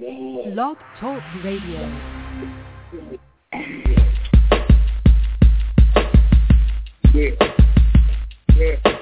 Blog Talk Radio. Yeah. yeah.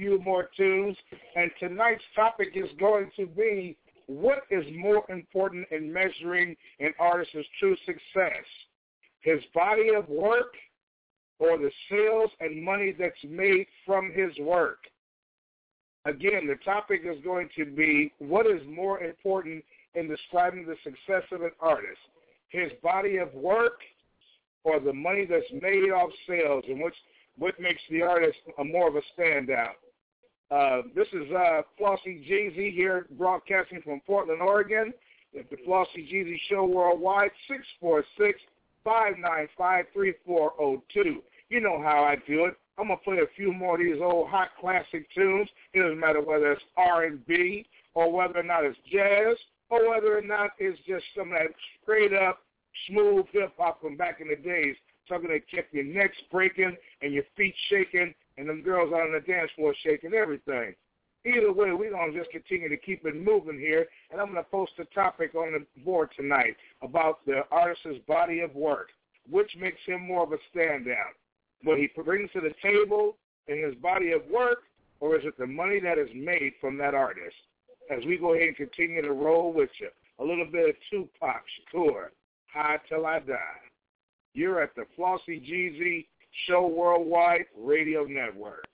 few more tunes. And tonight's topic is going to be what is more important in measuring an artist's true success? His body of work or the sales and money that's made from his work? Again, the topic is going to be what is more important in describing the success of an artist? His body of work or the money that's made off sales and what makes the artist a more of a standout. Uh, this is uh, Flauxy GZ here broadcasting from Portland, Oregon. It's the Flauxy GZ Show Worldwide, 646-595-3402. You know how I do it. I'm going to play a few more of these old hot classic tunes. It doesn't matter whether it's R&B or whether or not it's jazz or whether or not it's just some of that straight-up smooth hip-hop from back in the days, something that kept your necks breaking and your feet shaking and them girls out on the dance floor shaking everything. Either way, we're going to just continue to keep it moving here, and I'm going to post a topic on the board tonight about the artist's body of work. Which makes him more of a standout? What he brings to the table in his body of work, or is it the money that is made from that artist? As we go ahead and continue to roll with you, a little bit of Tupac Shakur, High Till I Die. You're at the Flauxy GZ Show Worldwide Radio Network.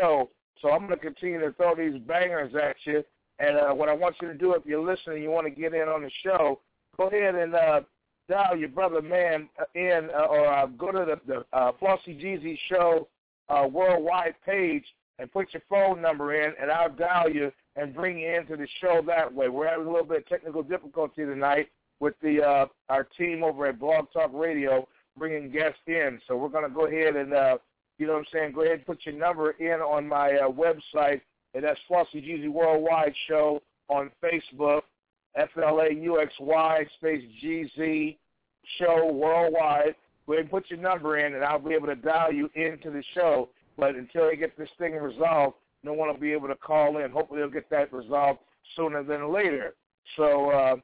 Show. So I'm going to continue to throw these bangers at you. And uh, what I want you to do, if you're listening, you want to get in on the show, go ahead and uh, dial your brother man uh, in uh, or uh, go to the, the uh, Flauxy GZ Show uh, worldwide page and put your phone number in, and I'll dial you and bring you into the show that way. We're having a little bit of technical difficulty tonight with the uh, our team over at Blog Talk Radio bringing guests in, so we're going to go ahead and uh, you know what I'm saying. Go ahead and put your number in on my uh, website, and that's Flauxy GZ Worldwide Show on Facebook. F L A U X Y space G Z show worldwide. Go ahead and put your number in, and I'll be able to dial you into the show. But until they get this thing resolved, no one will be able to call in. Hopefully, they'll get that resolved sooner than later. So uh,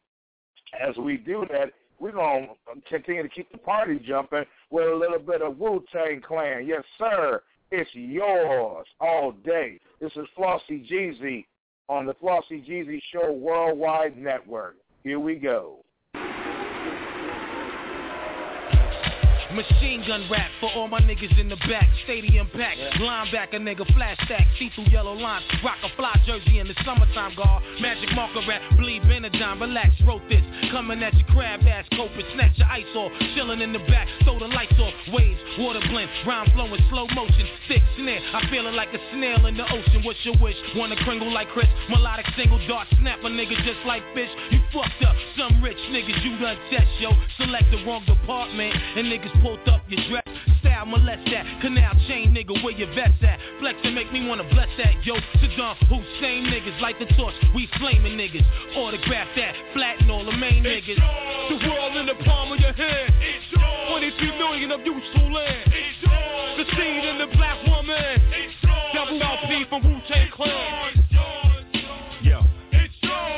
as we do that, we're going to continue to keep the party jumping with a little bit of Wu-Tang Clan. Yes, sir. It's yours all day. This is Flauxy GZ on the Flauxy GZ Show Worldwide Network. Here we go. Machine gun rap for all my niggas in the back. Stadium pack, linebacker nigga, flash stack, see through yellow lines. Rock a fly jersey in the summertime, guard. Magic marker rap, bleed Benadine, relax, wrote this. Coming at your crab ass, cope and snatch your ice off. Chilling in the back, throw the lights off. Waves, water blend, rhyme flowing, slow motion. Thick snare, I feeling like a snail in the ocean. What's your wish? Wanna kringle like Chris? Melodic single dart, snap a nigga just like fish. You fucked up, some rich niggas you done test, yo. Select the wrong department, and niggas pulled up your dress. Style molest that. Canal chain nigga where your vest at. Flex and make me wanna bless that. Yo, Saddam Hussein niggas Light the torch. We flaming niggas. Autograph that. Flatten all the main it's niggas. Yours. The world in the palm of your hand. It's yours. 23 million of useful land. It's yours. The seed in the black woman. It's yours. Double from Wu Tang Clan. Yo,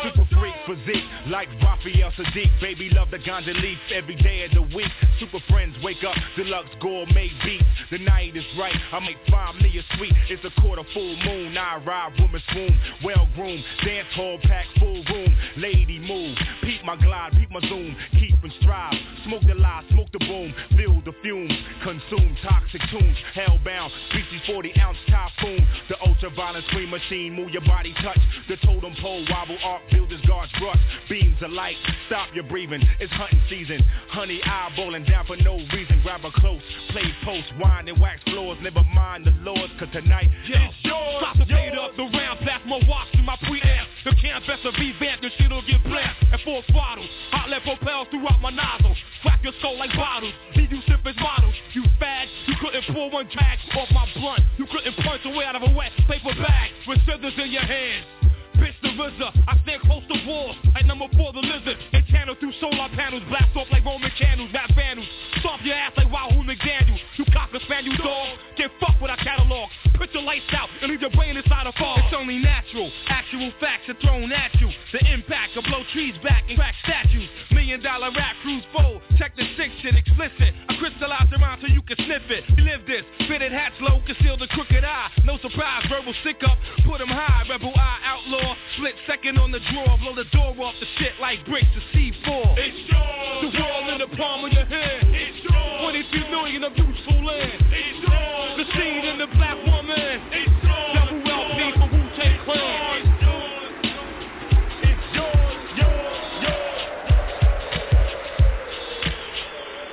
super freak physique like. Raphael Saadiq, baby love the leaf every day of the week. Super friends wake up, deluxe gourmet beats. The night is right, I make five a sweet. It's a quarter full moon, I ride woman swoon. Well groomed, dance hall pack full room. Lady move, peep my glide, peep my zoom. Keep and strive, smoke the lie, smoke the boom. Feel the fumes, consume toxic tunes. Hellbound, BC 40 ounce typhoon. The ultraviolet screen machine, move your body touch. The totem pole wobble, arc builders guards brush. Beams of light, stop your breathing. It's hunting season. Honey eyeballing down for no reason. Grab a close, play post, wine and wax floors. Never mind the lords, cause tonight Yeah. it's yours. Stop the fade up the round, plasma watch through my preamp. The can best of revamp, the shit'll get black. And four bottles, hot lead propels throughout my nozzle. Crack your skull like bottles, leave you sip as models. You fag, you couldn't pull one drag off my blunt. You couldn't punch away out of a wet paper bag with scissors in your hands. Bitch the RZA, I stand close to walls like number four the lizard. And channel through solar panels, blast off like Roman candles, rap vandals. Stomp your ass like McDaniel. You cocker spaniel dog, get fucked with our catalog. Put your lights out and leave your brain inside a fog. It's only natural, actual facts are thrown at you. The impact will blow trees back and crack statues. Million dollar rap crews fold, check the sick shit explicit. I crystallize rhyme so you can sniff it. We live this, fitted hats low, conceal the crooked eye. No surprise, verbal stick up, put 'em high. Rebel eye outlaw, split second on the draw. blow the door off the shit like bricks to C4. It's yours. The world in the palm of your hand. It's 22 million of useful land. The seed in the black woman. It's yours. Double LP for Wu-Tang Clan. It's yours, yours, yours.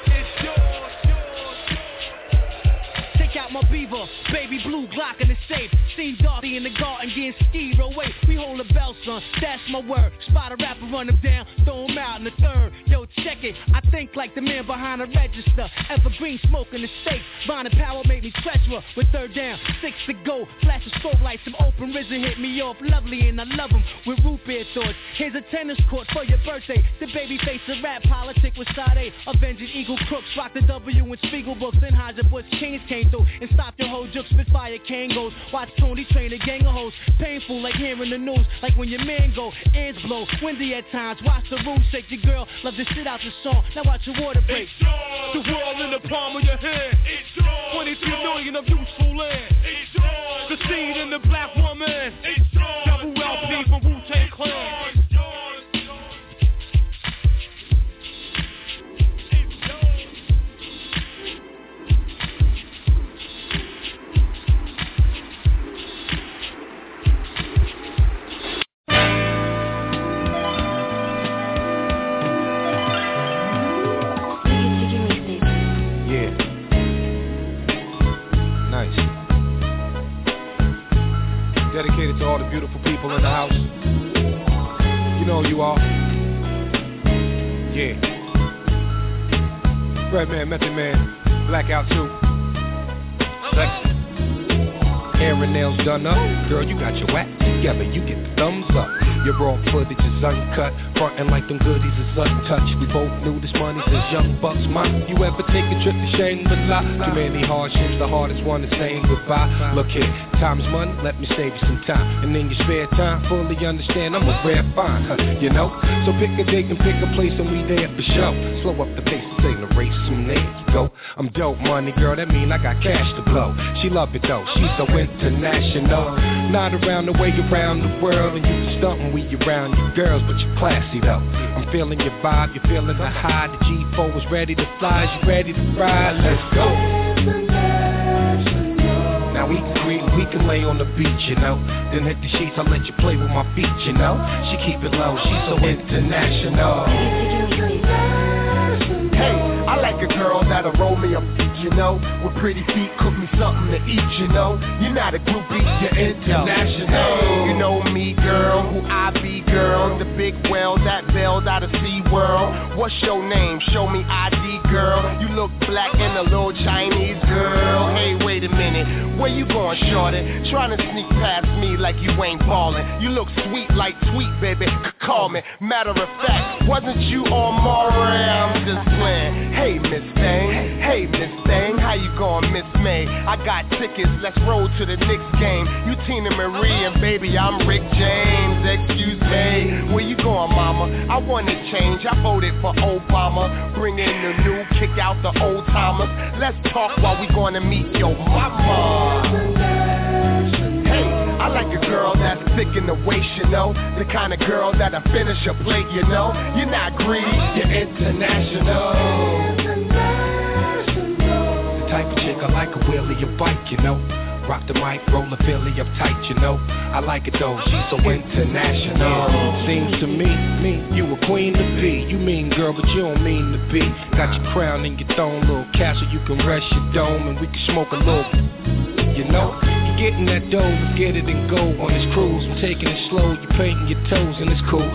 It's yours, yours, Take out my beaver, baby blue Glock in the safe. Seen Darty in the garden getting skied away. We hold a bell, son, that's my word. Spot a rapper, run him down, throw him out in the third. Yo, check it, I think like the man behind the register. Evergreen smoke in the. Bond and power made me treacherous. With third down, six to go. Flash of strobe lights, some open risen hit me off. Lovely and I love him with root beer thoughts. Here's a tennis court for your birthday. The baby face of rap politic with Sade. Avenging Eagle Crooks, rock the W and Spiegel books. And Hodger Bush Kings came through and stopped your whole juke. Spitfire Kangos. Watch Tony train a gang of hoes. Painful like hearing the news. Like when your man go, ends blow. Windy at times. Watch the room shake. Your girl love to sit out the song. Now watch your water break. The world in the palm of your hand. 22 million of useful land. The seed in the black woman. Double LP from Wu-Tang Clan. Is saying goodbye. Look here, time's money, let me save you some time. And in your spare time, fully understand I'm a rare find, huh, you know? So pick a date and pick a place and we there for show. Slow up the pace, this ain't a race, soon there you go. I'm dope money, girl, that mean I got cash to blow. She love it though, she's so international. Not around the way around the world, and you can stuntin' we around your girls, but you're classy though. I'm feeling your vibe, you're feeling the high. The G4 is ready to fly, you ready to ride? Let's go. Can lay on the beach, you know. Then hit the sheets, I'll let you play with my feet, you know. She keep it low, she's so international. Hey, I like a girl that'll roll me a beat, you know. With pretty feet, cook me something to eat, you know. You're not a groupie, you're international. You know me, girl, who I be, girl. The big whale that bailed out of Sea World. What's your name? Show me ID, girl. You look black and a little Chinese girl. Hey, wait a minute, where you going, shorty? Trying to sneak past me like you ain't ballin'. You look sweet like sweet, baby. Call me. Matter of fact, wasn't you on Maury? I'm just playing. Hey, Miss Thing. Hey, Miss Thing. How you going, Miss May? I got tickets, let's roll to the Knicks game. You Teena Marie and baby, I'm Rick James. Excuse me, where you going, mama? I want to change. I voted for Obama. Bring in the new, kick out the old timers. Let's talk while we gonna meet your mama. Hey, I like a girl that's thick in the waist, you know. The kind of girl that'll finish a plate, you know. You're not greedy, you're international. The type of chick I like a wheelie a bike, you know. Rock the mic, roll the Philly up tight, you know. I like it though, she's so international. Seems to me, me, you a queen to be. You mean girl, but you don't mean to be. Got your crown and your throne, little castle, you can rest your dome, and we can smoke a little. You know, you getting that dough, let's get it and go on this cruise. I'm taking it slow, you painting your toes, and it's cool.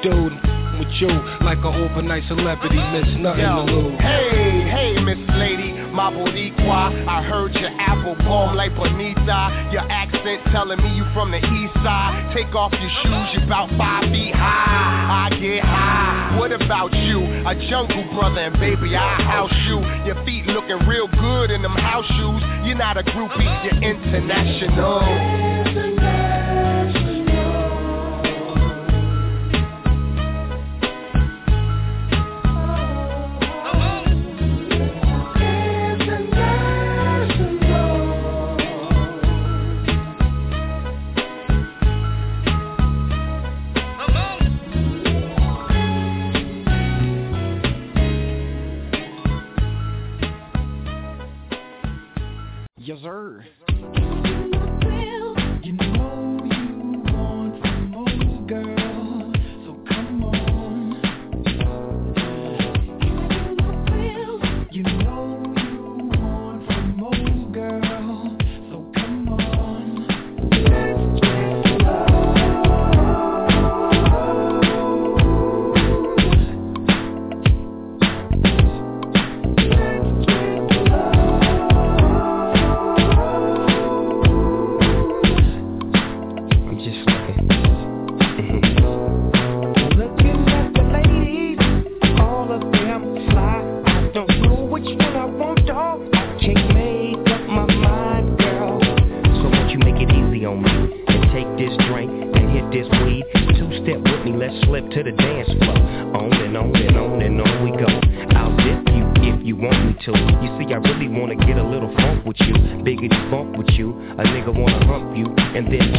Dude, I'm with you like an overnight celebrity, miss nothing Yo, to lose. hey, hey, Miss Lady, my Boricua. I heard your apple bomb like Bonita. Your accent telling me you from the east side. Take off your shoes, you about five feet high. I get high. What about you? A jungle brother, and baby, I house you. Your feet looking real good in them house shoes. You're not a groupie, you're international. Yes, sir. Let's slip to the dance floor. On and on and on and on we go. I'll dip you if you want me to. You see, I really wanna get a little funk with you, biggity bump with you. A nigga wanna hump you and then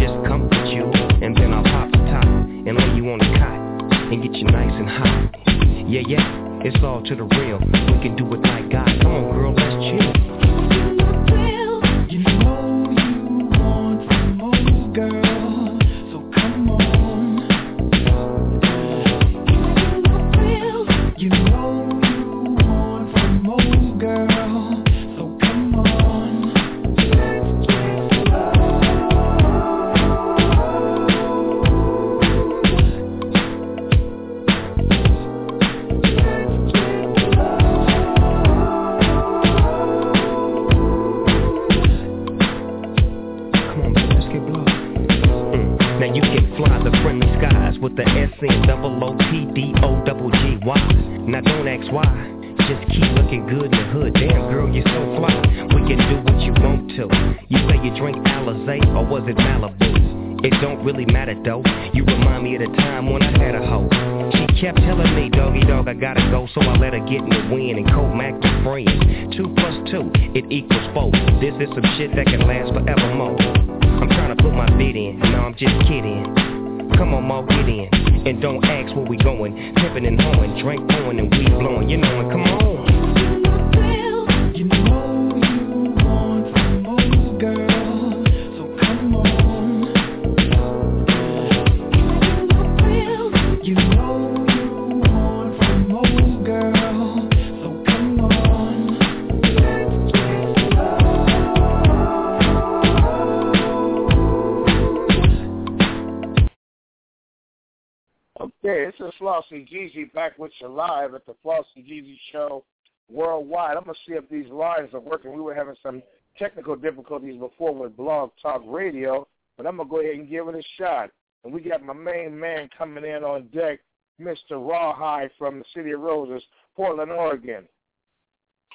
live at the Flauxy GZ Show worldwide. I'm going to see if these lines are working. We were having some technical difficulties before with Blog Talk Radio, but I'm going to go ahead and give it a shot. And we got my main man coming in on deck, Mr. Rawhide from the City of Roses, Portland, Oregon.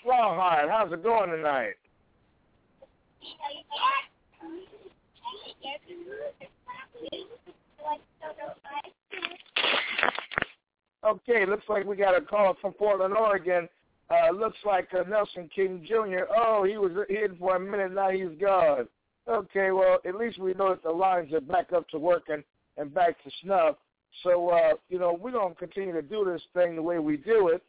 Rawhide, how's it going tonight? Okay, looks like we got a call from Portland, Oregon. Uh, looks like uh, Nelson King Jr. Oh, he was hidden for a minute. Now he's gone. Okay, well, at least we know that the lines are back up to working and back to snuff. So, uh, you know, we're going to continue to do this thing the way we do it,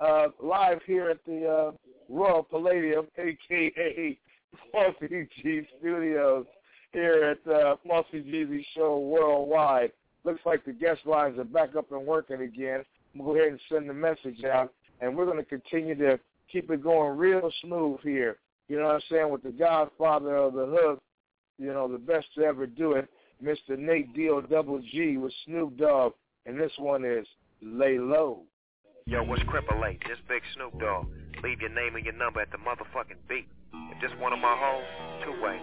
uh, live here at the uh, Royal Palladium, a.k.a. Mossy G Studios, here at uh, Flauxy GZ Show Worldwide. Looks like the guest lines are back up and working again. We'll go ahead and send the message out, and we're going to continue to keep it going real smooth here. You know what I'm saying? With the godfather of the hook, you know, the best to ever do it, Mr. Nate D.O. Double G with Snoop Dogg, and this one is Lay Low. Yo, what's Cripple Late? This Big Snoop Dogg. Leave your name and your number at the motherfucking beat. If this one of my hoes, two-way.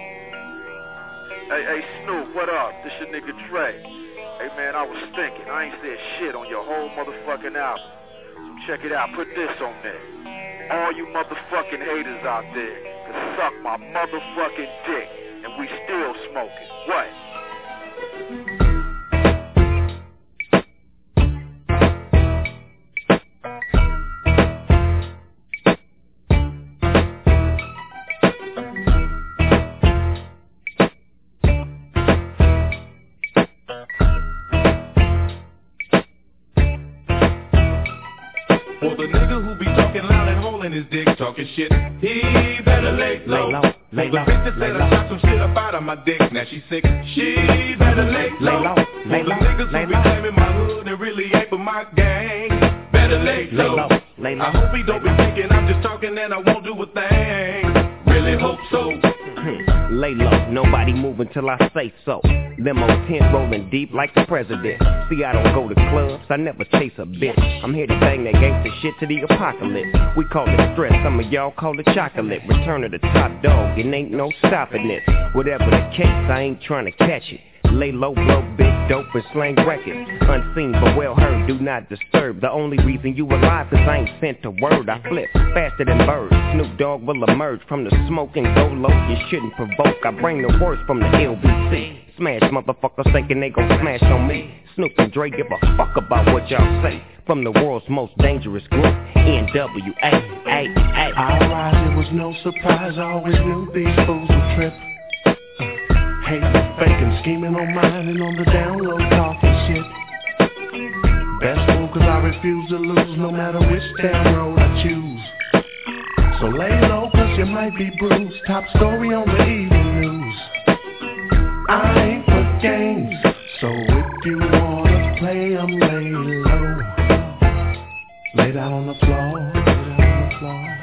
Hey, hey, Snoop, what up? This your nigga Dre. Hey, man, I was thinking. I ain't said shit on your whole motherfucking album. So check it out. Put this on there. All you motherfucking haters out there can suck my motherfucking dick, and we still smoking. What? Talking shit, he better lay low. low, For lay the low, bitch lay said low. I shot some shit up out of my dick, now she sick, deep like the president. See, I don't go to clubs, I never chase a bitch. I'm here to bang that gangster shit to the apocalypse. We call it stress, some of y'all call it chocolate. Return of the top dog, it ain't no stopping this. Whatever the case, I ain't trying to catch it. Lay low, blow big dope and slang records. Unseen but well heard, do not disturb. The only reason you alive cause I ain't sent a word. I flip faster than birds. Snoop Dogg will emerge from the smoke and go low. You shouldn't provoke. I bring the worst from the LBC. Smash motherfuckers thinking they gon' smash on me. Snoop and Dre give a fuck about what y'all say. From the world's most dangerous group, NWA. I rise, it was no surprise. I always knew these fools would trip. Hating, faking, scheming on mine and on the download talking shit. Best fool cause I refuse to lose no matter which damn road I choose. So lay low cause you might be bruised. Top story on the evening news. I ain't for games. So if you wanna play 'em, lay low. Lay down on the floor. On the floor.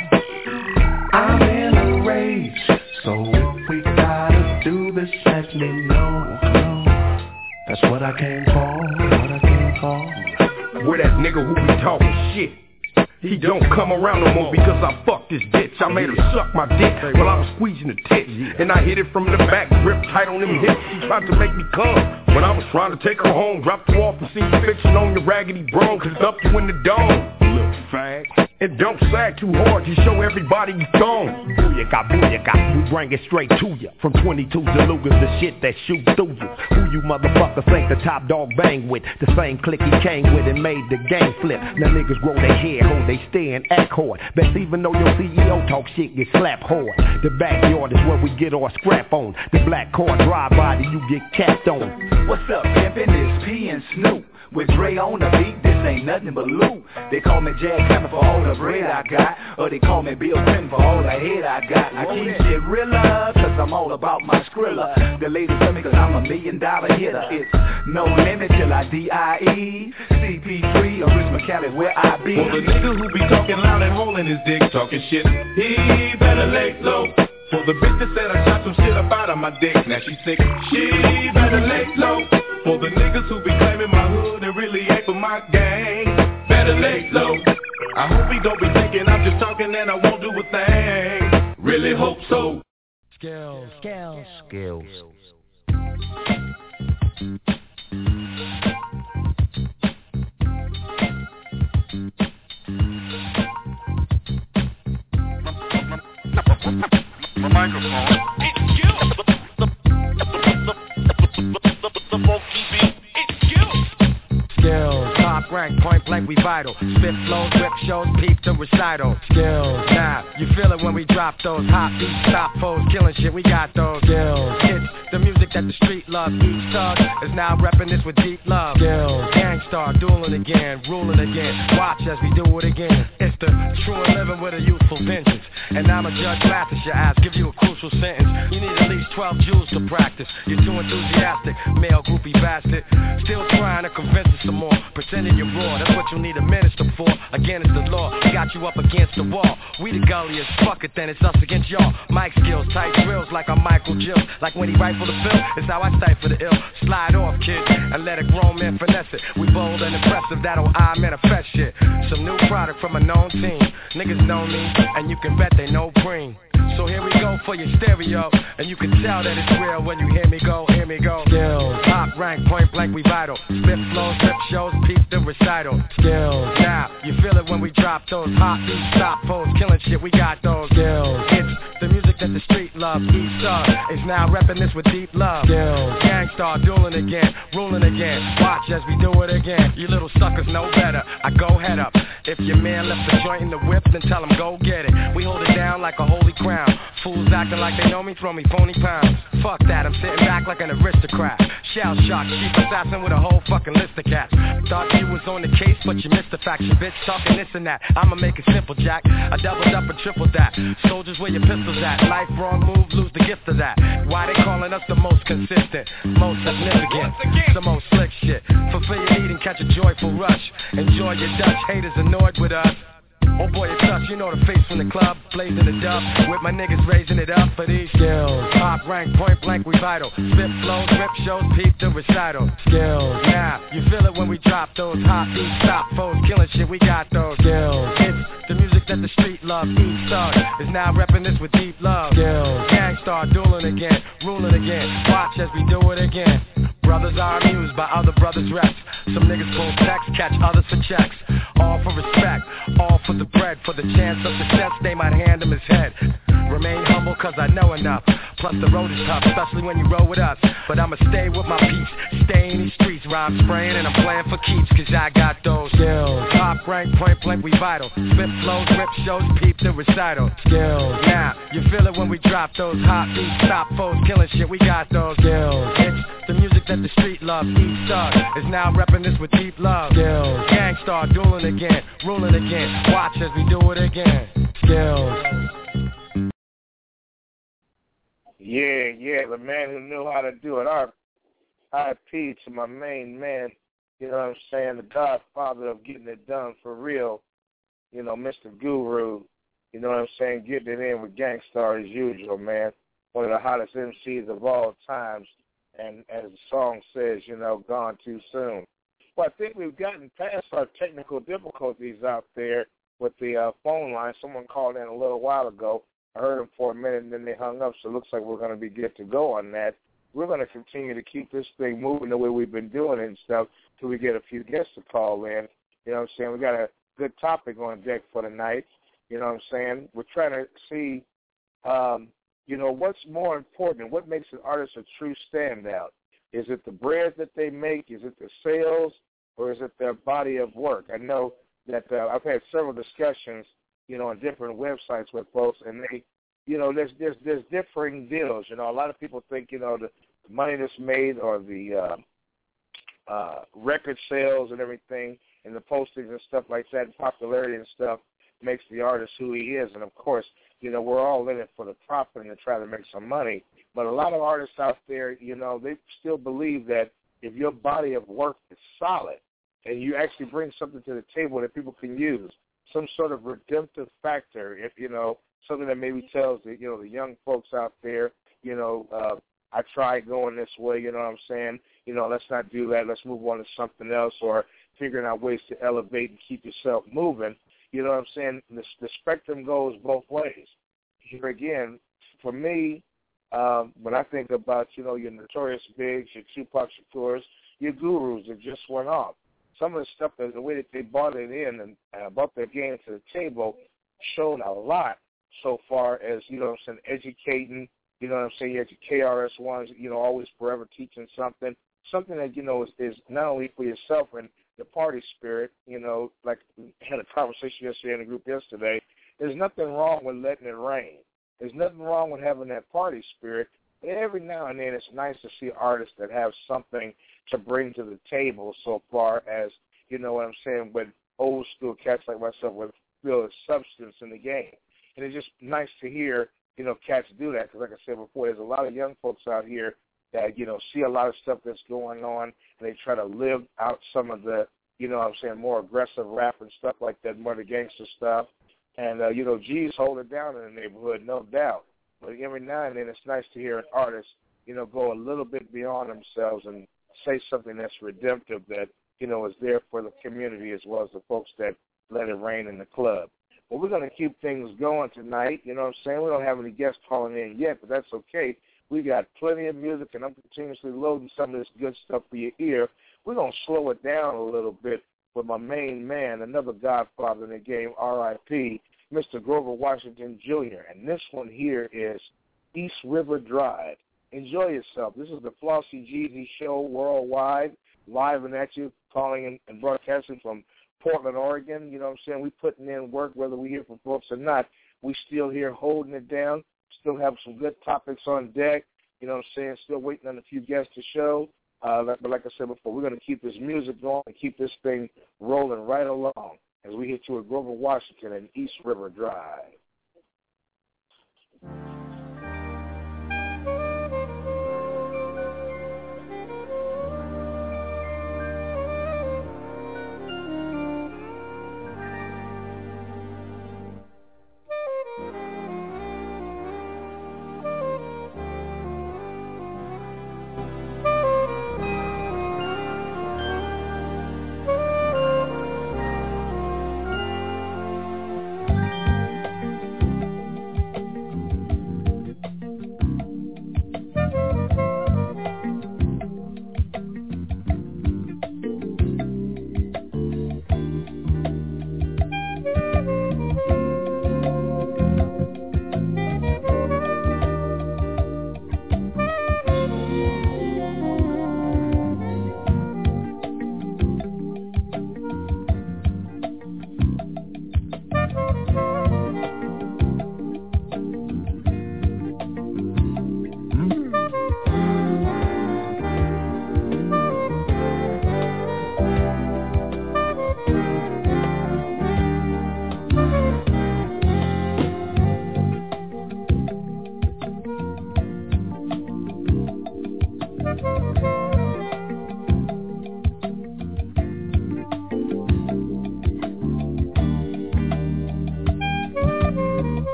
I'm in a rage. So if we do this, let me know. That's what I came for. What I came for. Where that nigga who be talking shit? He don't come around no more because I fucked this bitch. I made her suck my dick while I was squeezing the tits. And I hit it from the back, grip tight on them hips. She tried to make me come. When I was trying to take her home, dropped her off and seen you fixing on your raggedy bro, cause it's up you in the dome. Little fag. And don't sag too hard, you show everybody you gone. Booyaka, booyaka, we bring it straight to you. From 22 Delugas, the shit that shoot through you. Who you motherfuckers think the top dog bang with? The same clique he came with and made the game flip. Now niggas grow their hair, hold they stand, act hard. Best even though your CEO talk shit, get slapped hard. The backyard is where we get our scrap on. The black car drive by, then you get capped on. What's up, pimpin'? It's P and Snoop. With Dre on the beat, this ain't nothing but loot. They call me Jack Hammer for all the bread I got. Or they call me Bill Clinton for all the head I got. I keep shit realer, cause I'm all about my skrilla. The ladies love me cause I'm a million dollar hitter. It's no limit till I D-I-E. CP3 or Rich McCallie where I be. For the nigga who be talking loud and holding his dick, talking shit, he better lay low. For the bitch that said I shot some shit up out of my dick, now she sick, she better lay low. For the niggas who be claiming my hood and really ain't for my gang, better lay low. I hope he don't be thinking I'm just talking and I won't do a thing. Really hope so. Skills, skills, skills. My microphone. It's you. The, the, the, the, the, the, the, the funky beat we vital. Spit flows, rip shows, peep the recital. Skills, now you feel it when we drop those hot beats, stop foes, killing shit. We got those skills. It's the music that the street loves. Each thug is now repping this with deep love. Skills, Gang Starr, dueling again, ruling again. Watch as we do it again. It's the true and living with a youthful vengeance. And I'm a judge, master your ass, give you a crucial sentence. You need at least 12 jewels to practice. You're too enthusiastic, male groupie bastard. Still trying to convince us some more. Pretending you're that's what you need a minister for. Again, it's the law, got you up against the wall. We the gulliest, fuck it, then it's us against y'all. Mic skills, tight drills like I'm Michael Jill. Like when he rifle the bill, it's how I stifle the ill. Slide off, kid, and let a grown man finesse it. We bold and impressive, that'll I manifest shit. Some new product from a known team. Niggas know me, and you can bet they know green. So here we go for your stereo, and you can tell that it's real when you hear me go, hear me go. Skills, top rank, point blank, we vital. Spit flows, rip shows, peep the recital. Skills, now you feel it when we drop those hot beats, stop foes, killing shit. We got those skills. It's the music that the street love. Each star is now repping this with deep love. Skills, Gang Starr, dueling again, ruling again. Watch as we do it again. You little suckers know better. I go head up. If your man left the joint in the whip, then tell him go get it. We hold it down like a holy crown. Fools acting like they know me, throw me phony pounds. Fuck that, I'm sitting back like an aristocrat. Shell shock, chief assassin with a whole fucking list of cats. Thought you was on the case, but you missed the fact. You bitch. Talking this and that. I'ma make it simple, Jack. I doubled up and tripled that. Soldiers, where your pistols at? Life wrong move, lose the gift of that. Why they calling us the most consistent, most significant, the most slick shit? Fulfill your need and catch a joyful rush. Enjoy your Dutch haters annoyed with us. Oh boy, it's us, you know the face from the club, blazing the dub, with my niggas raising it up for these skills. Top rank, point blank, we vital. Spit flows, rip shows, peep the recital. Skills, now you feel it when we drop those hot beats, stop foes, killing shit. We got those skills. It's the music that the street love. Each thug is now repping this with deep love. Skills, Gang Starr, dueling again, ruling again. Watch as we do it again. Brothers are amused by other brothers' reps. Some niggas pull text, catch others for checks. All for respect, all for the bread, for the chance of success. They might hand him his head. Remain humble cause I know enough. Plus the road is tough, especially when you roll with us. But I'ma stay with my peace, stay in these streets. Rhyme spraying and I'm playing for keeps cause I got those skills. Top rank, point blank, we vital. Spit flows, rip shows, peep the recital. Skills. Now, you feel it when we drop those hot beats, stop foes, killing shit. We got those skills. It's the music that the street love. Each thug is now repping this with deep love. Skills. Gang Starr, dueling again, ruling again. Watch as we do it again. Skills. Yeah, yeah, the man who knew how to do it. Our IP to my main man, you know what I'm saying, the godfather of getting it done for real, you know, Mr. Guru, you know what I'm saying, getting it in with Gang Starr as usual, man. One of the hottest MCs of all times, and as the song says, you know, gone too soon. Well, I think we've gotten past our technical difficulties out there with the uh, phone line. Someone called in a little while ago. I heard them for a minute, and then they hung up, so it looks like we're going to be good to go on that. We're going to continue to keep this thing moving the way we've been doing it and stuff till we get a few guests to call in. You know what I'm saying? We got a good topic on deck for tonight. You know what I'm saying? We're trying to see, um, you know, what's more important, what makes an artist a true standout. Is it the bread that they make? Is it the sales? Or is it their body of work? I know that uh, I've had several discussions, you know, on different websites with folks, and they, you know, there's there's there's differing deals. You know, a lot of people think, you know, the, the money that's made or the uh, uh, record sales and everything, and the postings and stuff like that, and popularity and stuff makes the artist who he is. And of course, you know, we're all in it for the profit and to try to make some money. But a lot of artists out there, you know, they still believe that if your body of work is solid and you actually bring something to the table that people can use, some sort of redemptive factor, if you know, something that maybe tells the you know the young folks out there, you know, uh, I tried going this way, you know what I'm saying? You know, let's not do that. Let's move on to something else, or figuring out ways to elevate and keep yourself moving. You know what I'm saying? The, the spectrum goes both ways. Here again, for me, um, when I think about you know your notorious bigs, your Tupac Shakur's, your gurus that just went off, some of the stuff that the way that they brought it in and uh, brought their game to the table showed a lot so far as you know what I'm saying educating. You know what I'm saying? You had your KRS ones, you know, always forever teaching something, something that you know is, is not only for yourself and the party spirit. You know, like we had a conversation yesterday in the group yesterday. There's nothing wrong with letting it rain. There's nothing wrong with having that party spirit. Every now and then, it's nice to see artists that have something to bring to the table. So far as you know what I'm saying, with old school cats like myself with real substance in the game, and it's just nice to hear you know cats do that because, like I said before, there's a lot of young folks out here that you know see a lot of stuff that's going on, and they try to live out some of the you know what I'm saying more aggressive rap and stuff like that, more the gangster stuff. And uh, you know, G's hold it down in the neighborhood, no doubt. But every now and then, it's nice to hear an artist, you know, go a little bit beyond themselves and say something that's redemptive that you know is there for the community as well as the folks that let it rain in the club. Well, we're going to keep things going tonight. You know what I'm saying? We don't have any guests calling in yet, but that's okay. We got plenty of music, and I'm continuously loading some of this good stuff for your ear. We're going to slow it down a little bit with my main man, another godfather in the game, R.I.P., Mr. Grover Washington Jr. And this one here is East River Drive. Enjoy yourself. This is the Flauxy GZ Show worldwide, live and at you, calling and, broadcasting from Portland, Oregon. You know what I'm saying? We putting in work whether we hear from folks or not. We still here holding it down. Still have some good topics on deck. You know what I'm saying? Still waiting on a few guests to show. Uh, but like I said before, we're going to keep this music going and keep this thing rolling right along as we hit you with Grover Washington and East River Drive.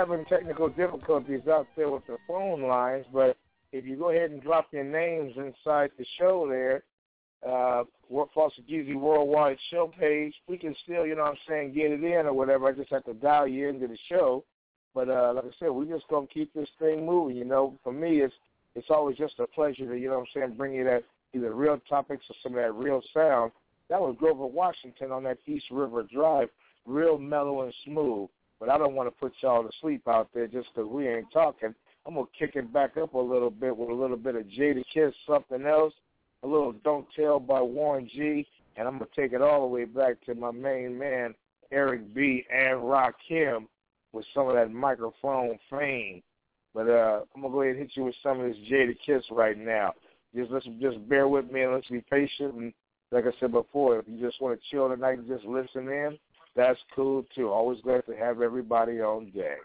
Having technical difficulties out there with the phone lines, but if you go ahead and drop your names inside the show there, uh, Flauxy GZ Worldwide show page, we can still, you know what I'm saying, get it in or whatever. I just have to dial you into the show. But uh, like I said, we're just gonna keep this thing moving. You know, for me, it's it's always just a pleasure to, you know what I'm saying, bring you that either real topics or some of that real sound. That was Grover Washington on that East River Drive, real mellow and smooth. But I don't want to put y'all to sleep out there just 'cause we ain't talking. I'm gonna kick it back up a little bit with a little bit of Jadakiss, something else, a little Don't Tell by Warren G, and I'm gonna take it all the way back to my main man Eric B and Rakim with some of that microphone fame. But uh, I'm gonna go ahead and hit you with some of this Jadakiss right now. Just let's just bear with me and let's be patient. And like I said before, if you just want to chill tonight and just listen in, that's cool too. Always glad to have everybody on deck.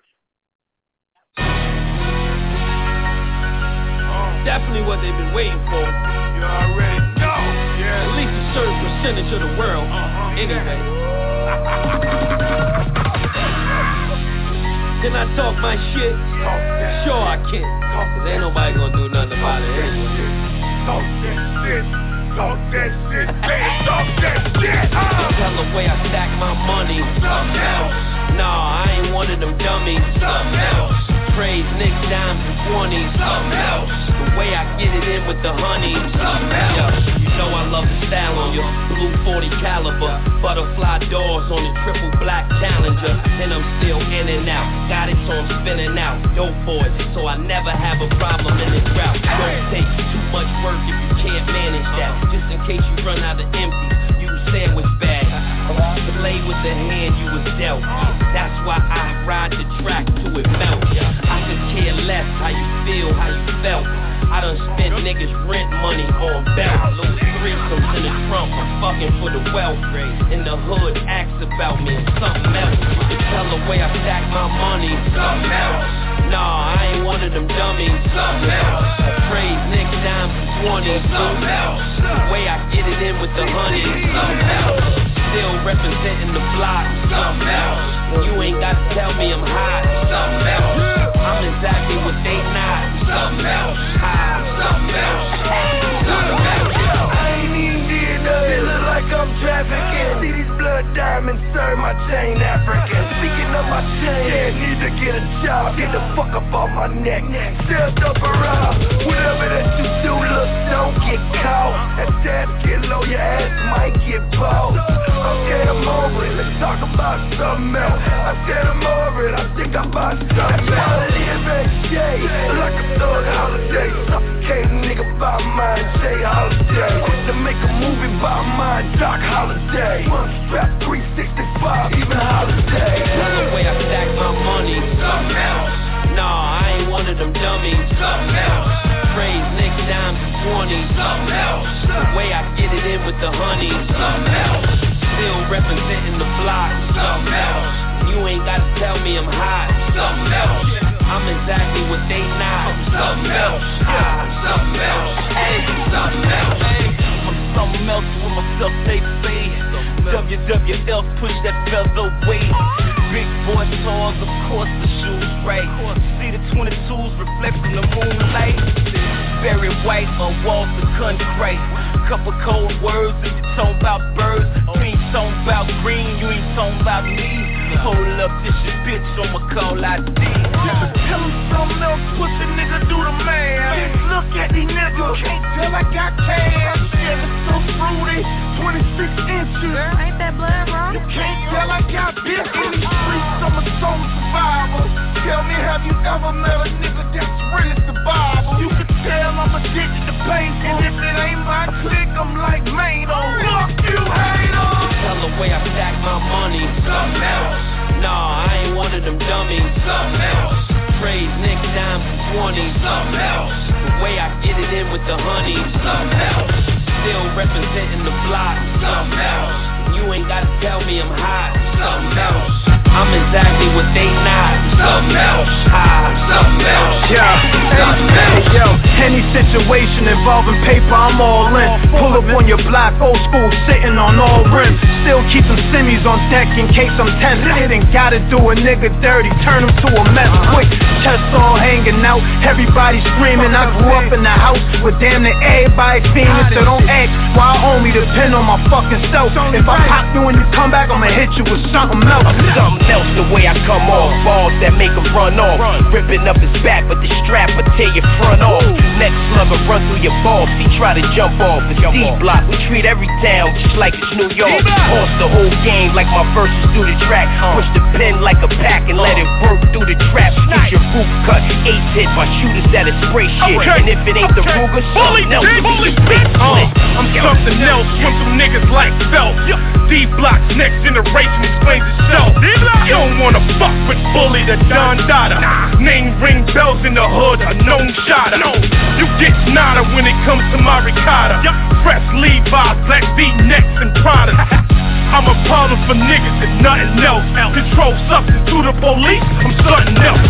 Definitely what they've been waiting for. You already know. Yeah. At least a certain percentage of the world. Uh-huh. Anyway. can I talk my shit? Talk sure I can. Talk Cause ain't nobody gonna do nothing about it anyway. Talk that shit. Talk that shit. talk that shit. Uh. Tell the way I stack my money. Something else. Nah, I ain't one of them dummies. Something else praise Nick dimes and twenties. Something else. The way I get it in with the honey. Something else. Yo, you know I love the style on your blue 40 caliber. Butterfly doors on the triple black Challenger. And I'm still in and out. Got it so I'm spinning out. Dope boys, so I never have a problem in this route. Don't take too much work if you can't manage that. Just in case you run out of empty, use sandwich bags. Play with the hand you was dealt. That's why I ride the track to it melt. I could care less how you feel, how you felt. I done spent niggas rent money on belts. Threesomes in the trunk, I'm fucking for the wealth. In the hood, asks about me something else. You tell the way I stack my money, something else. Nah, I ain't one of them dummies. Something else. Praise Nick dimes and twenties. Something else. The way I get it in with the honey. Something else still representing the block. Something else. You ain't got to tell me I'm hot. Something else. I'm exactly what they not. Something else. High. Something else. Something else. I ain't even did nothing. Look like I'm trafficking. See these blood diamonds serve my chain African. Speaking of my chain, yeah, need to get a job. Get the fuck up off my neck. Stepped up around. Whatever that you do, look, don't get caught. That tab get low, your ass might get bought. Okay, I'm over it. Let's talk about something else. I said I'm over it. I think I'm about something else. Quality every day, like a thug holiday. Suffocating nigga by mine, Jay Holiday. To make a movie by my Doc Holiday. One 365, even Holiday. That's the way I stack my money. Something else. Nah, I ain't one of them dummies. Something else. Praise Nick dimes and 20s. Something else. The way I get it in with the honey. Something else still representing the block. Something else. You ain't gotta tell me I'm hot. Something else. I'm exactly what they not. Something else. Ah, something else. Hey, something else. I'm something else with myself, they say. WWL push that featherweight. Big boy tours, of course the shoes right. See the 22s reflect from the moonlight. Very white on walls of concrete. Couple cold words if you talking about birds. You ain't talking about green, you ain't talking about me. Hold up, this your bitch, I'ma call ID. Tell him something else, pussy nigga, do the man. Look at these niggas, can't tell I got cash. Yeah, it's so fruity, 26 inches. Girl, ain't that blood, bro? You can't tell I got bitch in these streets, I'm a soul survivor. Tell me, have you ever met a nigga that's really survivor? You can tell I'm addicted to pain, and if it ain't my clip, in with the honey. Else. Still representing the block. Else. You ain't gotta tell me I'm hot. Else. I'm exactly what they not. Something else. High. Something else. Yeah. Something else. Yo, any situation involving paper, I'm all in. Pull up on your block, old school, sitting on all rims. Still keep some semis on deck in case I'm tested. Gotta do a nigga dirty, turn him to a mess quick. Chest all hanging out, everybody screaming. I grew up in the house with damn near everybody fiending. So don't ask why I only depend on my fucking self. If I pop you and you come back, I'ma hit you with something else. Something else the way I come off. Balls that make him run off. Ripping up his back, but the strap will tear your front off. Next slugger run through your balls. He try to jump off. The C block, we treat every town just like it's New York. Horse the whole game like my verses through the track. Push the pen like a pack and let it work through the trap. Get your roof cut. Eight hit by shooters that is spray shit. And if it ain't the Ruger, something else. Holy bitch, uh, I'm something else from some niggas like Phelps. D Block's next generation explains itself. You don't wanna fuck with Bully the Don Dada. Name ring bells in the hood, a known shotter. You get nada when it comes to my ricotta. Fresh Levi's, black V-necks and Prada. I'm a problem for niggas and nothing else. Control substance to the police, I'm something else.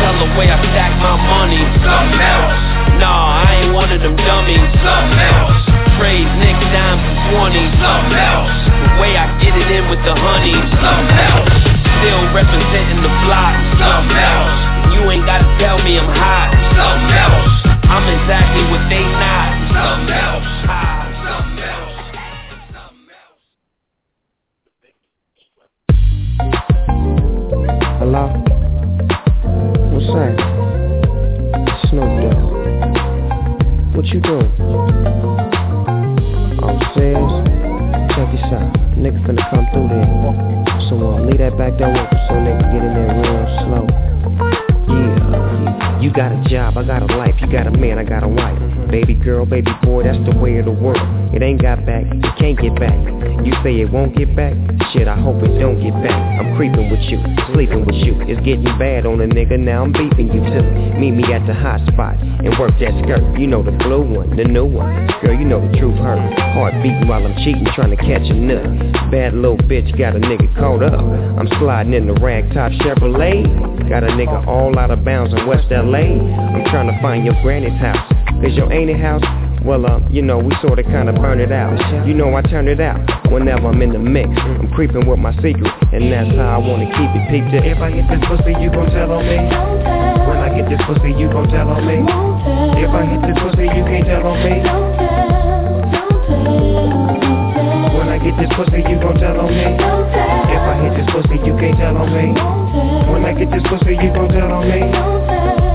Tell the way I stack my money. Something else. Nah, I ain't one of them dummies. Something else. Praise Nick dimes and twenties. Something else. The way I get it in with the honey. Something else. Still representing the block. Something else. You ain't gotta tell me I'm hot. Something else. I'm exactly what they not. Something else. Hello? What's that? Snoop Dogg. What you doing? Oh, serious? Check this out. Nigga finna come through there. So uh, leave that back door open so nigga get in there real slow. Yeah. You got a job, I got a life. You got a man, I got a wife. Baby girl, baby boy, that's the way of the world. It ain't got back, it can't get back. You say it won't get back? Shit, I hope it don't get back. I'm creeping with you, sleeping with you. It's getting bad on a nigga, now I'm beefing you too. Meet me at the hot spot and work that skirt. You know the blue one, the new one. Girl, you know the truth hurt. Heart beating while I'm cheating, trying to catch a nut. Bad little bitch got a nigga caught up. I'm sliding in the ragtop Chevrolet. Got a nigga all out of bounds in West LA. I'm trying to find your granny's house. Cause your ain't house well, uh, you know, we sorta kinda burn it out. You know I turn it out whenever I'm in the mix. I'm creeping with my secret, and that's how I wanna keep it. Peep it. If I get this pussy, you gon' tell on me. When I get this pussy, you gon' tell on me. If I hit this pussy, you can't tell on me. When I get this pussy, you gon' tell on me. If I hit this pussy, you can't tell on me. When I get this pussy, you gon' tell on me.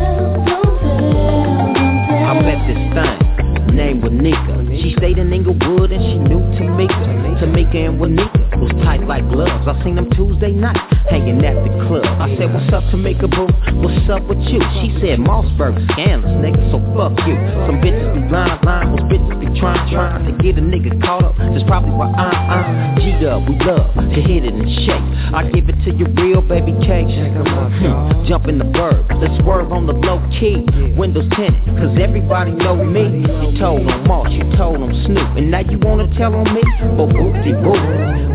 I met this thing, name was Nika. She stayed in Inglewood and she knew Tamika. Tamika and Wanika was tight like gloves. I seen them Tuesday night, hanging at the club. I said, what's up Tamika boo? What's up with you? She said, Mossberg scandalous, nigga, so fuck you. Some bitches be lying, lying, those bitches be trying, trying to get a nigga caught up. That's probably why I, I, G-Dub, we love to hit it and shake. I give it to you real, baby cake. Hmm, Jump in the bird, let's swerve on the low key. Windows tinted, cause everybody know me. You told on Moss, you told on Snoop, and now you wanna tell on me? But whoopty whoop,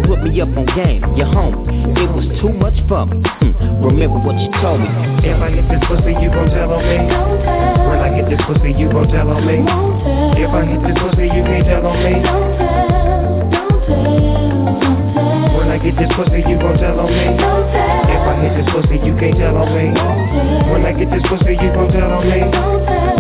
put me up on game, your homie. It was too much for me. Hmm, remember what you told me. If I get this pussy, you gon' tell on me. When I get this pussy, you gon' tell on me. If I hit this pussy, you can't tell on me. When I get this pussy, you gon' tell on me. If I hit this pussy, you can't tell on me. When I get this pussy, you gon' tell on me.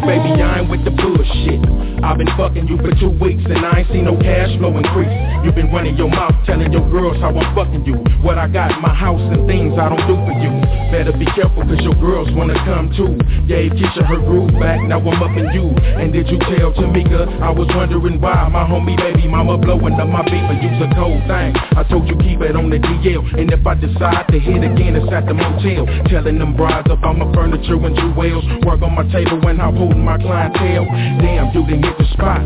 Baby, I ain't with the bullshit. I've been fucking you for two weeks and I ain't seen no cash flow increase. You've been running your mouth telling your girls how I'm fucking you. What I got in my house and things I don't do for you. Better be careful cause your girls wanna come too. Gave Keisha her groove back, now I'm up in you. And did you tell Tamika? I was wondering why my homie baby mama blowing up my beat, but you's a cold thing. I told you keep it on the DL. And if I decide to hit again, it's at the motel. Telling them brides about my furniture and jewels. Work on my table when I'm holding my clientele. Damn, you done hit the spot.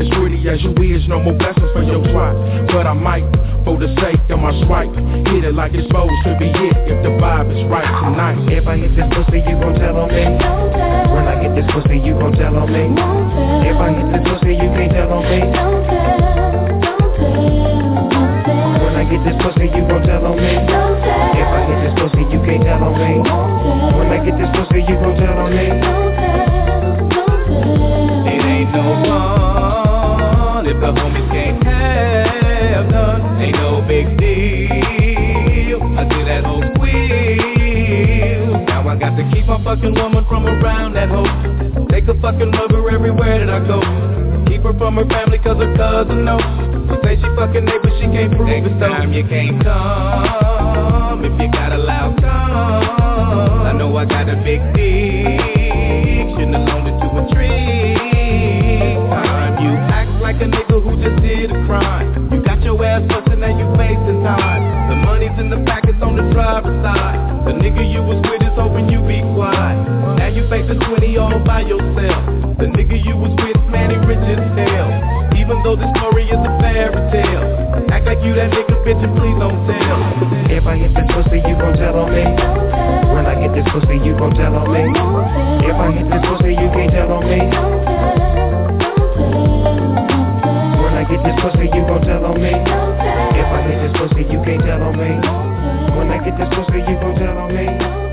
As pretty as you is, no more blessings for your plot. But I might, for the sake of my swipe. Hit it like it's supposed to be it if the vibe is right tonight. If I hit this pussy, you gon' tell on me. When I get this pussy, you gon' tell on me. If I hit this pussy, you can't tell on me. When I get this pussy, you gon' tell on me. If I hit this pussy, you can't tell on me. When I get this pussy, you gon' tell on me. It ain't no fun if the homies can't have done ain't no big deal. I did that whole squeal. Now I got to keep my fucking woman from around that hoe. Take a fucking lover everywhere that I go. Keep her from her family cause her cousin knows. She say she fucking neighbor, she can't prove Next it so. time you can't come if you got a loud come. I know I got a big dick. Shouldn't have loaned it to a tree. Time you act like a nigga who just did a crime busted and time. The money's in the back, it's on the driver's side. The nigga you was with is hoping you be quiet. Now you facing 20 all by yourself. The nigga you was with, man, he rich as hell. Even though this story is a fairy tale. Act like you that nigga, bitch, and please don't tell. If I hit this pussy, you gon' tell on me. When I get this pussy, you gon' tell on me. If I hit this pussy, you can't tell on me. Get this pussy, you gon' tell on me. If I hit this pussy, you can't tell on me. When I get this pussy, you gon' tell on me.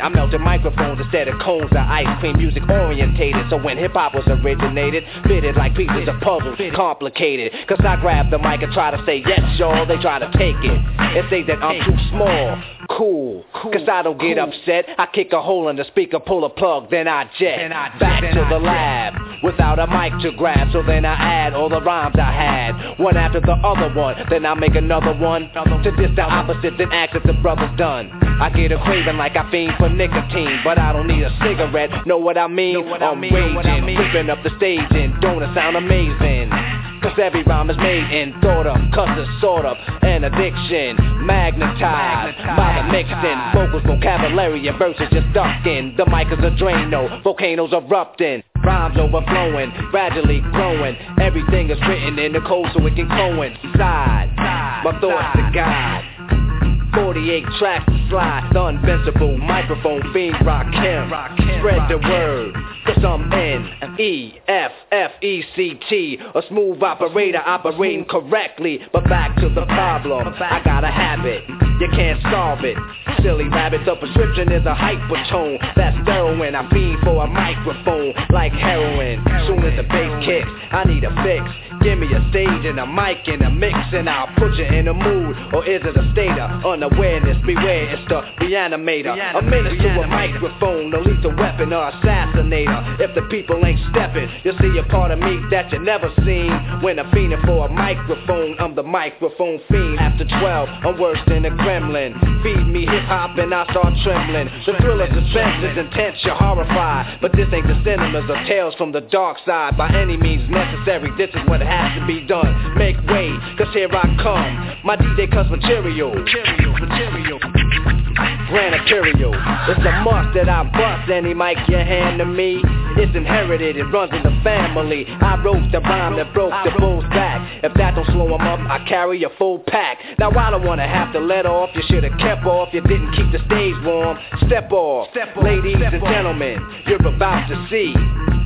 Became a teen, I melted microphones instead of cones of ice cream. Music orientated, so when hip hop was originated, fitted like pieces of puzzles, complicated. Cause I grab the mic and try to say yes, y'all. They try to take it and say that I'm too small. Cool, cause I don't get upset. I kick a hole in the speaker, pull a plug, then I jet back to the lab without a mic to grab. So then I add all the rhymes I had, one after the other one. Then I make another one to diss the opposite, then act if the brother's done. I get a craving like I fiend for nicotine, but I don't need a cigarette. Know what I mean? I'm raging, flipping up the stage, and don't it sound amazing? Cause every rhyme is made in thought of, custom sort of, an addiction, magnetized by the mixing. Vocals, vocabulary, and verses just ducking. The mic is a drain, Drano, volcanoes erupting. Rhymes overflowing, gradually growing. Everything is written in the code so it can coincide. My thoughts to God. 48 tracks to slide, the invincible microphone fiend rock him. Spread the word, cause I'm N E F F E C T, a smooth operator operating correctly. But back to the problem, I got a habit, you can't solve it. Silly rabbit, the prescription is a hypertone. That's heroin, I fiend for a microphone like heroin. Soon as the bass kicks, I need a fix. Give me a stage and a mic and a mix and I'll put you in a mood. Or is it a state of unawareness? Beware, it's the reanimator. A menace to a microphone, a lethal weapon or assassinator. If the people ain't stepping, you'll see a part of me that you never seen. When I'm fiending for a microphone, I'm the microphone fiend. After 12, I'm worse than a gremlin. Feed me hip hop and I start trembling. The thrill of suspense is intense, you're horrified. But this ain't the cinemas or tales from the dark side. By any means necessary, this is what has to be done. Make way, cause here I come. My DJ cuts material. Material, material. Grand. It's a must that I bust any mic you hand to me. It's inherited, it runs in the family. I wrote the rhyme that broke the bull's back. If that don't slow him up, I carry a full pack. Now I don't wanna have to let off. You should've kept off. You didn't keep the stage warm. Step off, ladies and gentlemen. You're about to see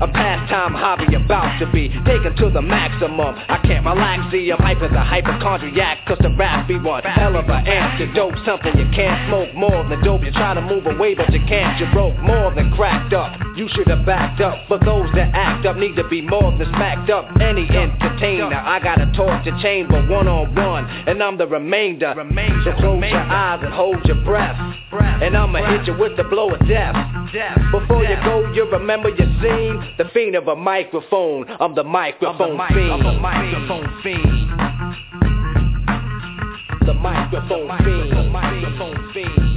a pastime hobby about to be taken to the maximum. I can't relax, see I'm hyper the hypochondriac, cause the rap be one hell of a antidote. Something you can't smoke more than dope. You try to move away, but you can't. You broke more than cracked up. You should have backed up. But those that act up, need to be more than smacked up. Any entertainer, I got a torture chamber one on one, and I'm the remainder. So close your eyes and hold your breath. And I'ma hit you with the blow of death. Before you go, you remember your scene. The fiend of a microphone. I'm the microphone fiend. I'm the microphone fiend. The microphone fiend. The microphone fiend.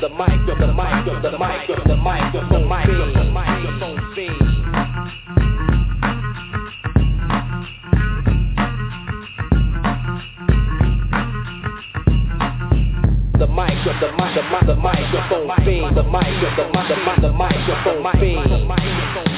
The micro, the micro, the micro, the microphone fiend. The microphone fiend. The micro, the mic, the mic, the microphone fiend. The micro, the mic, the mic, the microphone fiend.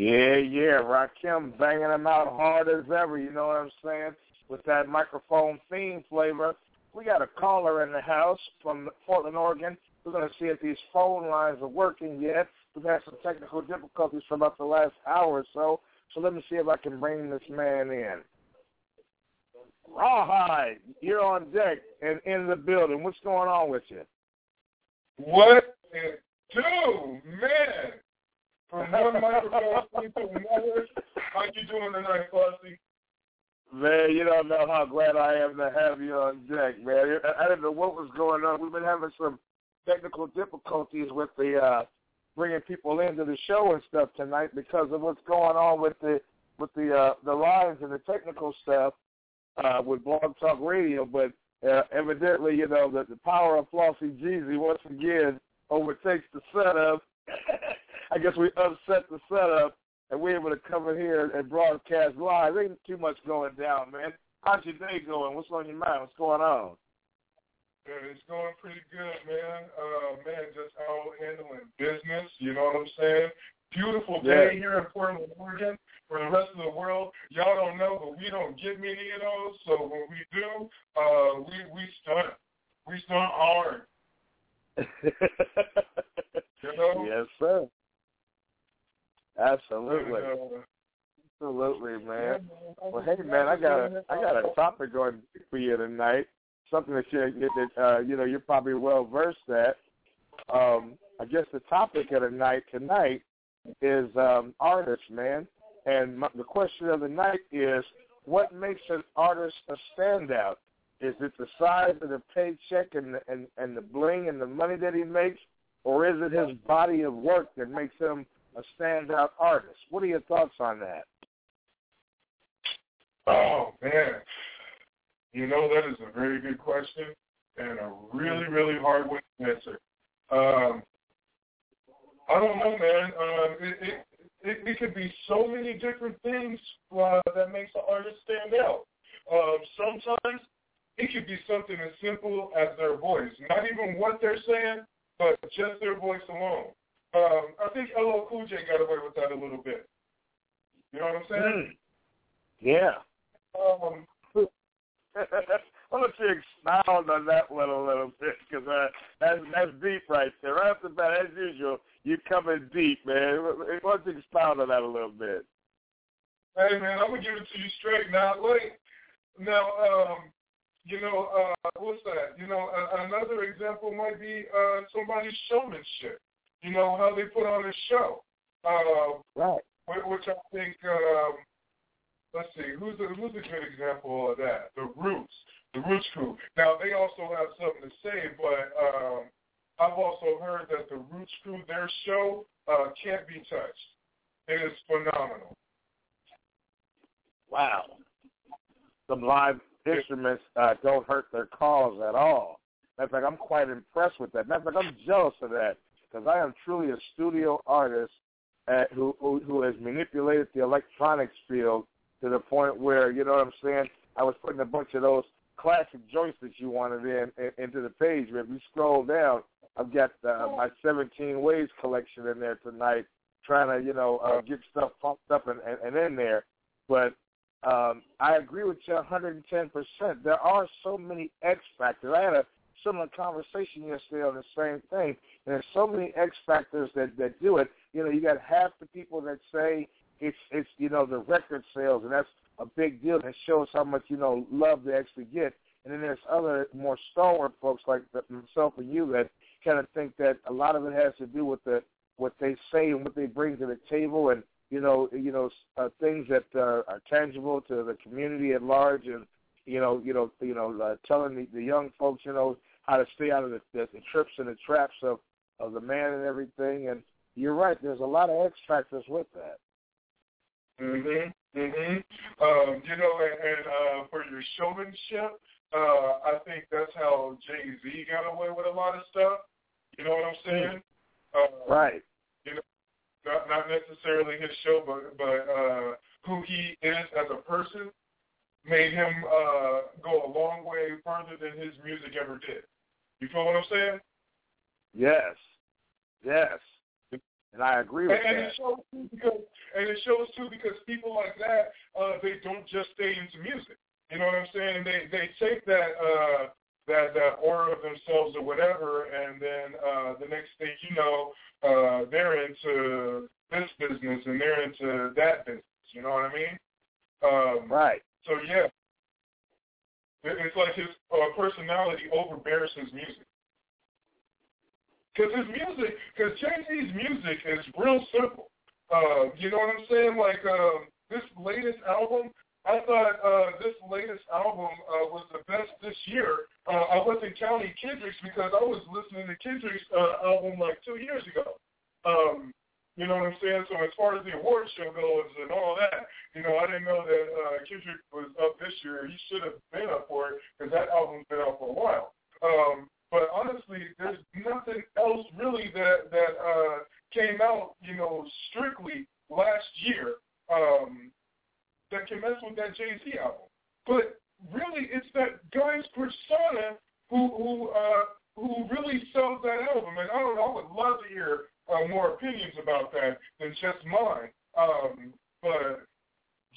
Yeah, yeah, Rakim banging them out hard as ever, you know what I'm saying? With that microphone fiend flavor. We got a caller in the house from Portland, Oregon. We're to see if these phone lines are working yet. We've had some technical difficulties for about the last hour or so, so let me see if I can bring this man in. Rawhide, you're on deck and in the building. What's going on with you? What do, man? From one microphone to another. How you doing tonight, Flauxy? Man, you don't know how glad I am to have you on deck, man. I didn't know what was going on. We've been having some technical difficulties with the uh bringing people into the show and stuff tonight because of what's going on with the with the uh the lines and the technical stuff uh with Blog Talk Radio, but uh, evidently, you know, that the power of Flauxy GZ once again overtakes the setup. I guess we upset the setup and we're able to come in here and broadcast live. There Ain't too much going down, man. How's your day going? What's on your mind? What's going on? It's going pretty good, man. Uh, man, just out handling business. You know what I'm saying? Beautiful day Yeah. here in Portland, Oregon. For the rest of the world, y'all don't know, but we don't get many of those. So when we do, uh, we we stunt. We stunt hard. You know? yes, sir. Absolutely. Absolutely, man. Well, hey, man, I got a I got a topic on for you tonight. Something that you that uh, you know you're probably well versed at. Um, I guess the topic of the night tonight is um, artists, man. And my, the question of the night is, what makes an artist a standout? Is it the size of the paycheck and the, and and the bling and the money that he makes, or is it his body of work that makes him a standout artist? What are your thoughts on that? Oh man, you know that is a very good question and a really really hard one to answer. Um, I don't know, man. Um, it, it it it could be so many different things uh, that makes an artist stand out. Um, sometimes it could be something as simple as their voice, not even what they're saying, but just their voice alone. Um, I think LL Cool J got away with that a little bit. You know what I'm saying? Yeah. Um, I'll let you expound on that one a little bit because uh, that's that's deep right there. Right off the bat, as usual, you coming deep, man. Why don't you expound on that a little bit? Hey man, I'm gonna give it to you straight now. Like now, um, you know, uh, what's that? You know, a- another example might be uh, somebody's showmanship. You know how they put on a show. Uh, right. Which I think. Um, let's see, who's a, who's a good example of that? The Roots, the Roots crew. Now they also have something to say, but um, I've also heard that the Roots crew, their show uh, can't be touched. It is phenomenal. Wow. Some live instruments uh, don't hurt their cause at all. Matter of fact, I'm quite impressed with that. Matter of fact, I'm jealous of that because I am truly a studio artist, uh, who, who who has manipulated the electronics field to the point where you know what I'm saying. I was putting a bunch of those classic joints that you wanted in, in into the page. If you scroll down, I've got uh, my 17 Ways collection in there tonight, trying to you know uh, get stuff pumped up and, and, and in there. But um, I agree with you 110 percent. There are so many X factors. I had a similar conversation yesterday on the same thing. And there's so many X factors that that do it. You know, you got half the people that say it's it's you know the record sales, and that's a big deal. It shows how much you know love they actually get. And then there's other more stalwart folks like myself and you that kind of think that a lot of it has to do with the what they say and what they bring to the table, and you know, you know, uh, things that uh, are tangible to the community at large, and you know, you know, you know, uh, telling the, the young folks, you know, how to stay out of the, the, the trips and the traps of of the man and everything. And you're right, there's a lot of X factors with that. Mhm. Mhm. Um, you know, and, and uh, for your showmanship, uh, I think that's how Jay Z got away with a lot of stuff. You know what I'm saying? Uh, right. You know, not not necessarily his show, but but uh, who he is as a person made him uh, go a long way further than his music ever did. You feel what I'm saying? Yes. Yes. And I agree with and, that. And it shows too because and it shows too because people like that, uh, they don't just stay into music. You know what I'm saying? They they take that uh that that aura of themselves or whatever and then uh the next thing you know, uh they're into this business and they're into that business. You know what I mean? Um right. So yeah. It's like his uh, personality overbears his music. Because his music, because Jay Z's music is real simple. Uh, you know what I'm saying? Like um, this latest album, I thought uh, this latest album uh, was the best this year. Uh, I wasn't counting Kendrick's because I was listening to Kendrick's uh, album like two years ago. Um, you know what I'm saying? So as far as the award show goes and all that, you know, I didn't know that uh, Kendrick was up this year. He should have been up for it because that album's been out for a while. Um, but honestly, there's nothing else really that that uh, came out, you know, strictly last year um, that can mess with that Jay Z album. But really, it's that guy's persona who who uh, who really sells that album. And I don't know, I would love to hear uh, more opinions about that than just mine. Um, but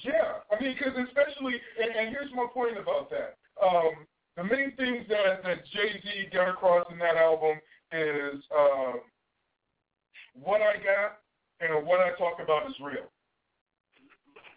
yeah, I mean, because especially, and, and here's my point about that. Um, the main things that, that Jay Z got across in that album is um, what I got and what I talk about is real.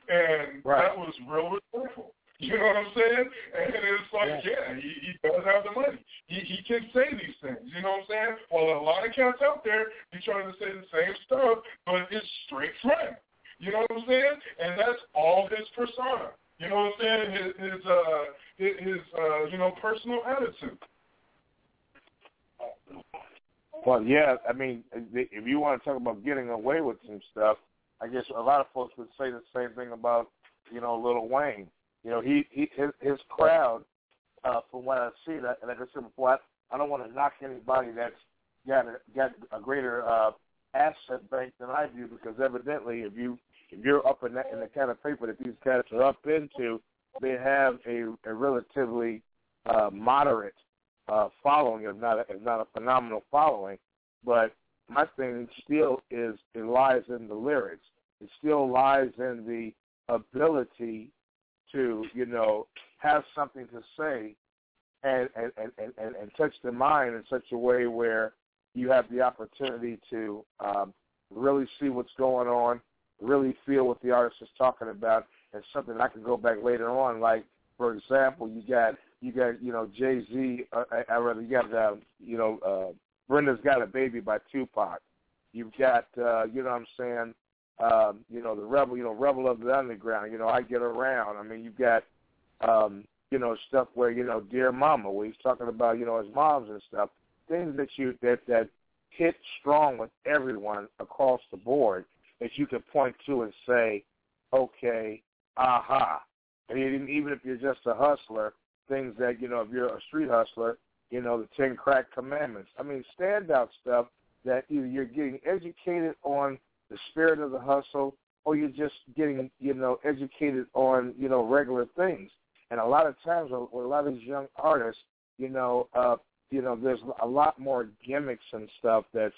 And right. that was real respectful. You know what I'm saying? And it's like, yeah, yeah he, he does have the money. He he can say these things. You know what I'm saying? Well, a lot of cats out there be trying to say the same stuff, but it's straight front. You know what I'm saying? And that's all his persona. You know what I'm saying? His his uh his, his uh you know personal attitude. Well, yeah, I mean, if you want to talk about getting away with some stuff, I guess a lot of folks would say the same thing about, you know, Lil Wayne. You know, he, he his, his crowd, uh, from what I see, that, and like I said before, I, I don't want to knock anybody that's got a, got a greater uh, asset bank than I do, because evidently, if you if you're up in that in the kind of paper that these cats are up into, they have a, a relatively uh, moderate uh, following, if not a, if not a phenomenal following. But my thing still is it lies in the lyrics. It still lies in the ability to you know have something to say and and, and, and, and touch the mind in such a way where you have the opportunity to um, really see what's going on, really feel what the artist is talking about, and something I can go back later on. Like for example, you got you got you know Jay Z. Uh, I, I rather you got uh, you know uh, Brenda's Got a Baby by Tupac. You've got uh, you know what I'm saying. Um, you know the rebel, you know rebel of the underground. You know I get around. I mean you've got um, you know stuff where you know dear mama, where he's talking about you know his moms and stuff. Things that you that that hit strong with everyone across the board that you can point to and say, okay, aha. And even even if you're just a hustler, things that you know if you're a street hustler, you know the ten crack commandments. I mean standout stuff that either you're getting educated on the spirit of the hustle, or you're just getting, you know, educated on, you know, regular things. And a lot of times with a lot of these young artists, you know, uh, you know, there's a lot more gimmicks and stuff that's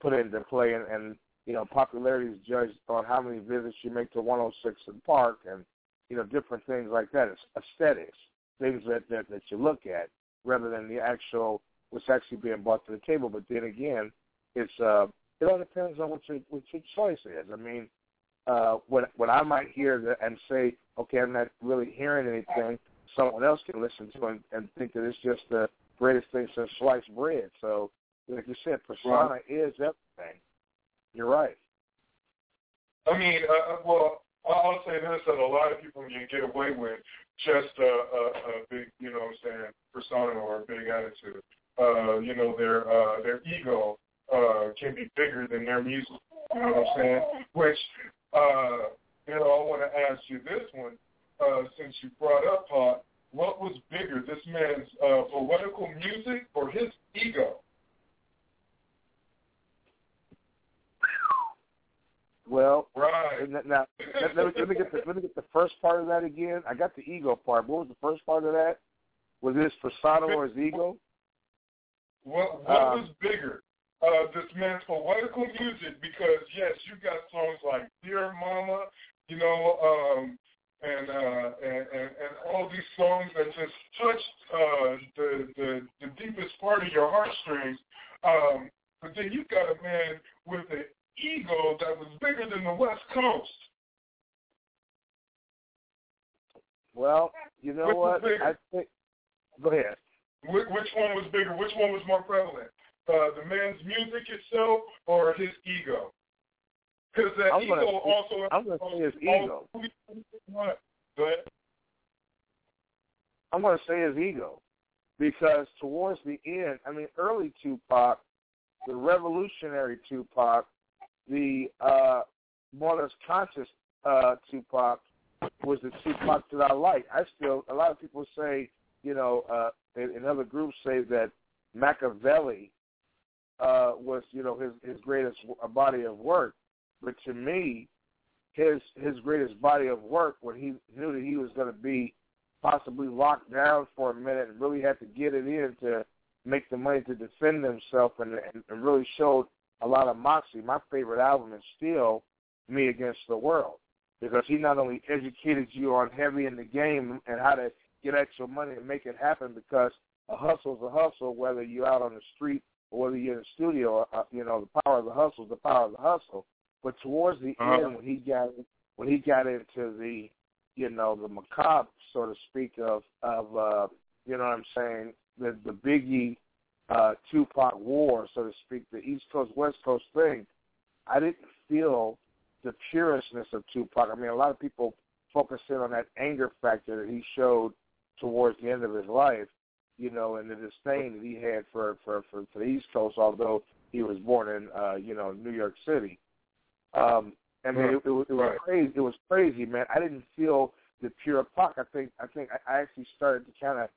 put into play, and, and you know, popularity is judged on how many visits you make to 106 and Park, and you know, different things like that. It's aesthetics, things that that, that you look at, rather than the actual what's actually being brought to the table. But then again, it's uh, it all depends on what your what your choice is. I mean, uh, what what I might hear and say, okay, I'm not really hearing anything. Someone else can listen to and, and think that it's just the greatest thing since sliced bread. So, like you said, persona Right. is everything. You're right. I mean, uh, uh, well, I'll say this: that a lot of people can get away with just a, a, a big, you know, what I'm saying, persona or a big attitude. Uh, you know, their uh, their ego uh, can be bigger than their music. You know what I'm saying? Which, uh, you know, I want to ask you this one, uh, since you brought up Hawk. What was bigger, this man's uh, poetical music or his ego? Well, right. Now, now let, let, me, let me get the let me get the first part of that again. I got the ego part. What was the first part of that? Was it his persona or his ego? What what Um, was bigger? Uh, this man's poetical music because yes, you got songs like Dear Mama, you know, um, and, uh, and and and all these songs that just touched uh, the, the the deepest part of your heartstrings. Um, but then you got a man with an ego that was bigger than the West Coast. Well, you know Which what? I think. Go ahead. Which one was bigger? Which one was more prevalent? Uh, the man's music itself or his ego? Because that I'm ego gonna- also. I'm gonna say his ego. Go ahead. I'm going to say his ego, because towards the end, I mean, early Tupac, the revolutionary Tupac, the uh, more or less conscious uh, Tupac was the Tupac that I like. I still, a lot of people say, you know, uh, in, in other groups say that Machiavelli uh, was, you know, his his greatest body of work, but to me, his his greatest body of work when he knew that he was going to be possibly locked down for a minute and really had to get it in to make the money to defend himself and, and, and really showed a lot of moxie. My favorite album is still Me Against the World because he not only educated you on heavy in the game and how to get extra money and make it happen because a hustle's a hustle whether you're out on the street or whether you're in the studio. Uh, you know, the power of the hustle is the power of the hustle. But towards the Uh-huh. end, when he got when he got into the you know the macabre, so to speak, of of uh, you know what I'm saying the the Biggie uh, Tupac war, so to speak, the East Coast West Coast thing. I didn't feel the pureness of Tupac. I mean, a lot of people focus in on that anger factor that he showed towards the end of his life, you know, and the disdain that he had for for for, for the East Coast, although he was born in uh, you know New York City. Um, I mean, it, it, was- it was Right. crazy. It was crazy, man. I didn't feel the pure Pac. I think I think I I actually started to kind of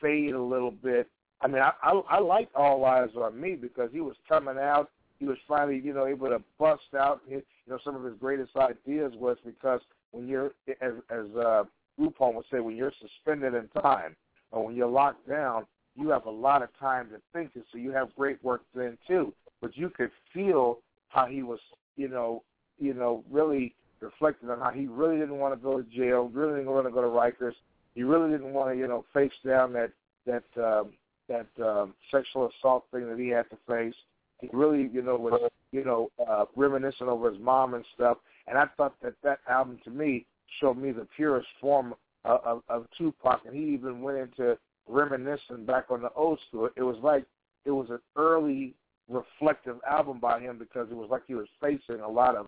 fade a little bit. I mean, I, I I liked All Eyez on Me because he was coming out. He was finally, you know, able to bust out. His, you know, some of his greatest ideas was because when you're, as as uh, RuPaul would say, when you're suspended in time or when you're locked down, you have a lot of time to think, and so you have great work then too. But you could feel how he was, you know, you know, really reflected on how he really didn't want to go to jail, really didn't want to go to Rikers. He really didn't want to, you know, face down that that um, that um, sexual assault thing that he had to face. He really, you know, was you know uh, reminiscing over his mom and stuff. And I thought that that album to me showed me the purest form of, of, Tupac, and he even went into reminiscing back on the old school. It was like it was an early reflective album by him because it was like he was facing a lot of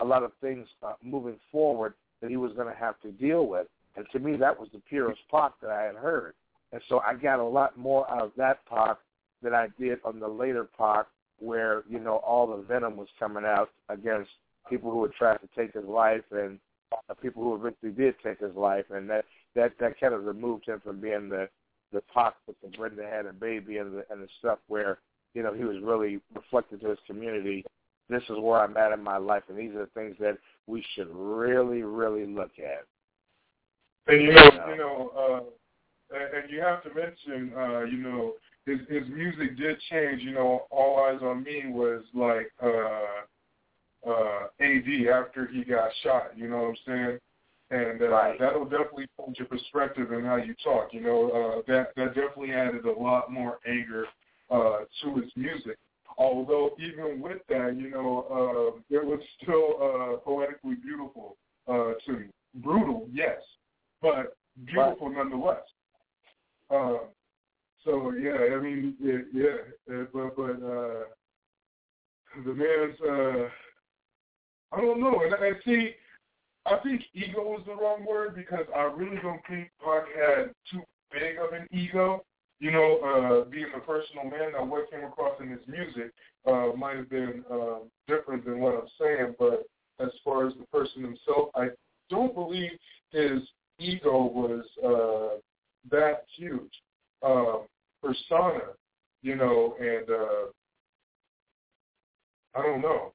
a lot of things uh, moving forward that he was going to have to deal with. And to me, that was the purest Pac that I had heard. And so I got a lot more out of that Pac than I did on the later Pac, where you know all the venom was coming out against people who had tried to take his life and uh, people who eventually did take his life, and that that that kind of removed him from being the the with the Brenda had a baby and the and the stuff where you know he was really reflected to his community this is where I'm at in my life, and these are the things that we should really, really look at. And you know, you know, uh, and, and you have to mention, uh, you know, his his music did change. You know, All Eyez on Me was like uh, uh, AD after he got shot. You know what I'm saying? And uh, Right. that'll definitely change your perspective and how you talk. You know, uh, that that definitely added a lot more anger uh, to his music. Although even with that, you know, uh, it was still uh, poetically beautiful uh, to me. Brutal, yes, but beautiful nonetheless. Uh, so yeah, I mean, yeah, yeah uh, but but uh, the man's, uh, I don't know, and, and see, I think ego is the wrong word because I really don't think Pac had too big of an ego. You know, uh, being a personal man, now what came across in his music uh, might have been uh, different than what I'm saying, but as far as the person himself, I don't believe his ego was uh, that huge. Uh, persona, you know, and uh, I don't know.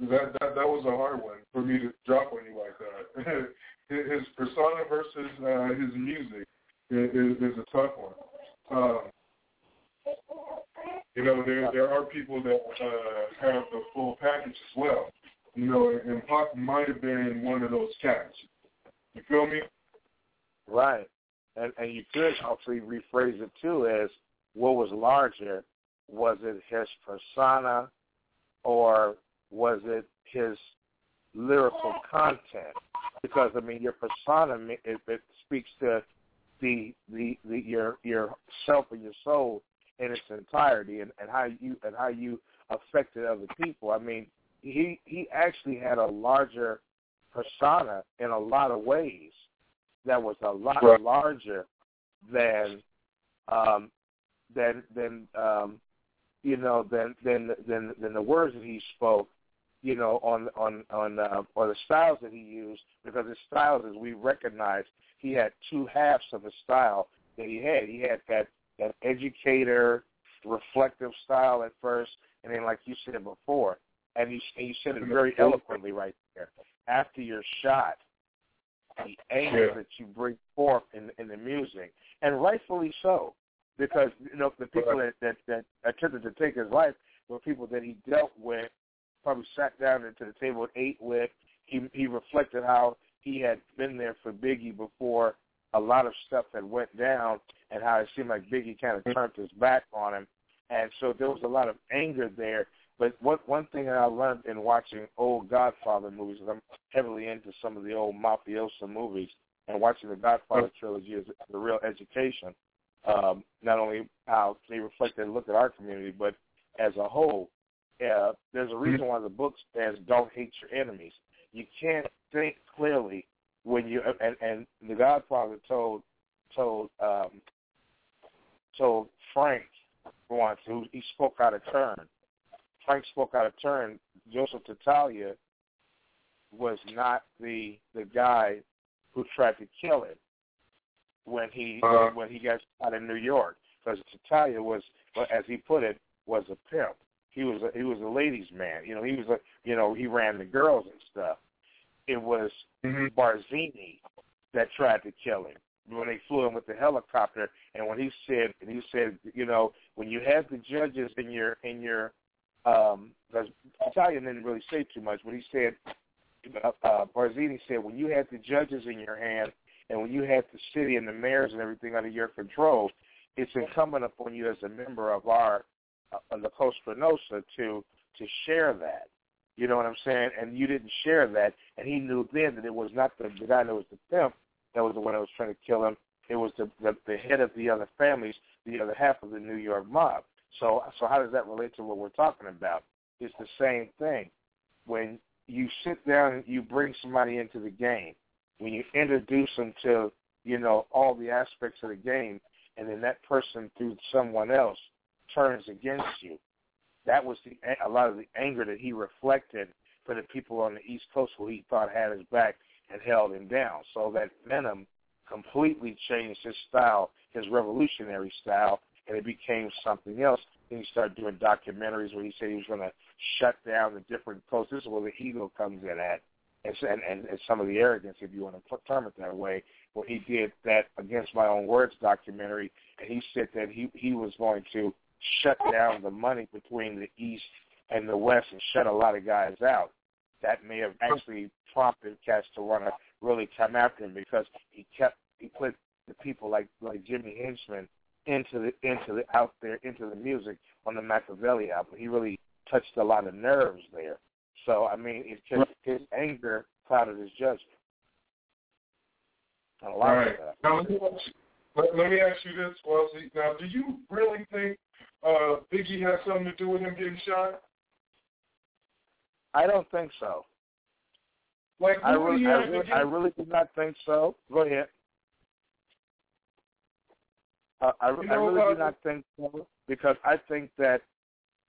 That that that was a hard one for me to drop on you like that. his persona versus uh, his music is, is, a tough one. Um, you know, there there are people that uh, have the full package as well. You know, and Pac might have been one of those cats. You feel me? Right. And and you could actually rephrase it too as what was larger? Was it his persona or was it his lyrical content? Because I mean your persona it, it speaks to the the, the your your self and your soul in its entirety and, and how you and how you affected other people. I mean, he he actually had a larger persona in a lot of ways that was a lot Right. larger than um than than um you know than than than than the words that he spoke you know on on on uh, or the styles that he used because his styles as we recognize he had two halves of his style that he had. He had that that educator reflective style at first and then like you said before and you and you said it very eloquently right there after you're shot the anger Yeah. that you bring forth in in the music, and rightfully so, because you know the people that that, that attempted to take his life were people that he dealt with, probably sat down into the table and ate with. He he reflected how he had been there for Biggie before a lot of stuff had went down, and how it seemed like Biggie kind of turned his back on him, and so there was a lot of anger there. But one one thing that I learned in watching old Godfather movies, 'cause I'm heavily into some of the old mafioso movies, and watching the Godfather trilogy is a real education. Um, not only how they reflect and look at our community, but as a whole. Uh, there's a reason why the book says "Don't hate your enemies." You can't think clearly when you and, and the Godfather told told um, told Frank once who he spoke out of turn. Frank spoke out of turn. Joseph Tattaglia was not the the guy who tried to kill him when he Uh-huh. when he got shot in New York because Tattaglia was, as he put it, was a pimp. He was a, he was a ladies' man. You know, he was a you know he ran the girls and stuff. It was Barzini that tried to kill him when they flew him with the helicopter. And when he said, and he said, you know, when you have the judges in your in your, um, Italian didn't really say too much, but he said, uh, uh, Barzini said, when you had the judges in your hand and when you had the city and the mayors and everything under your control, it's incumbent upon you as a member of our uh, the Costa Nostra to to share that. You know what I'm saying? And you didn't share that, and he knew then that it was not the, the guy that was the pimp that was the one that was trying to kill him. It was the, the the head of the other families, the other half of the New York mob. So so how does that relate to what we're talking about? It's the same thing. When you sit down and you bring somebody into the game, when you introduce them to you know all the aspects of the game, and then that person through someone else turns against you. That was the a lot of the anger that he reflected for the people on the East Coast who he thought had his back and held him down. So that venom completely changed his style, his revolutionary style, and it became something else. Then he started doing documentaries where he said he was going to shut down the different coasts. This is where the ego comes in at, and, and, and some of the arrogance, if you want to term it that way, where he did that against my own words documentary, and he said that he he was going to shut down the money between the East and the West and shut a lot of guys out. That may have actually prompted cats to want to really come after him because he kept he put the people like like Jimmy Henchman into the into the out there into the music on the Machiavelli album. He really touched a lot of nerves there. So I mean, it's just his anger clouded his judgment. A lot All right. of that. Now, let me ask you, let, let me ask you this, Wellesley. Now, do you really think uh, Biggie has something to do with him getting shot? I don't think so. Like, I really, I really, get- I really did not think so. Go ahead. Uh, I, You I know, really uh, do not think so because I think that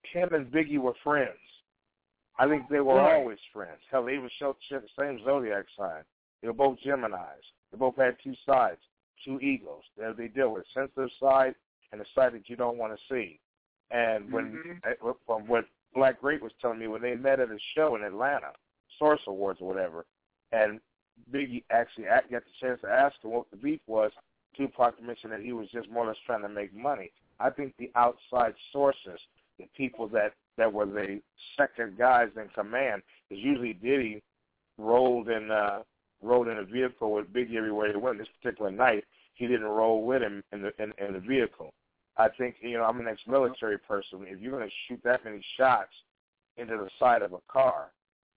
him and Biggie were friends. I think they were Right. always friends. Hell, they even showed the same zodiac sign. They were both Gemini's. They both had two sides, two egos. They, they deal with a sensitive side and a side that you don't want to see. And when Mm-hmm. uh, from what Black Great was telling me when they met at a show in Atlanta, Source Awards or whatever, and Biggie actually got the chance to ask him what the beef was. Tupac mentioned that he was just more or less trying to make money. I think the outside sources, the people that that were the second guys in command, because usually Diddy rolled in uh, rolled in a vehicle with Biggie everywhere he went. This particular night, he didn't roll with him in the in, in the vehicle. I think you know I'm an ex-military person. If you're going to shoot that many shots into the side of a car,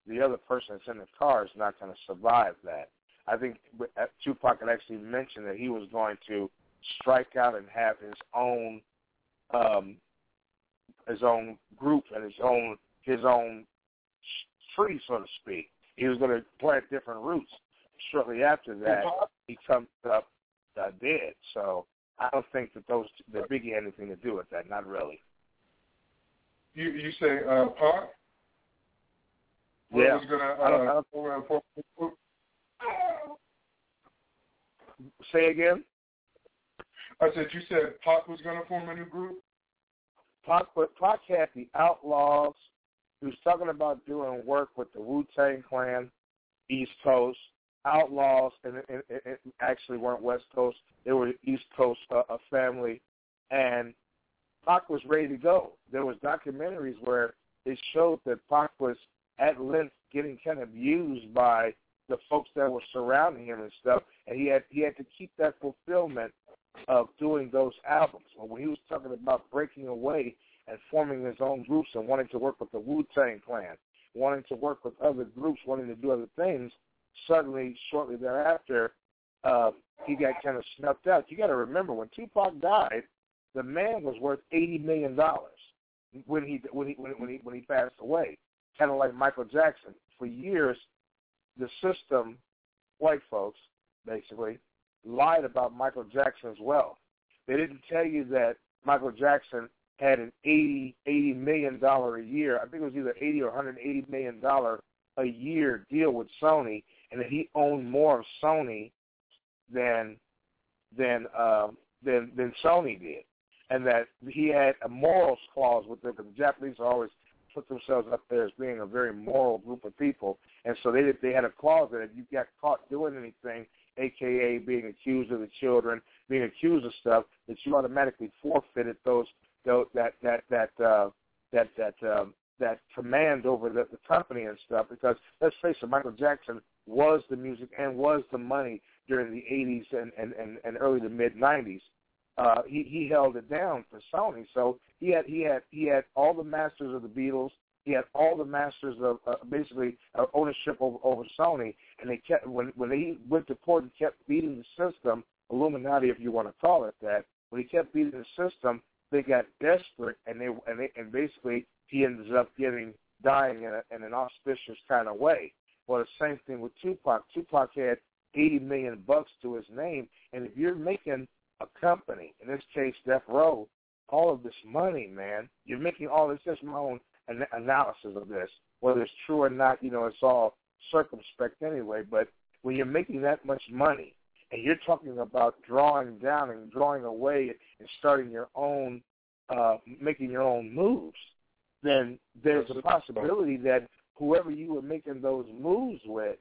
the other person that's in the car is not going to survive that. I think uh, Tupac had actually mentioned that he was going to strike out and have his own um, his own group and his own his own tree, so to speak. He was going to plant different roots. Shortly after that, he comes up uh, dead. So I don't think that those that Biggie had anything to do with that. Not really. You you say uh, Pac? Yeah. Was gonna, I don't- I uh, don't- form a- form a group? Say again. I said you said Pac was going to form a new group. Pac, Pac had the Outlaws. He was talking about doing work with the Wu Tang Clan, East Coast. Outlaws, and it, it actually weren't West Coast. They were East Coast uh, a family, and Pac was ready to go. There was documentaries where it showed that Pac was at length getting kind of used by the folks that were surrounding him and stuff, and he had he had to keep that fulfillment of doing those albums. When he was talking about breaking away and forming his own groups and wanting to work with the Wu Tang Clan, wanting to work with other groups, wanting to do other things, suddenly, shortly thereafter, uh, he got kind of snuffed out. You got to remember when Tupac died, the man was worth eighty million dollars when he when he when, when he when he passed away. Kind of like Michael Jackson. For years, the system, white folks, basically, lied about Michael Jackson's wealth. They didn't tell you that Michael Jackson had an eighty eighty million dollar a year. I think it was either eighty or one hundred eighty million dollar a year deal with Sony, and that he owned more of Sony than than um, than than Sony did, and that he had a morals clause with them. Because the Japanese always put themselves up there as being a very moral group of people, and so they they had a clause that if you got caught doing anything, aka being accused of the children, being accused of stuff, that you automatically forfeited those, those that that that uh, that that um, that command over the, the company and stuff. Because let's face it, Michael Jackson was the music and was the money during the 80s and and and, and early to mid 90s. Uh, he he held it down for Sony, so he had he had he had all the masters of the Beatles. He had all the masters of uh, basically uh, ownership over, over Sony, and they kept when when he went to court and kept beating the system, Illuminati, if you want to call it that. When he kept beating the system, they got desperate, and they and they and basically he ended up getting dying in, a, in an auspicious kind of way. Well, the same thing with Tupac. Tupac had eighty million bucks to his name, and if you're making a company, in this case Death Row, all of this money, man, you're making all this. Just my own an- analysis of this, whether it's true or not. You know, it's all circumspect anyway. But when you're making that much money, and you're talking about drawing down and drawing away and starting your own, uh, making your own moves, then there's a possibility that whoever you were making those moves with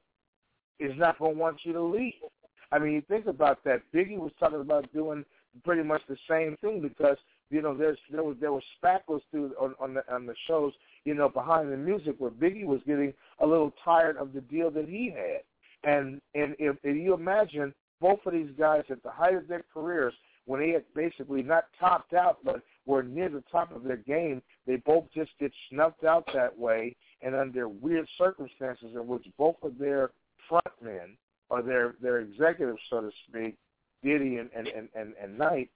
is not going to want you to leave. I mean, you think about that. Biggie was talking about doing pretty much the same thing because you know there's there was there was spackles through on on the on the shows you know behind the music where Biggie was getting a little tired of the deal that he had, and and if, if you imagine both of these guys at the height of their careers when they had basically not topped out but were near the top of their game, they both just get snuffed out that way and under weird circumstances in which both of their front men or their their executives, so to speak, Diddy and and and, and Knight,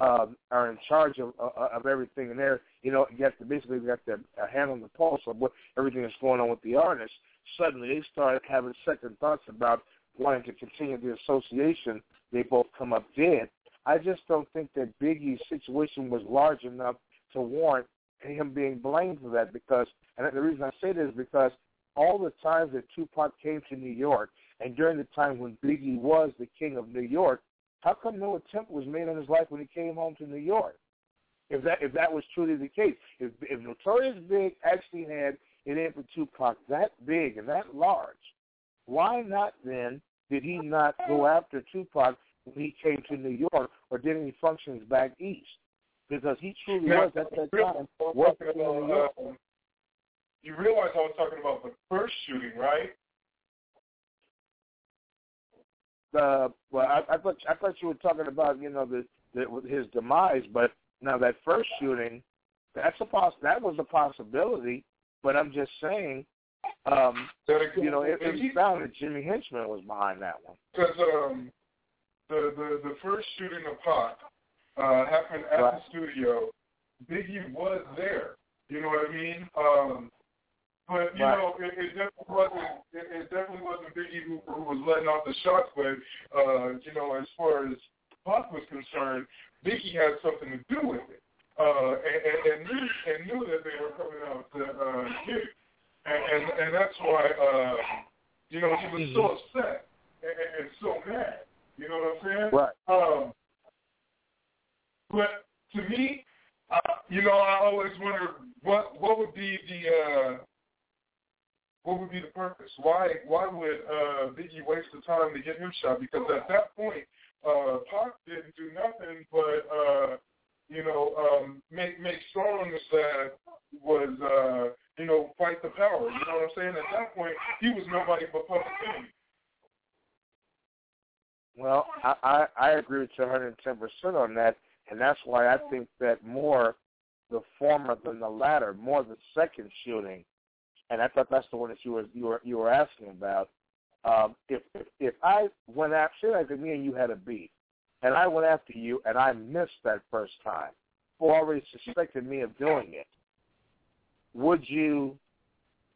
um, are in charge of uh, of everything, and they're you know you have to basically got their uh, hand on the pulse of what everything that's going on with the artists. Suddenly, they start having second thoughts about wanting to continue the association. They both come up dead. I just don't think that Biggie's situation was large enough to warrant him being blamed for that because, and the reason I say this is because all the times that Tupac came to New York, and during the time when Biggie was the king of New York, how come no attempt was made on his life when he came home to New York? If that if that was truly the case, if if Notorious Big actually had an in for Tupac that big and that large, why not then did he not go after Tupac when he came to New York or did any functions back east? Because he truly Now, was at that time working in New York. uh, you realize I was talking about the first shooting, right? uh, well, I, I thought I thought you were talking about you know the, the his demise, but now that first shooting, that's a poss that was a possibility. But I'm just saying, um, you know, it, it was found that Jimmy Henchman was behind that one. Because um, the, the the first shooting of Pac uh, happened at Right. the studio. Biggie was there. You know what I mean? Um, but you Right. know, it, it definitely wasn't. It, it definitely wasn't Biggie who, who was letting off the shots. But uh, you know, as far as Pac was concerned, Biggie had something to do with it, uh, and, and, and knew and knew that they were coming out to uh, get. And, and and that's why uh, you know he was so upset and, and so mad. You know what I'm saying? Right. Um, but to me, uh, you know, I always wonder what what would be the uh, what would be the purpose? Why why would uh, Biggie waste the time to get him shot? Because at that point, uh, Pac didn't do nothing but uh, you know um, make make songs that was uh, you know fight the power. You know what I'm saying? At that point, he was nobody but Public Enemy. Well, I, I, agree with you 110 percent on that, and that's why I think that more the former than the latter, more the second shooting, and I thought that's the one that you were you were you were asking about. Um, if, if if I went after, say like me and you had a beef, and I went after you and I missed that first time, who already suspected me of doing it, would you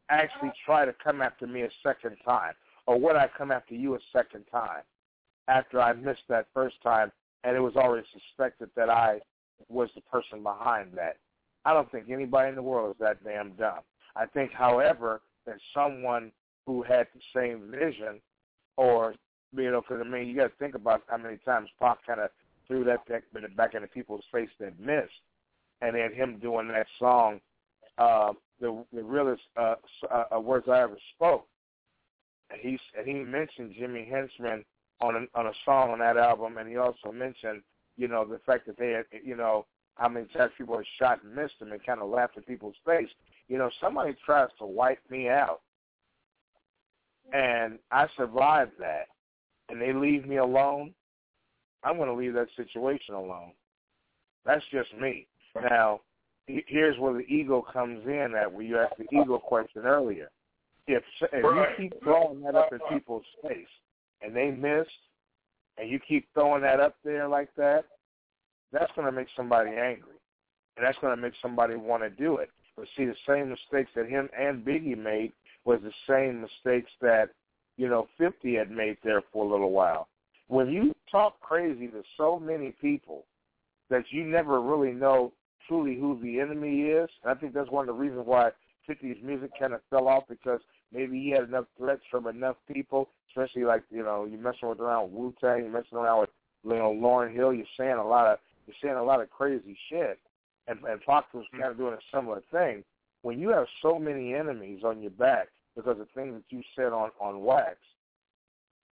actually try to come after me a second time, or would I come after you a second time? After I missed that first time, and it was already suspected that I was the person behind that. I don't think anybody in the world is that damn dumb. I think, however, that someone who had the same vision, or you know, because I mean, you got to think about how many times Pac kind of threw that back, into people's face that missed, and then him doing that song, uh, the the realest uh, uh, uh, words I ever spoke. He and he mentioned Jimmy Henchman on a, on a song on that album, and he also mentioned, you know, the fact that they had, you know, how many times people had shot and missed him and kind of laughed in people's face. You know, somebody tries to wipe me out, and I survived that, and they leave me alone. I'm going to leave that situation alone. That's just me. Now, here's where the ego comes in. At where you asked the ego question earlier. If if you keep throwing that up in people's face, and they missed, and you keep throwing that up there like that, that's going to make somebody angry, and that's going to make somebody want to do it. But see, the same mistakes that him and Biggie made was the same mistakes that you know Fifty had made there for a little while. When you talk crazy to so many people that you never really know truly who the enemy is, and I think that's one of the reasons why 50's music kind of fell off because maybe he had enough threats from enough people, especially like you know you're messing with around Wu Tang, you're messing around with you know Lauryn Hill, you're saying a lot of you're saying a lot of crazy shit, and and Fox was hmm. kind of doing a similar thing. when you have so many enemies on your back because of things that you said on on wax,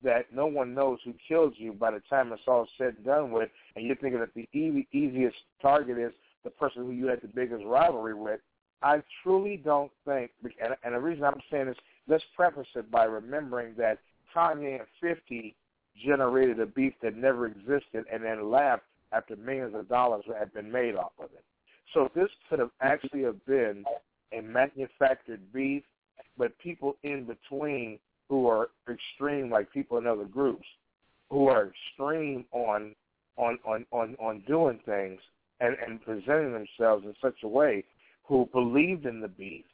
that no one knows who killed you by the time it's all said and done with, and you're thinking that the easy, easiest target is the person who you had the biggest rivalry with. I truly don't think, and, and the reason I'm saying this, let's preface it by remembering that Kanye and 50 generated a beef that never existed and then laughed after millions of dollars had been made off of it. So this could have actually have been a manufactured beef, but people in between who are extreme, like people in other groups, who are extreme on on on on, on doing things and, and presenting themselves in such a way, who believed in the beef,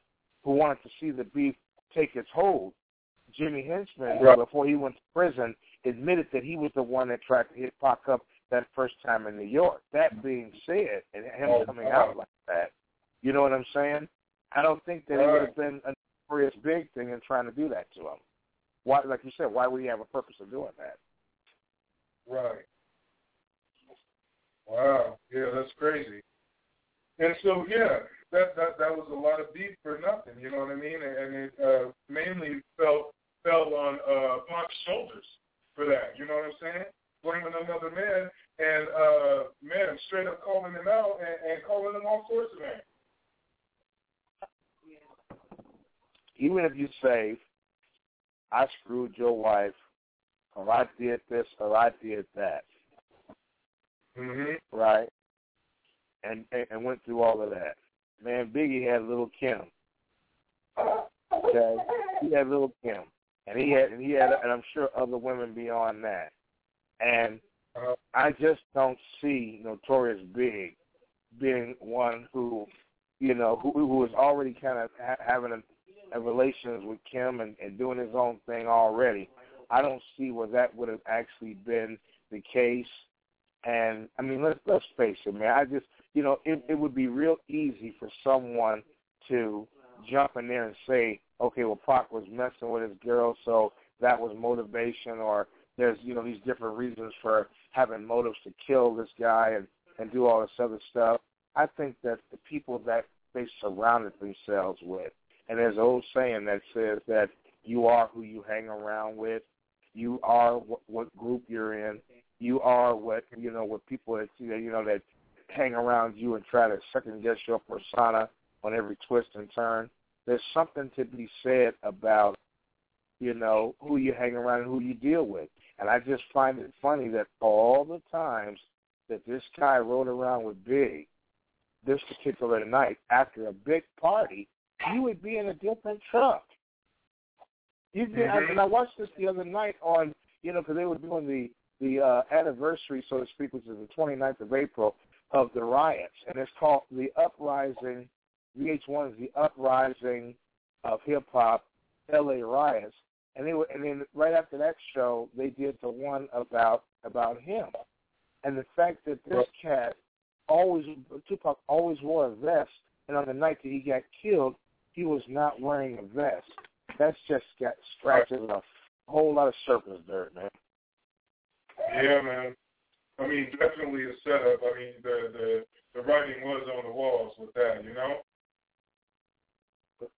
who wanted to see the beef take its hold. Jimmy Henchman, right. before he went to prison, admitted that he was the one that tried to hit Pac up that first time in New York. That being said, and him oh, coming out like that, you know what I'm saying? I don't think that right. it would have been a notorious big thing in trying to do that to him. Why, like you said, why would he have a purpose of doing that? Right. Wow. Yeah, that's crazy. And so, yeah, that that that was a lot of beef for nothing. You know what I mean? And it uh, mainly fell fell on uh, Pac's shoulders for that. You know what I'm saying? Blaming another man and uh, man straight up calling him out and, and calling him all sorts of names. Even if you say I screwed your wife, or I did this, or I did that. Mm-hmm. Right? And, and and went through all of that. Man, Biggie had little Kim. Okay, he had little Kim, and he had and he had, and I'm sure other women beyond that. And I just don't see Notorious Big being one who, you know, who who was already kind of ha- having a and relations with Kim and, and doing his own thing already. I don't see where that would have actually been the case. And I mean, let's let's face it, man. I just you know, it it would be real easy for someone to jump in there and say, okay, well, Pac was messing with his girl, so that was motivation, or there's you know these different reasons for having motives to kill this guy and and do all this other stuff. I think that the people that they surrounded themselves with and there's an old saying that says that you are who you hang around with. You are what, what group you're in. You are what you know what people that you know that hang around you and try to second guess your persona on every twist and turn. There's something to be said about you know who you hang around and who you deal with. And I just find it funny that all the times that this guy rode around with Big, this particular night after a big party, you would be in a different truck. You did, mm-hmm. and I watched this the other night on, you know, because they were doing the the uh, anniversary, so to speak, which is the 29th of April of the riots, and it's called the Uprising. VH1 is the Uprising of Hip Hop, L.A. riots, and they were, and then right after that show, they did the one about about him, and the fact that this cat always Tupac always wore a vest, and on the night that he got killed, he was not wearing a vest. That's just got scratches a whole lot of surface dirt, man. Yeah, man. I mean, definitely a setup. I mean, the the the writing was on the walls with that, you know.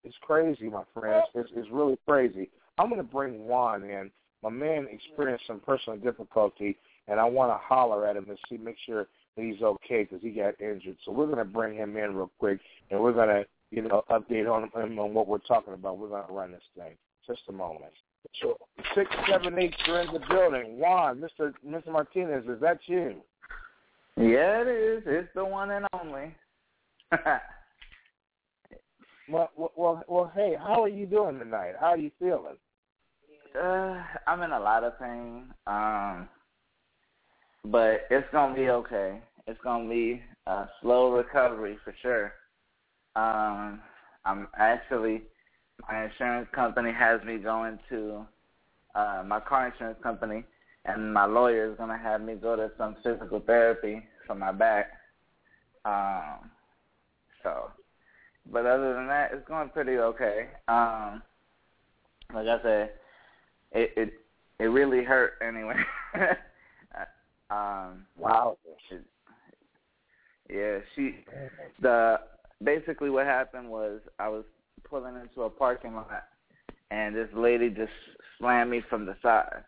It's crazy, my friends. It's, it's really crazy. I'm going to bring Juan in. My man experienced some personal difficulty, and I want to holler at him and see, make sure that he's okay because he got injured. So we're going to bring him in real quick, and we're going to you know, update on him on what we're talking about. We're gonna run this thing. Just a moment. Six seven eight, you're in the building. Juan, Mr. Mr. Martinez, is that you? Yeah, it is. It's the one and only. well, well, well, hey, how are you doing tonight? How are you feeling? Uh, I'm in a lot of pain. Um, but it's gonna be okay. It's gonna be a slow recovery for sure. Um, I'm actually my insurance company has me going to uh, my car insurance company, and my lawyer is gonna have me go to some physical therapy for my back. Um, so, but other than that, it's going pretty okay. Um, like I said, it it it really hurt anyway. um, wow. It, yeah, she the basically what happened was I was pulling into a parking lot, and this lady just slammed me from the side.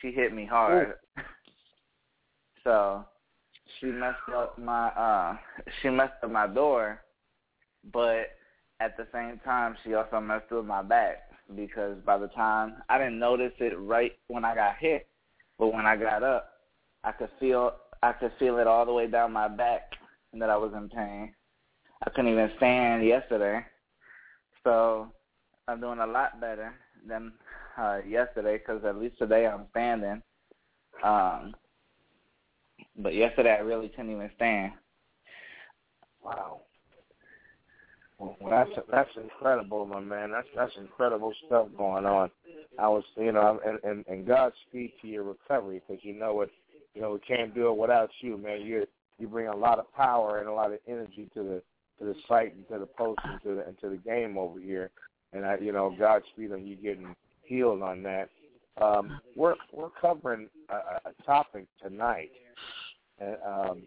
She hit me hard. so she messed up my uh she messed up my door, but at the same time she also messed with my back because by the time I didn't notice it right when I got hit, but when I got up, I could feel I could feel it all the way down my back and that I was in pain. I couldn't even stand yesterday. So I'm doing a lot better than uh, yesterday because at least today I'm standing. Um, but yesterday I really couldn't even stand. Wow. Well, that's that's incredible, my man. That's that's incredible stuff going on. I was, you know, and and, and Godspeed to your recovery because you know what, you know, we can't do it without you, man. You you bring a lot of power and a lot of energy to the to the site and to the post and to the and to the game over here. And I, you know, Godspeed on you getting healed on that. Um, we're we're covering a, a topic tonight, and um,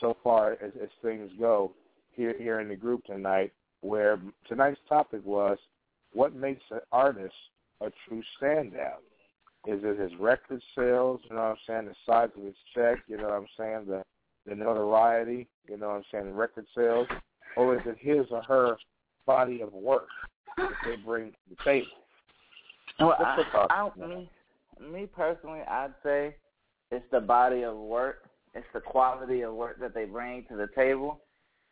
so far as, as things go here here in the group tonight, where tonight's topic was what makes an artist a true standout. Is it his record sales? You know what I'm saying? The size of his check? You know what I'm saying? The the notoriety? You know what I'm saying? The record sales? Or is it his or her body of work that they bring to the table? Well, I, I, me, me personally, I'd say it's the body of work. It's the quality of work that they bring to the table,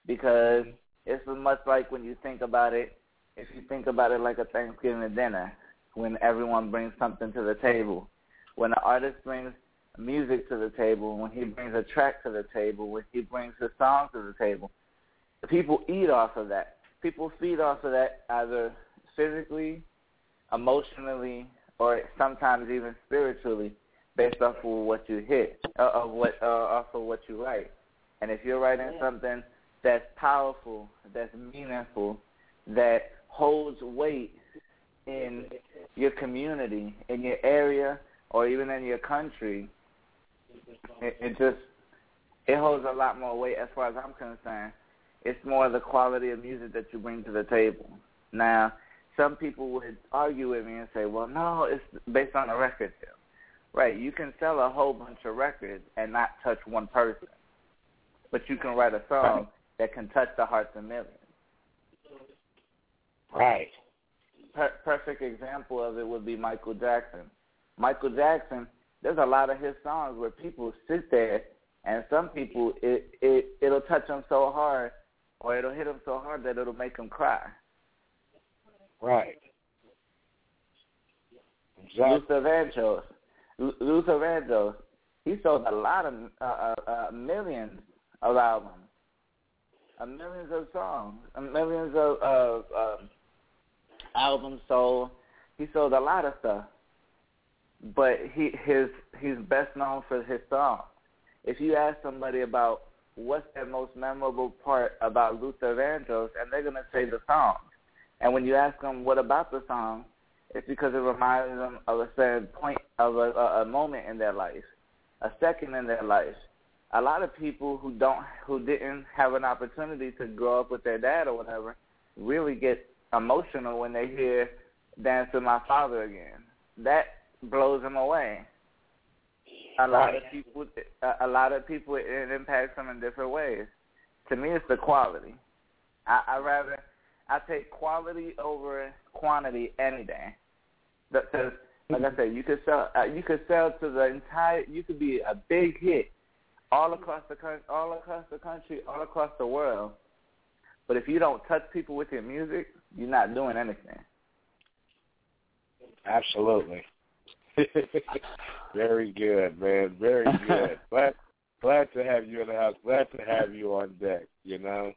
because it's much like when you think about it. If you think about it like a Thanksgiving dinner, when everyone brings something to the table, when the artist brings music to the table, when he brings a track to the table, when he brings his song to the table, people eat off of that. People feed off of that either physically, emotionally, or sometimes even spiritually, based off of what you hit, uh, of what uh, off of what you write. And if you're writing something that's powerful, that's meaningful, that holds weight in your community, in your area, or even in your country, it, it just it holds a lot more weight as far as I'm concerned. It's more the quality of music that you bring to the table. Now, some people would argue with me and say, "Well, no, it's based on a record sale." Right? You can sell a whole bunch of records and not touch one person, but you can write a song that can touch the hearts of millions. Right. Per- perfect example of it would be Michael Jackson. Michael Jackson, there's a lot of his songs where people sit there, and some people it it it'll touch them so hard, or it'll hit them so hard that it'll make them cry. Right. Exactly. Luther Vandross, Lu- Luther Vandross, he sold a lot of uh, uh, uh, millions of albums, uh, millions of songs, uh, millions of uh, um, albums sold. He sold a lot of stuff, but he his he's best known for his songs. If you ask somebody about what's their most memorable part about Luther Vandross, and they're gonna say the song. And when you ask them what about the song, it's because it reminds them of a certain point of a, a, a moment in their life, a second in their life. A lot of people who don't, who didn't have an opportunity to grow up with their dad or whatever, really get emotional when they hear "Dance with My Father" again. That blows them away. A lot of people, a, a lot of people, it impacts them in different ways. To me, it's the quality. I, I rather, I take quality over quantity any day. Because, like I said, you could sell, uh, you could sell to the entire, you could be a big hit all across the country, all across the country, all across the world. But if you don't touch people with your music, you're not doing anything. Absolutely. Very good, man. Very good. glad glad to have you in the house. Glad to have you on deck. You know,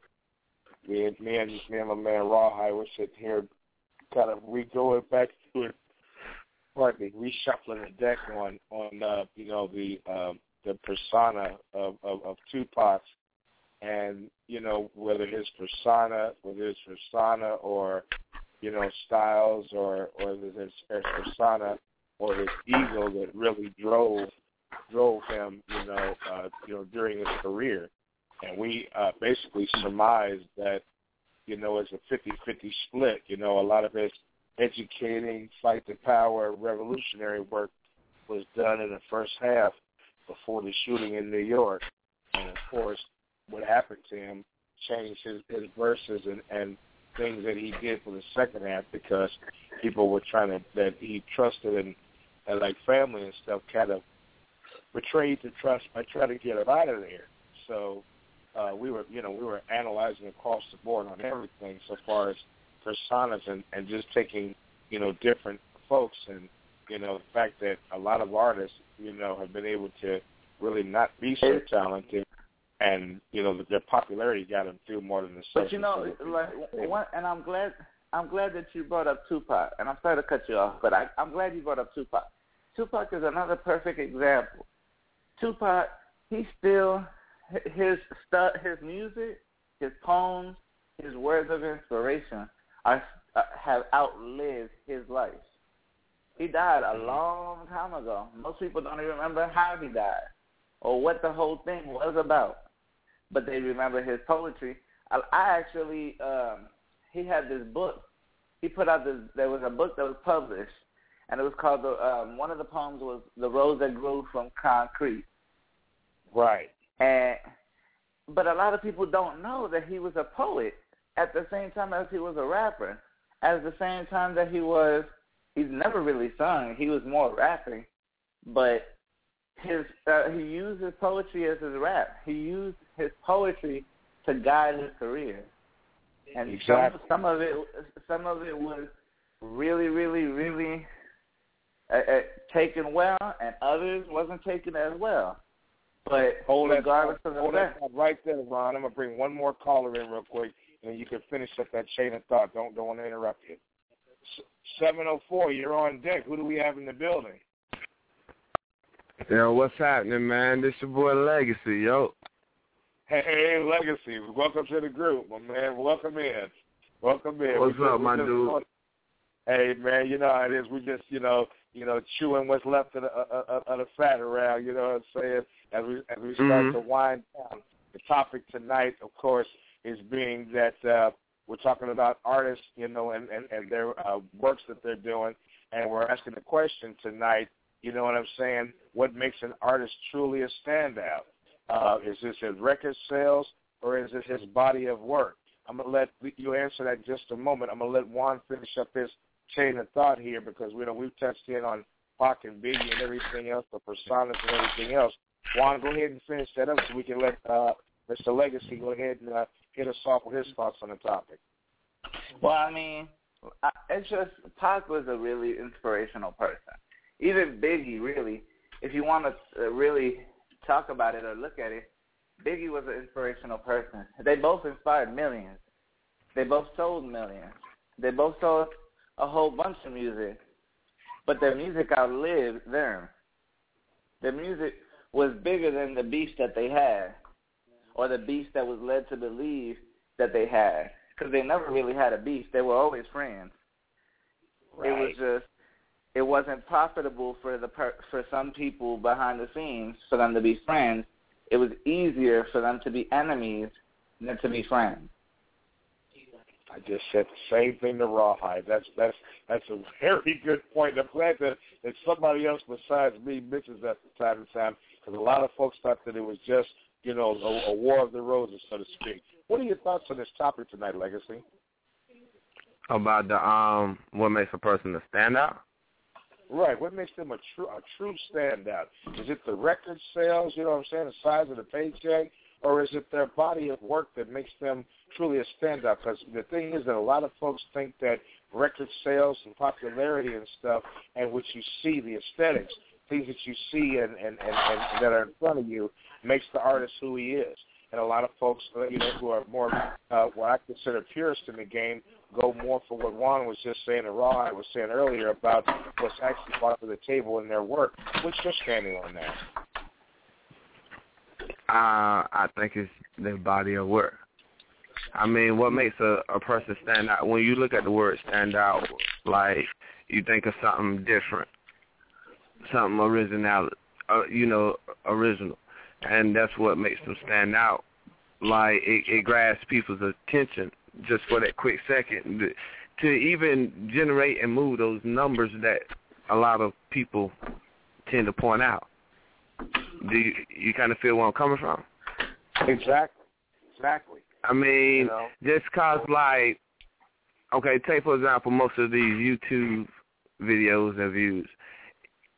me and me and, me and my man Rawhide were sitting here, kind of we going back to it. Pardon me, reshuffling the deck on on uh, you know the um, the persona of, of of Tupac, and you know whether his persona, whether his persona or you know Styles or or his, his persona or his ego that really drove drove him, you know, uh, you know, during his career. And we uh, basically surmised that you know, is a 50-50 split. You know, a lot of his educating, fight the power, revolutionary work was done in the first half before the shooting in New York. And of course, what happened to him changed his, his verses and, and things that he did for the second half because people were trying to that he trusted and, and like family and stuff kind of betrayed the trust by trying to get him out of there. So uh, we were, you know, we were analyzing across the board on everything so far as personas and, and just taking, you know, different folks and, you know, the fact that a lot of artists, you know, have been able to really not be so talented and, you know, their popularity got them through more than the But you know, like, one, and I'm glad I'm glad that you brought up Tupac, and I'm sorry to cut you off, but I, I'm glad you brought up Tupac. Tupac is another perfect example. Tupac, he still his stu- his music, his poems, his words of inspiration are uh, have outlived his life. He died a long time ago. Most people don't even remember how he died or what the whole thing was about, but they remember his poetry. I, I actually, um, he had this book. He put out this. There was a book that was published, and it was called the. Um, one of the poems was "The Rose That Grew from Concrete." Right. And but a lot of people don't know that he was a poet at the same time as he was a rapper. At the same time that he was he's never really sung. He was more rapping. But his uh, he used his poetry as his rap. He used his poetry to guide his career. And exactly. some some of it some of it was really really really uh, uh, taken well, and others wasn't taken as well. But hold regardless that, of the hold fact, that right there, Ron. I'm gonna bring one more caller in real quick, and you can finish up that chain of thought. Don't don't want to interrupt you. Seven oh four, you're on deck. Who do we have in the building? Yo, what's happening, man? This your boy Legacy, yo. Hey, hey, Legacy. Welcome to the group, my man. Welcome in. Welcome in. What's We up, just- my dude? want- Hey, man. You know how it is. We just, you know, you know, chewing what's left of the, uh, uh, of the fat around. You know what I'm saying? As we as we start Mhm. to wind down. The topic tonight, of course, is being that uh, we're talking about artists, you know, and and, and their uh, works that they're doing, and we're asking the question tonight. You know what I'm saying? What makes an artist truly a standout? Uh, is this his record sales or is it his body of work? I'm gonna let you answer that in just a moment. I'm gonna let Juan finish up his chain of thought here because we know we've touched in on Pac and Biggie and everything else, the personas and everything else. Juan, go ahead and finish that up so we can let uh, Mr. Legacy go ahead and uh, hit us off with his thoughts on the topic. Well, I mean, it's just Pac was a really inspirational person. Even Biggie, really, if you want to uh, really talk about it or look at it, Biggie was an inspirational person. They both inspired millions. They both sold millions. They both sold a whole bunch of music, but their music outlived them. Their music was bigger than the beef that they had, or the beef that was led to believe that they had, because they never really had a beef. They were always friends. It was just it wasn't profitable for the per- for some people behind the scenes for them to be friends. It was easier for them to be enemies than to be friends. I just said the same thing to Rawhide. That's that's that's a very good point. I'm glad that, that somebody else besides me mentions that from time to time because a lot of folks thought that it was just you know a, a war of the roses, so to speak. What are your thoughts on this topic tonight, Legacy? About the um, what makes a person a standout? Right. What makes them a true a true standout? Is it the record sales? You know what I'm saying? The size of the paycheck, or is it their body of work that makes them truly a standout? Because the thing is that a lot of folks think that record sales and popularity and stuff, and what you see, the aesthetics, things that you see and and, and, and that are in front of you, makes the artist who he is. And a lot of folks, uh, you know, who are more uh, what I consider purists in the game, go more for what Juan was just saying and Raw I was saying earlier about what's actually brought to the table in their work. What's your standing on that? Uh, I think it's their body of work. I mean, what makes a, a person stand out? When you look at the word stand out, like you think of something different, something original, uh, you know, original, and that's what makes them stand out. Like it, it grabs people's attention just for that quick second to even generate and move those numbers that a lot of people tend to point out. Do you, you kind of feel where I'm coming from? Exactly. Exactly. I mean, You know? just cause like, okay, take for example most of these YouTube videos and views.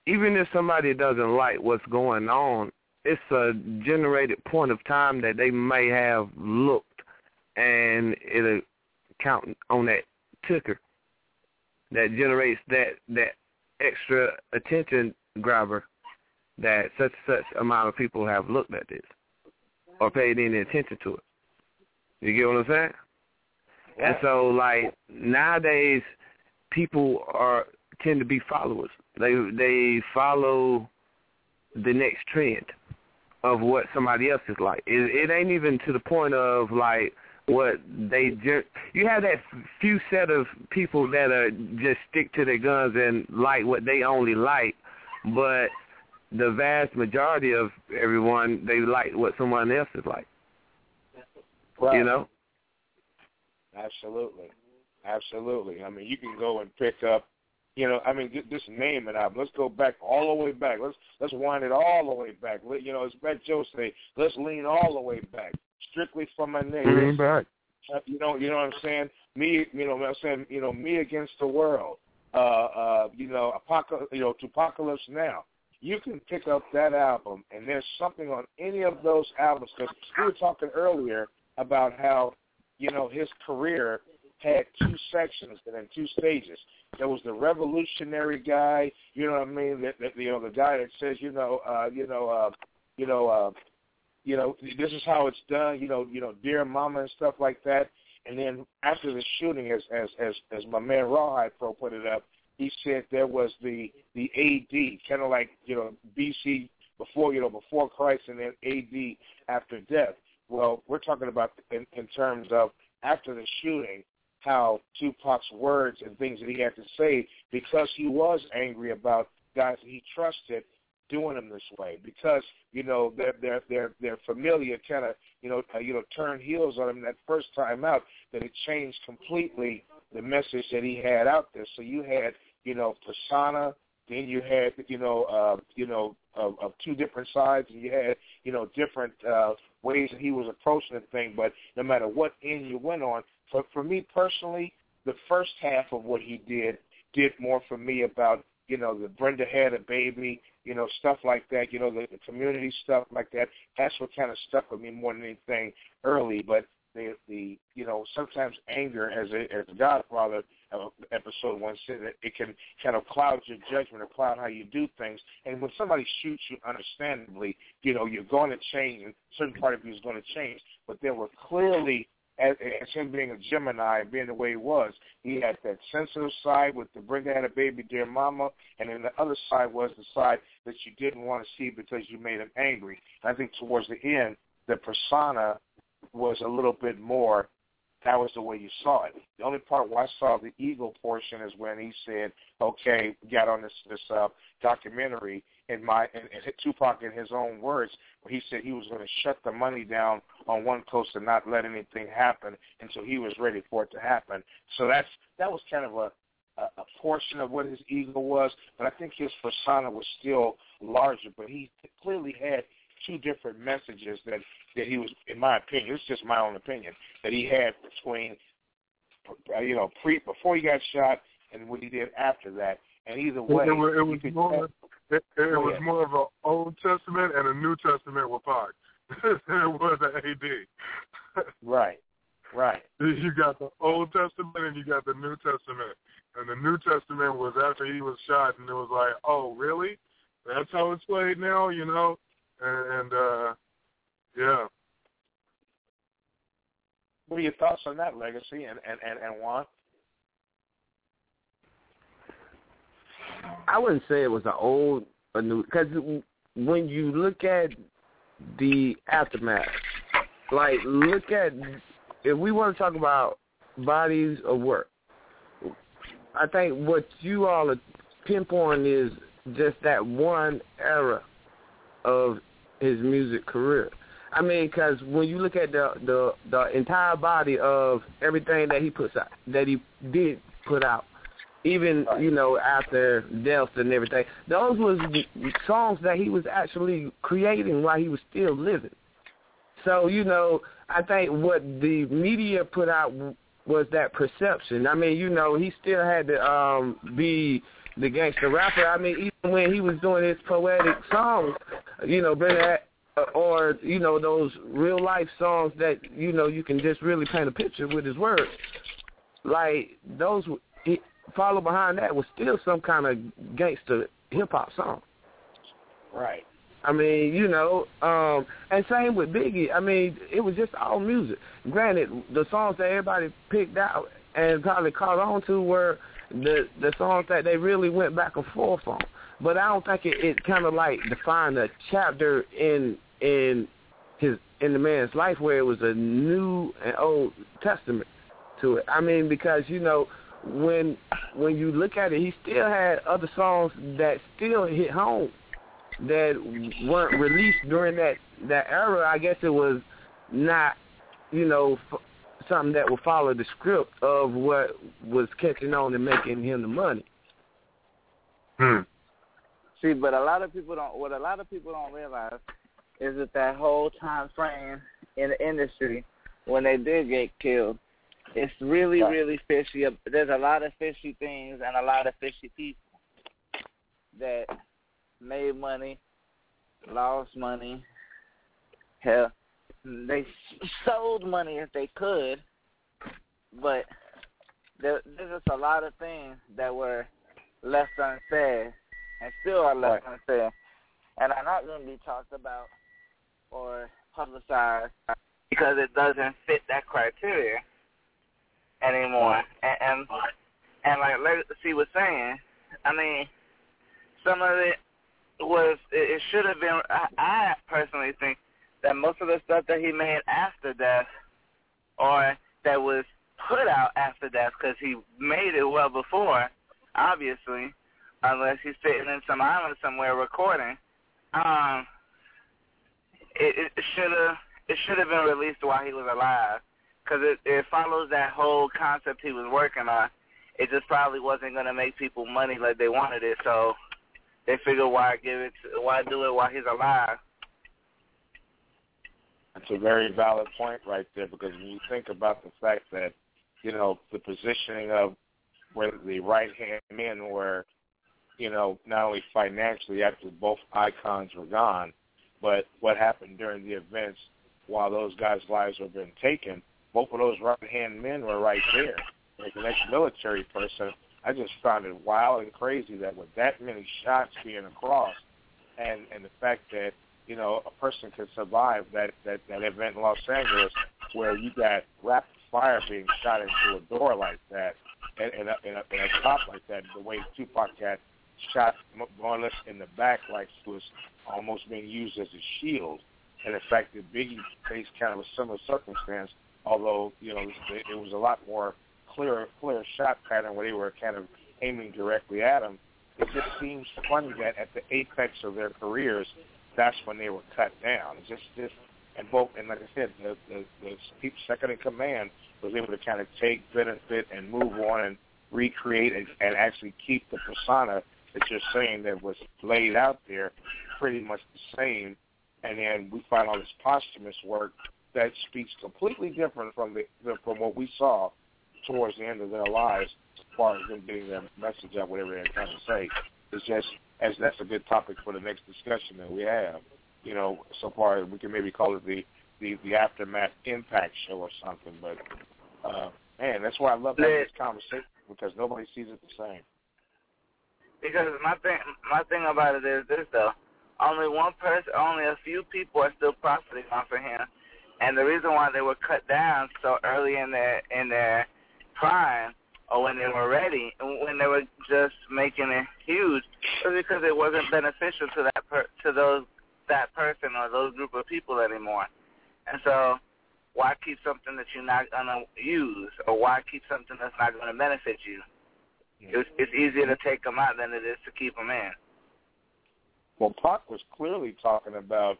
Even if somebody doesn't like what's going on, it's a generated point of time that they may have looked, and it'll count on that ticker that generates that that extra attention grabber that such such amount of people have looked at this or paid any attention to it. You get what I'm saying? And so like nowadays people are tend to be followers. They they follow the next trend of what somebody else is like. It, it ain't even to the point of like what they just. You have that few set of people that are just stick to their guns and like what they only like, but the vast majority of everyone they like what someone else is like. Right. You know. Absolutely. Absolutely. I mean, you can go and pick up, you know, I mean, just name it out. Let's go back all the way back. Let's let's wind it all the way back. Let- You know, as Fat Joe say, let's lean all the way back, strictly from my name. Lean back. Uh, You know, you know what I'm saying? Me, you know, what I'm saying, you know, me against the world. Uh, uh, you know, apocalypse, you know, 2Pacalypse Now. You can pick up that album, and there's something on any of those albums. Because we were talking earlier about how, you know, his career had two sections and then two stages. There was the revolutionary guy, you know what I mean? That, that you know, the guy that says, you know, uh, you know, uh, you know, uh, you know, this is how it's done, you know, you know, dear mama and stuff like that. And then after the shooting, as as as as my man Rawhide Pro put it up, he said there was the the AD, kind of like you know BC before you know before Christ, and then AD after death. Well, we're talking about in, in terms of after the shooting, how Tupac's words and things that he had to say because he was angry about guys he trusted doing them this way because you know their their familiar kind of you know uh, you know turned heels on him that first time out that it changed completely the message that he had out there. So you had you know persona, then you had you know uh, you know of, of two different sides, and you had you know different uh, ways that he was approaching the thing. But no matter what end you went on, for for me personally, the first half of what he did did more for me about you know the Brenda had a baby, you know stuff like that, you know the, the community stuff like that. That's what kind of stuck with me more than anything early. But the the you know sometimes anger as a as a Godfather uh, episode one said that it can kind of cloud your judgment or cloud how you do things. And when somebody shoots you, understandably, you know you're going to change, and certain part of you is going to change. But there were clearly as, as him being a Gemini and being the way he was, he had that sensitive side with the bring had a baby, dear mama, and then the other side was the side that you didn't want to see because you made him angry. And I think towards the end, the persona was a little bit more. That was the way you saw it. The only part where I saw the ego portion is when he said, "Okay, got on this this uh, documentary." In my and, and Tupac, in his own words, where he said he was going to shut the money down on one coast and not let anything happen until he was ready for it to happen. So that's that was kind of a a, a portion of what his ego was, but I think his persona was still larger. But he clearly had two different messages that that he was, in my opinion, it's just my own opinion, that he had between, uh, you know, pre before he got shot and what he did after that. And either way, it, was, it was more. It, it was more of an Old Testament and a New Testament with Pac than it was an AD. right, right. You got the Old Testament and you got the New Testament. And the New Testament was after he was shot, and it was like, oh, really? That's how it's played now, you know? And, and uh yeah. What are your thoughts on that legacy and and and, and Juan? I wouldn't say it was an old a new because when you look at the aftermath, like look at if we want to talk about bodies of work, I think what you all are pinpointing is just that one era of his music career. I mean, because when you look at the the the entire body of everything that he puts out, that he did put out, even you know after death and everything, those was songs that he was actually creating while he was still living. So you know, I think what the media put out was that perception. I mean, you know, he still had to um be the gangster rapper. I mean, even when he was doing his poetic songs, you know, that or you know those real life songs that you know you can just really paint a picture with his words. Like those, he, follow behind that was still some kind of gangster hip hop song. Right. I mean, you know, um, and same with Biggie. I mean, it was just all music. Granted, the songs that everybody picked out and probably caught on to were the the songs that they really went back and forth on. But I don't think it, it kind of like defined a chapter in in his in the man's life where it was a new and old testament to it. I mean, because you know when when you look at it, he still had other songs that still hit home that weren't released during that that era. I guess it was not, you know, something that would follow the script of what was catching on and making him the money. Hmm. See, but a lot of people don't. What a lot of people don't realize is that that whole time frame in the industry when they did get killed, it's really, Right. really fishy. There's a lot of fishy things and a lot of fishy people that made money, lost money. Hell, they sold money if they could, but there, there's just a lot of things that were left unsaid and still are left unsaid, and are not going to be talked about or publicized because it doesn't fit that criteria anymore. And and, and like Legacy was saying, I mean, some of it was it, it should have been. I, I personally think that most of the stuff that he made after death, or that was put out after death, because he made it well before, obviously, unless he's sitting in some island somewhere recording. Um, it, it should have it should have been released while he was alive, because it, it follows that whole concept he was working on. It just probably wasn't going to make people money like they wanted it, so they figured why give it, why do it while he's alive. That's a very valid point right there because when you think about the fact that, you know, the positioning of where the right hand men were, you know, not only financially after both icons were gone, but what happened during the events while those guys' lives were being taken, both of those right hand men were right there. Like an ex military person, I just found it wild and crazy that with that many shots being across and and the fact that you know a person can survive that that that event in Los Angeles where you got rapid fire being shot into a door like that and and a, and a, and a cop like that the way Tupac got shot less in the back like it was almost being used as a shield and the fact that Biggie faced kind of a similar circumstance although you know it, it was a lot more clear clear shot pattern where they were kind of aiming directly at him. It just seems funny that at the apex of their careers, that's when they were cut down. Just just and both and like I said, the the, the people second in command was able to kind of take benefit and move on and recreate and, and actually keep the persona that you're saying that was laid out there pretty much the same. And then we find all this posthumous work that speaks completely different from the, the from what we saw towards the end of their lives as far as them getting their message out, whatever they're trying to say. It's just as that's a good topic for the next discussion that we have. You know, so far we can maybe call it the the, the aftermath impact show or something. But uh, man, that's why I love having this conversation because nobody sees it the same. Because my thing, my thing about it is this though. Only one person, only a few people are still profiting off of him, and the reason why they were cut down so early in their in their prime or when they were ready, when they were just making it huge, was because it wasn't beneficial to that per, to those that person or those group of people anymore. And so, why keep something that you're not gonna use, or why keep something that's not gonna benefit you? It's, it's easier to take them out than it is to keep them in. Well, Pac was clearly talking about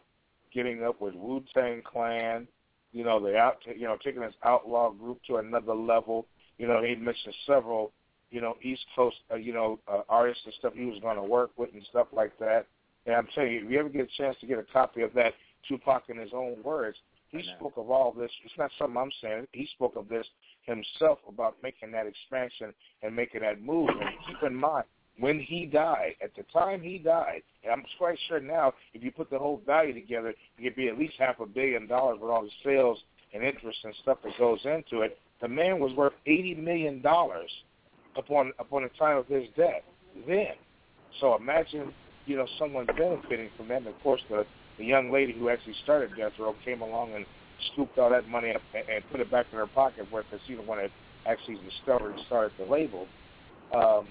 getting up with Wu Tang Clan. You know, the out, you know, taking his outlaw group to another level. You know, he mentioned several, you know, East Coast, uh, you know, uh, artists and stuff he was going to work with and stuff like that. And I'm telling you, if you ever get a chance to get a copy of that, Tupac in his own words, he spoke of all this. It's not something I'm saying. He spoke of this himself about making that expansion and making that move. And keep in mind, when he died, at the time he died, and I'm quite sure now, if you put the whole value together, it could be at least half a billion dollars with all the sales and interest and stuff that goes into it. The man was worth eighty million dollars upon upon the time of his death. Then, so imagine you know someone benefiting from that. And of course, the the young lady who actually started Death Row came along and scooped all that money up and, and put it back in her pocket, because she the one that actually discovered and started the label. Um,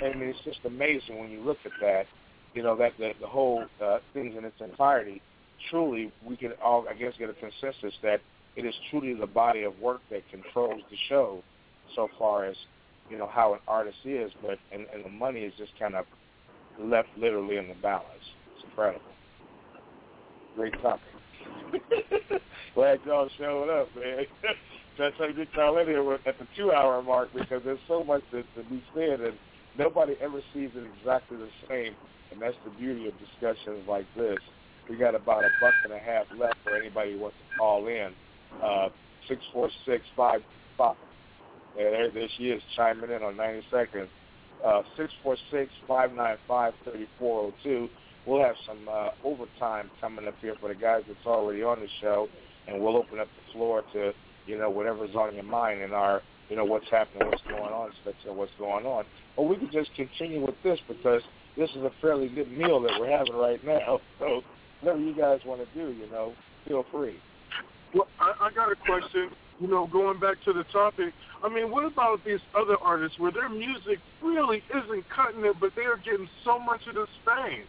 I mean, it's just amazing when you look at that. You know that the, the whole uh, things in its entirety. Truly, we can all, I guess, get a consensus that it is truly the body of work that controls the show, so far as you know how an artist is. But and, and the money is just kind of left literally in the balance. It's incredible. Great topic. Glad y'all showed up, man. That's how you get y'all in here at the two-hour mark because there's so much to, to be said, and nobody ever sees it exactly the same. And that's the beauty of discussions like this. We got about a buck and a half left for anybody who wants to call in. Uh, six four six five five. There, there she is chiming in on 90 seconds. Uh, six four six five nine five thirty four zero two. We'll have some uh, overtime coming up here for the guys that's already on the show, and we'll open up the floor to you know whatever's on your mind and our you know what's happening, what's going on, of what's going on. Or we could just continue with this because this is a fairly good meal that we're having right now. So whatever you guys want to do, you know, feel free. Well, I, I got a question. You know, going back to the topic, I mean, what about these other artists where their music really isn't cutting it, but they're getting so much of the fame?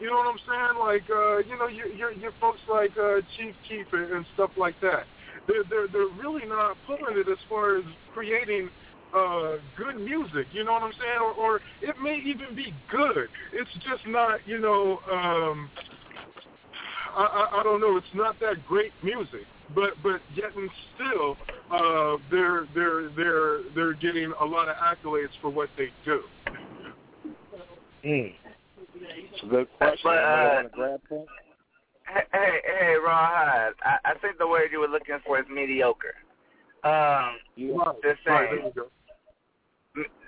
You know what I'm saying? Like, uh, you know, your your, your folks like uh, Chief Keef and, and stuff like that. They're they're they're really not pulling it as far as creating uh good music. You know what I'm saying? Or, or it may even be good. It's just not, you know, um, I, I I don't know. It's not that great music but but yet and still uh, they're they're they're they're getting a lot of accolades for what they do. Mm. It's a good question. But, uh, want to grab that? Hey, hey, hey, Rawhide. I, I think the word you were looking for is mediocre. Um, Right, just right, saying, there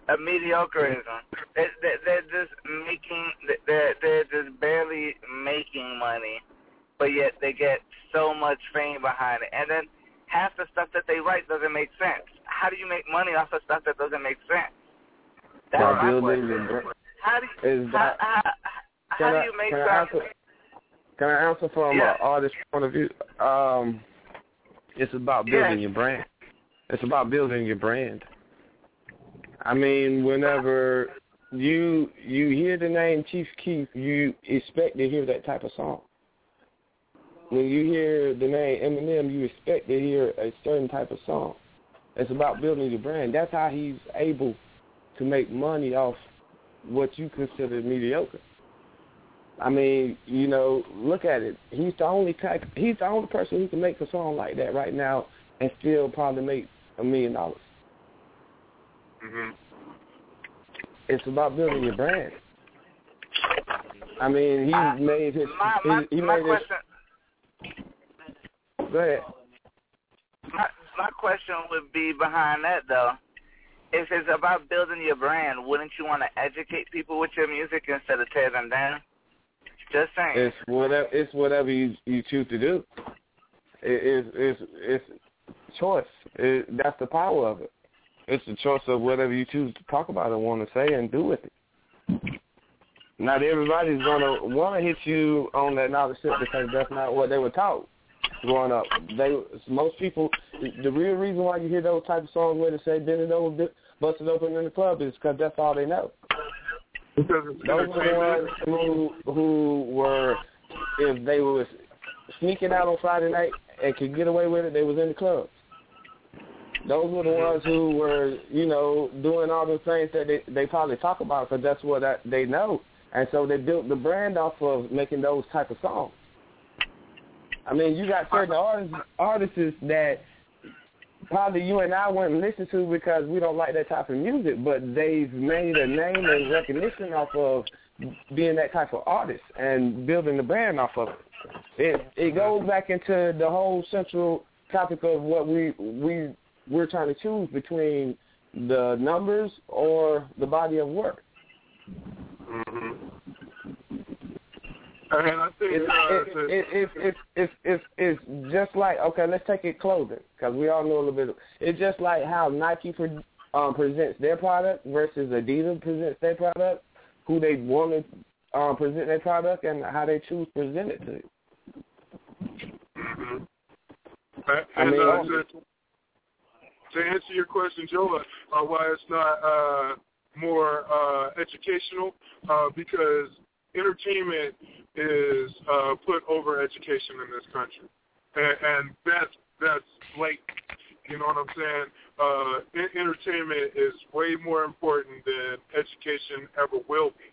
a mediocreism. They're, they're, they're just making, they're, they're just barely making money, but yet they get so much fame behind it. And then half the stuff that they write doesn't make sense. How do you make money off of stuff that doesn't make sense? That's By my building question. How do you, is that how, how can do I- you make can I answer- can I answer from Yeah. an artist point of view? Um, it's about building your brand. It's about building your brand. I mean, whenever you you hear the name Chief Keef, you expect to hear that type of song. When you hear the name Eminem, you expect to hear a certain type of song. It's about building your brand. That's how he's able to make money off what you consider mediocre. I mean, you know, look at it. He's the only type. He's the only person who can make a song like that right now and still probably make a million dollars. Mm-hmm. It's about building your brand. I mean, he made his. My, my, he, he my made his. Go ahead. my, my question would be behind that though. If it's about building your brand, wouldn't you want to educate people with your music instead of tear them down? Just saying. It's whatever. It's whatever you you choose to do. It, it's it's it's choice. It, that's the power of it. It's the choice of whatever you choose to talk about and want to say and do with it. Not everybody's gonna want to hit you on that knowledge tip because that's not what they were taught growing up. They most people the real reason why you hear those type of songs where they say bend it over, bi- bust it open in the club is because that's all they know. Because Those were the ones who who were if they was sneaking out on Friday night and could get away with it, they was in the clubs. Those were the mm-hmm. ones who were, you know, doing all the things that they they probably talk about because that's what that, they know, and so they built the brand off of making those type of songs. I mean, you got certain artists artists that probably you and I wouldn't listen to because we don't like that type of music, but they've made a name and recognition off of being that type of artist and building the brand off of it. It it goes back into the whole central topic of what we we we're trying to choose between the numbers or the body of work. hmm And I think It's, it, it, it, it, it's it's it's just like okay, let's take it clothing because we all know a little bit. It's just like how Nike um, presents their product versus Adidas presents their product. Who they want to um, present their product and how they choose to present it to you. Mhm. And, I mean, uh, to, to answer your question, Joe, uh, why it's not uh, more uh, educational, uh, because entertainment is uh, put over education in this country, and, and that's that's blatant. You know what I'm saying? Uh, en- entertainment is way more important than education ever will be.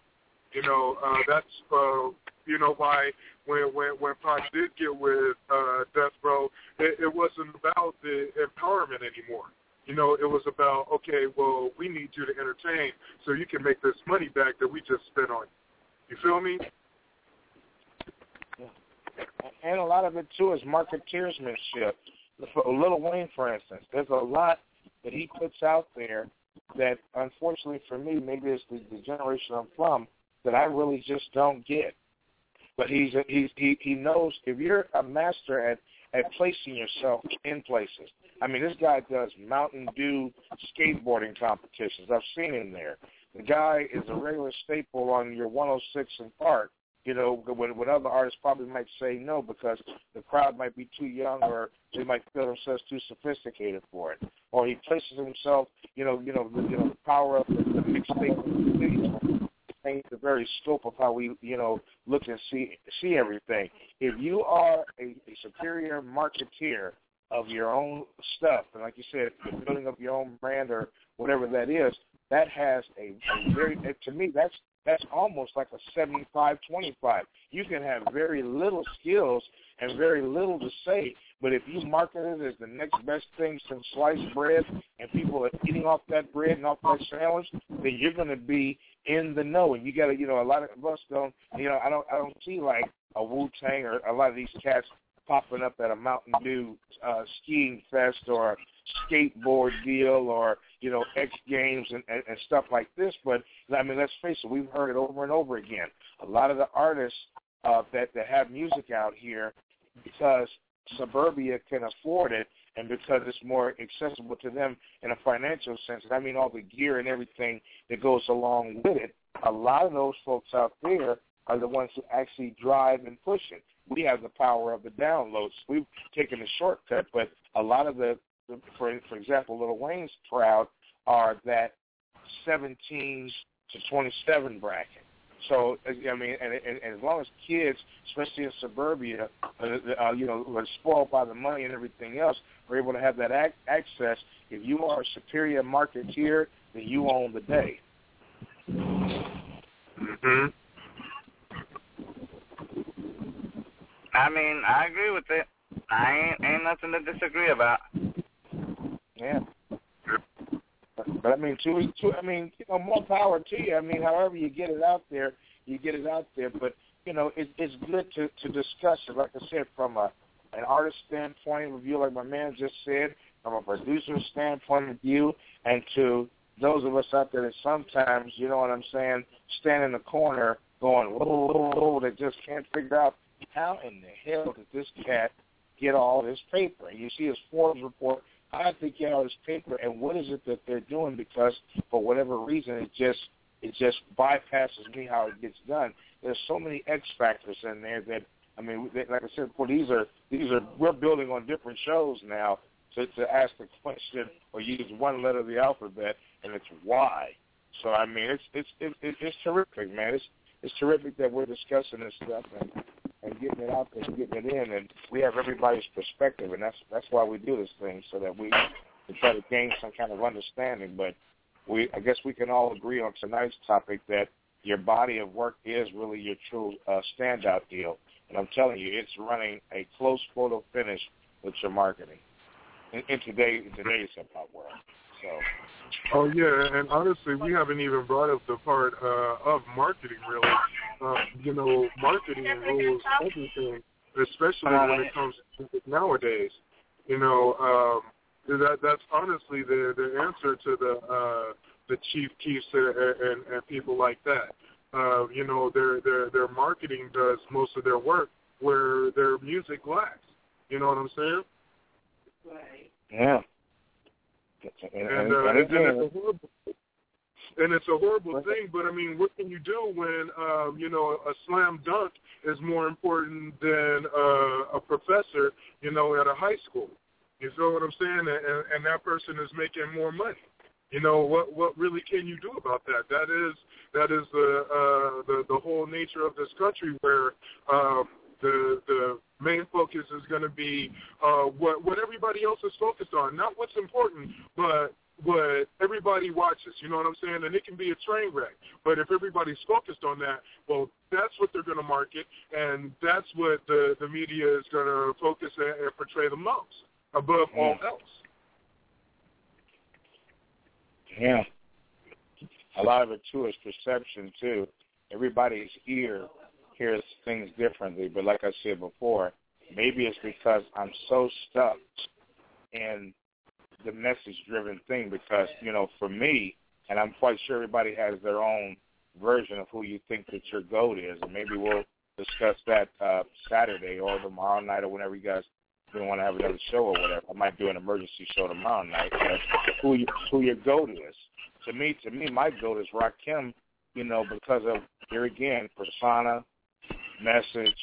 You know, uh, that's uh, you know why when when when Pac did get with uh, Death Row, it, it wasn't about the empowerment anymore. You know, it was about okay, well, we need you to entertain so you can make this money back that we just spent on you. You feel me? and a lot of it too is marketeersmanship. For Lil Wayne, for instance, there's a lot that he puts out there that, unfortunately for me, maybe it's the, the generation I'm from that I really just don't get. But he's he's he he knows if you're a master at at placing yourself in places. I mean, this guy does Mountain Dew skateboarding competitions. I've seen him there. The guy is a regular staple on your 106 and Park. You know, when, when other artists probably might say no because the crowd might be too young or they might feel themselves too sophisticated for it. Or he places himself, you know, you know, the, you know, the power of the, the mixtape change the very scope of how we, you know, look and see see everything. If you are a, a superior marketeer of your own stuff, and like you said, you're building up your own brand or whatever that is, that has a, a very to me that's that's almost like a 75-25. You can have very little skills and very little to say, but if you market it as the next best thing since sliced bread and people are eating off that bread and off that sandwich, then you're going to be in the know. And you got to, you know, a lot of us don't, you know, I don't, I don't see like a Wu Tang or a lot of these cats popping up at a Mountain Dew uh, skiing fest or a skateboard deal or you know X Games and, and, and stuff like this. But I mean, let's face it, we've heard it over and over again. A lot of the artists uh, that that have music out here because suburbia can afford it and because it's more accessible to them in a financial sense. And I mean all the gear and everything that goes along with it. A lot of those folks out there are the ones who actually drive and push it. We have the power of the downloads. We've taken the shortcut, but a lot of the for for example, Lil Wayne's crowd are that 17 to 27 bracket. So I mean, and, and, and as long as kids, especially in suburbia, uh, uh, you know, are spoiled by the money and everything else, are able to have that ac- access. If you are a superior marketeer, then you own the day. hmm I mean, I agree with it. I ain't ain't nothing to disagree about. Yeah. But, I mean, to, to I mean, you know, more power to you. I mean, however you get it out there, you get it out there. But you know, it, it's good to to discuss it. Like I said, from a an artist standpoint of view, like my man just said, from a producer standpoint of view, and to those of us out there that sometimes, you know what I'm saying, stand in the corner going, whoa, whoa, whoa, that just can't figure out how in the hell did this cat get all this paper? And you see his Forbes report, how did they get all this paper, and what is it that they're doing? Because for whatever reason, it just it just bypasses me how it gets done. There's so many X factors in there that I mean, like I said, well, these are these are we're building on different shows now to to ask the question or use one letter of the alphabet, and it's why. So I mean, it's it's it's it's terrific, man. It's it's terrific that we're discussing this stuff and and getting it out there and getting it in, and we have everybody's perspective, and that's that's why we do this thing so that we can try to gain some kind of understanding. But we, I guess, we can all agree on tonight's topic that your body of work is really your true uh, standout deal. And I'm telling you, it's running a close photo finish with your marketing in, in today in today's hip hop world. So. Oh yeah, and honestly, we haven't even brought up the part uh, of marketing. Really, uh, you know, marketing rules everything, especially when it comes to nowadays. You know, um, that that's honestly the the answer to the uh, the Chief Keefs and, and, and people like that. Uh, you know, their their their marketing does most of their work where their music lacks. You know what I'm saying? Right. Yeah. And, and, uh, and, and, it's a horrible, and it's a horrible thing. But I mean, what can you do when um, you know a slam dunk is more important than uh, a professor, you know, at a high school? You know what I'm saying? And, and that person is making more money. You know what? What really can you do about that? That is that is the uh, the the whole nature of this country, where um, the the main focus is going to be uh, what what everybody else is focused on, not what's important, but what everybody watches. You know what I'm saying? And it can be a train wreck, but if everybody's focused on that, well, that's what they're going to market, and that's what the the media is going to focus and, and portray the most above all else. Yeah. A lot of it too is perception too. Everybody's ear hears things differently, but like I said before, maybe it's because I'm so stuck in the message driven thing because, you know, for me, and I'm quite sure everybody has their own version of who you think that your goat is, and maybe we'll discuss that uh Saturday or tomorrow night or whenever you guys you want to have another show or whatever. I might do an emergency show tomorrow night. But who you, who your goat is? To me, to me, my goat is Rakim. You know, because of here again, persona, message.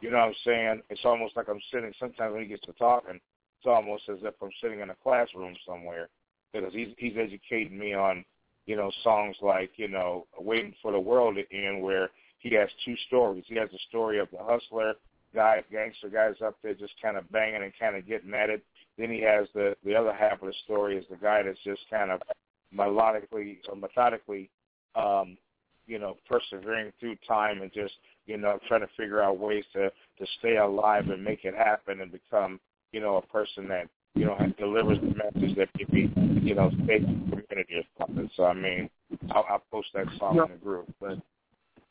You know what I'm saying? It's almost like I'm sitting. Sometimes when he gets to talking, it's almost as if I'm sitting in a classroom somewhere because he's he's educating me on you know songs like you know waiting for the world to end where he has two stories. He has the story of the hustler guy, gangster guys up there just kind of banging and kind of getting at it. Then he has the the other half of the story is the guy that's just kind of melodically or methodically, um, you know, persevering through time and just you know trying to figure out ways to to stay alive and make it happen and become you know a person that you know delivers the message that maybe you know the community or something. So I mean, I'll, I'll post that song in the group, but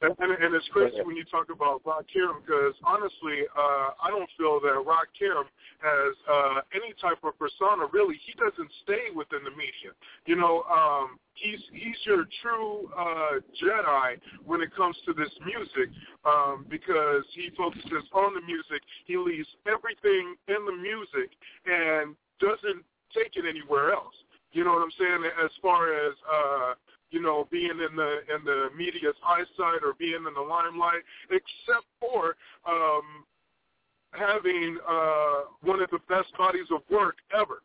and, and, and it's crazy when you talk about Rakim because honestly, uh, I don't feel that Rakim has uh, any type of persona. Really, he doesn't stay within the media. You know, um, he's he's your true uh, Jedi when it comes to this music um, because he focuses on the music. He leaves everything in the music and doesn't take it anywhere else. You know what I'm saying? As far as uh, you know, being in the in the media's eyesight or being in the limelight, except for um, having uh, one of the best bodies of work ever.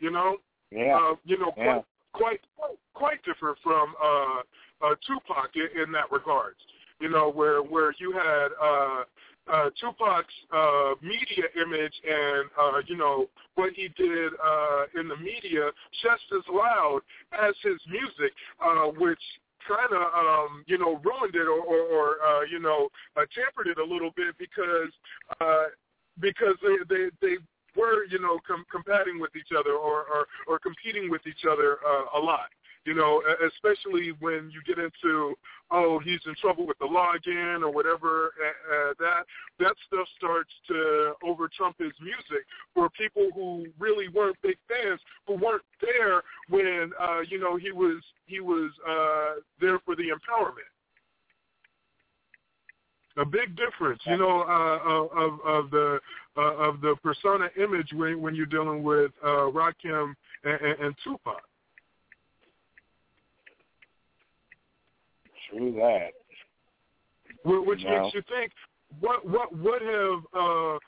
You know, yeah, uh, you know, yeah. quite quite quite different from uh, uh, Tupac in, in that regards. You know, where where you had uh, uh, Tupac's uh, media image and uh, you know what he did uh, in the media just as loud as his music, uh, which kind of um, you know ruined it or, or, or uh, you know uh, tempered it a little bit because uh, because they they they were you know com- combating with each other or or, or competing with each other uh, a lot you know, especially when you get into, oh, he's in trouble with the law again or whatever, uh, that that stuff starts to over trump his music for people who really weren't big fans, who weren't there when, uh, you know, he was he was uh, there for the empowerment. A big difference, you know, uh, of of the uh, of the persona image when when you're dealing with uh, Rakim and, and, and Tupac. True that. Which no. makes you think, what what would have uh,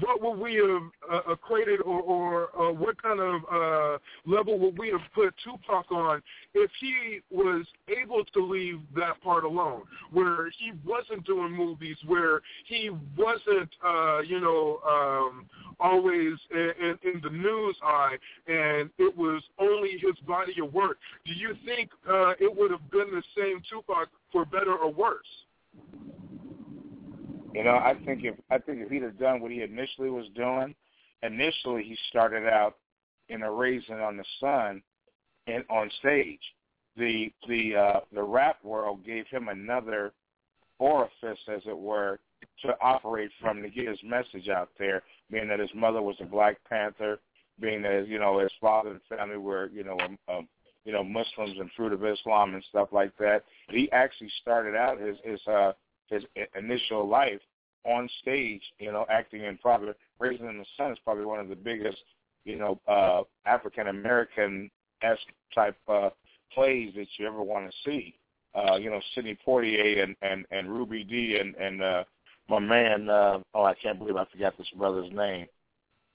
what would we have uh, equated or, or uh, what kind of uh, level would we have put Tupac on if he was able to leave that part alone, where he wasn't doing movies, where he wasn't, uh, you know, um, always in, in, in the news eye, and it was only his body of work. Do you think uh, it would have been the same Tupac for better or worse? You know, I think if I think if he'd have done what he initially was doing, initially he started out in a Raisin in the Sun and on stage. The the uh the rap world gave him another orifice as it were to operate from to get his message out there, being that his mother was a Black Panther, being that you know his father and family were you know um, um, you know Muslims and fruit of Islam and stuff like that. He actually started out his his uh his initial life on stage, you know, acting in probably Raisin in the Sun is probably one of the biggest, you know, uh African American esque type uh plays that you ever want to see. Uh, you know, Sidney Poitier and, and, and Ruby Dee and, and uh my man uh oh I can't believe I forgot this brother's name.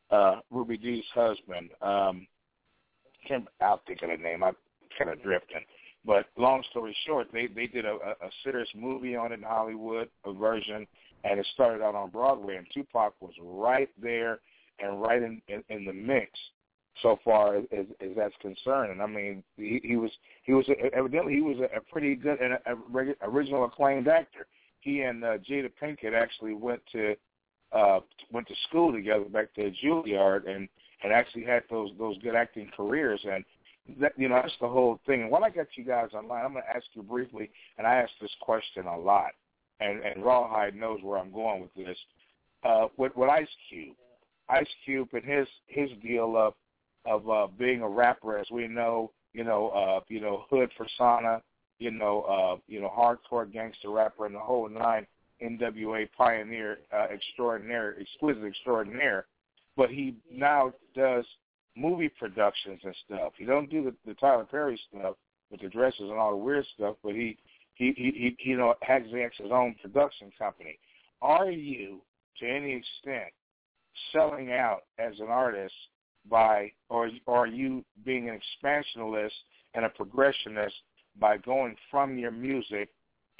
Uh Ruby Dee's husband. Um can't I'll think of the name. I'm kinda drifting. But long story short, they they did a, a, serious movie on it in Hollywood, a version, and it started out on Broadway. And Tupac was right there and right in in, in the mix so far as, as that's concerned. And I mean, he, he was he was evidently he was a, a pretty good and a, a original acclaimed actor. He and uh, Jada Pinkett actually went to uh went to school together back to Juilliard and and actually had those those good acting careers and that you know that's the whole thing. And while I got you guys online, I'm going to ask you briefly, and I ask this question a lot, and and Rawhide knows where I'm going with this. Uh, with with Ice Cube, Ice Cube and his his deal of of uh, being a rapper, as we know, you know, uh, you know, hood persona, you know, uh, you know, hardcore gangster rapper, and the whole nine. NWA pioneer uh, extraordinaire, exquisite extraordinaire, but he now does movie productions and stuff. He don't do the, the Tyler Perry stuff with the dresses and all the weird stuff, but he he he, he you know has his own production company. Are you to any extent selling out as an artist by, or, or are you being an expansionist and a progressionist by going from your music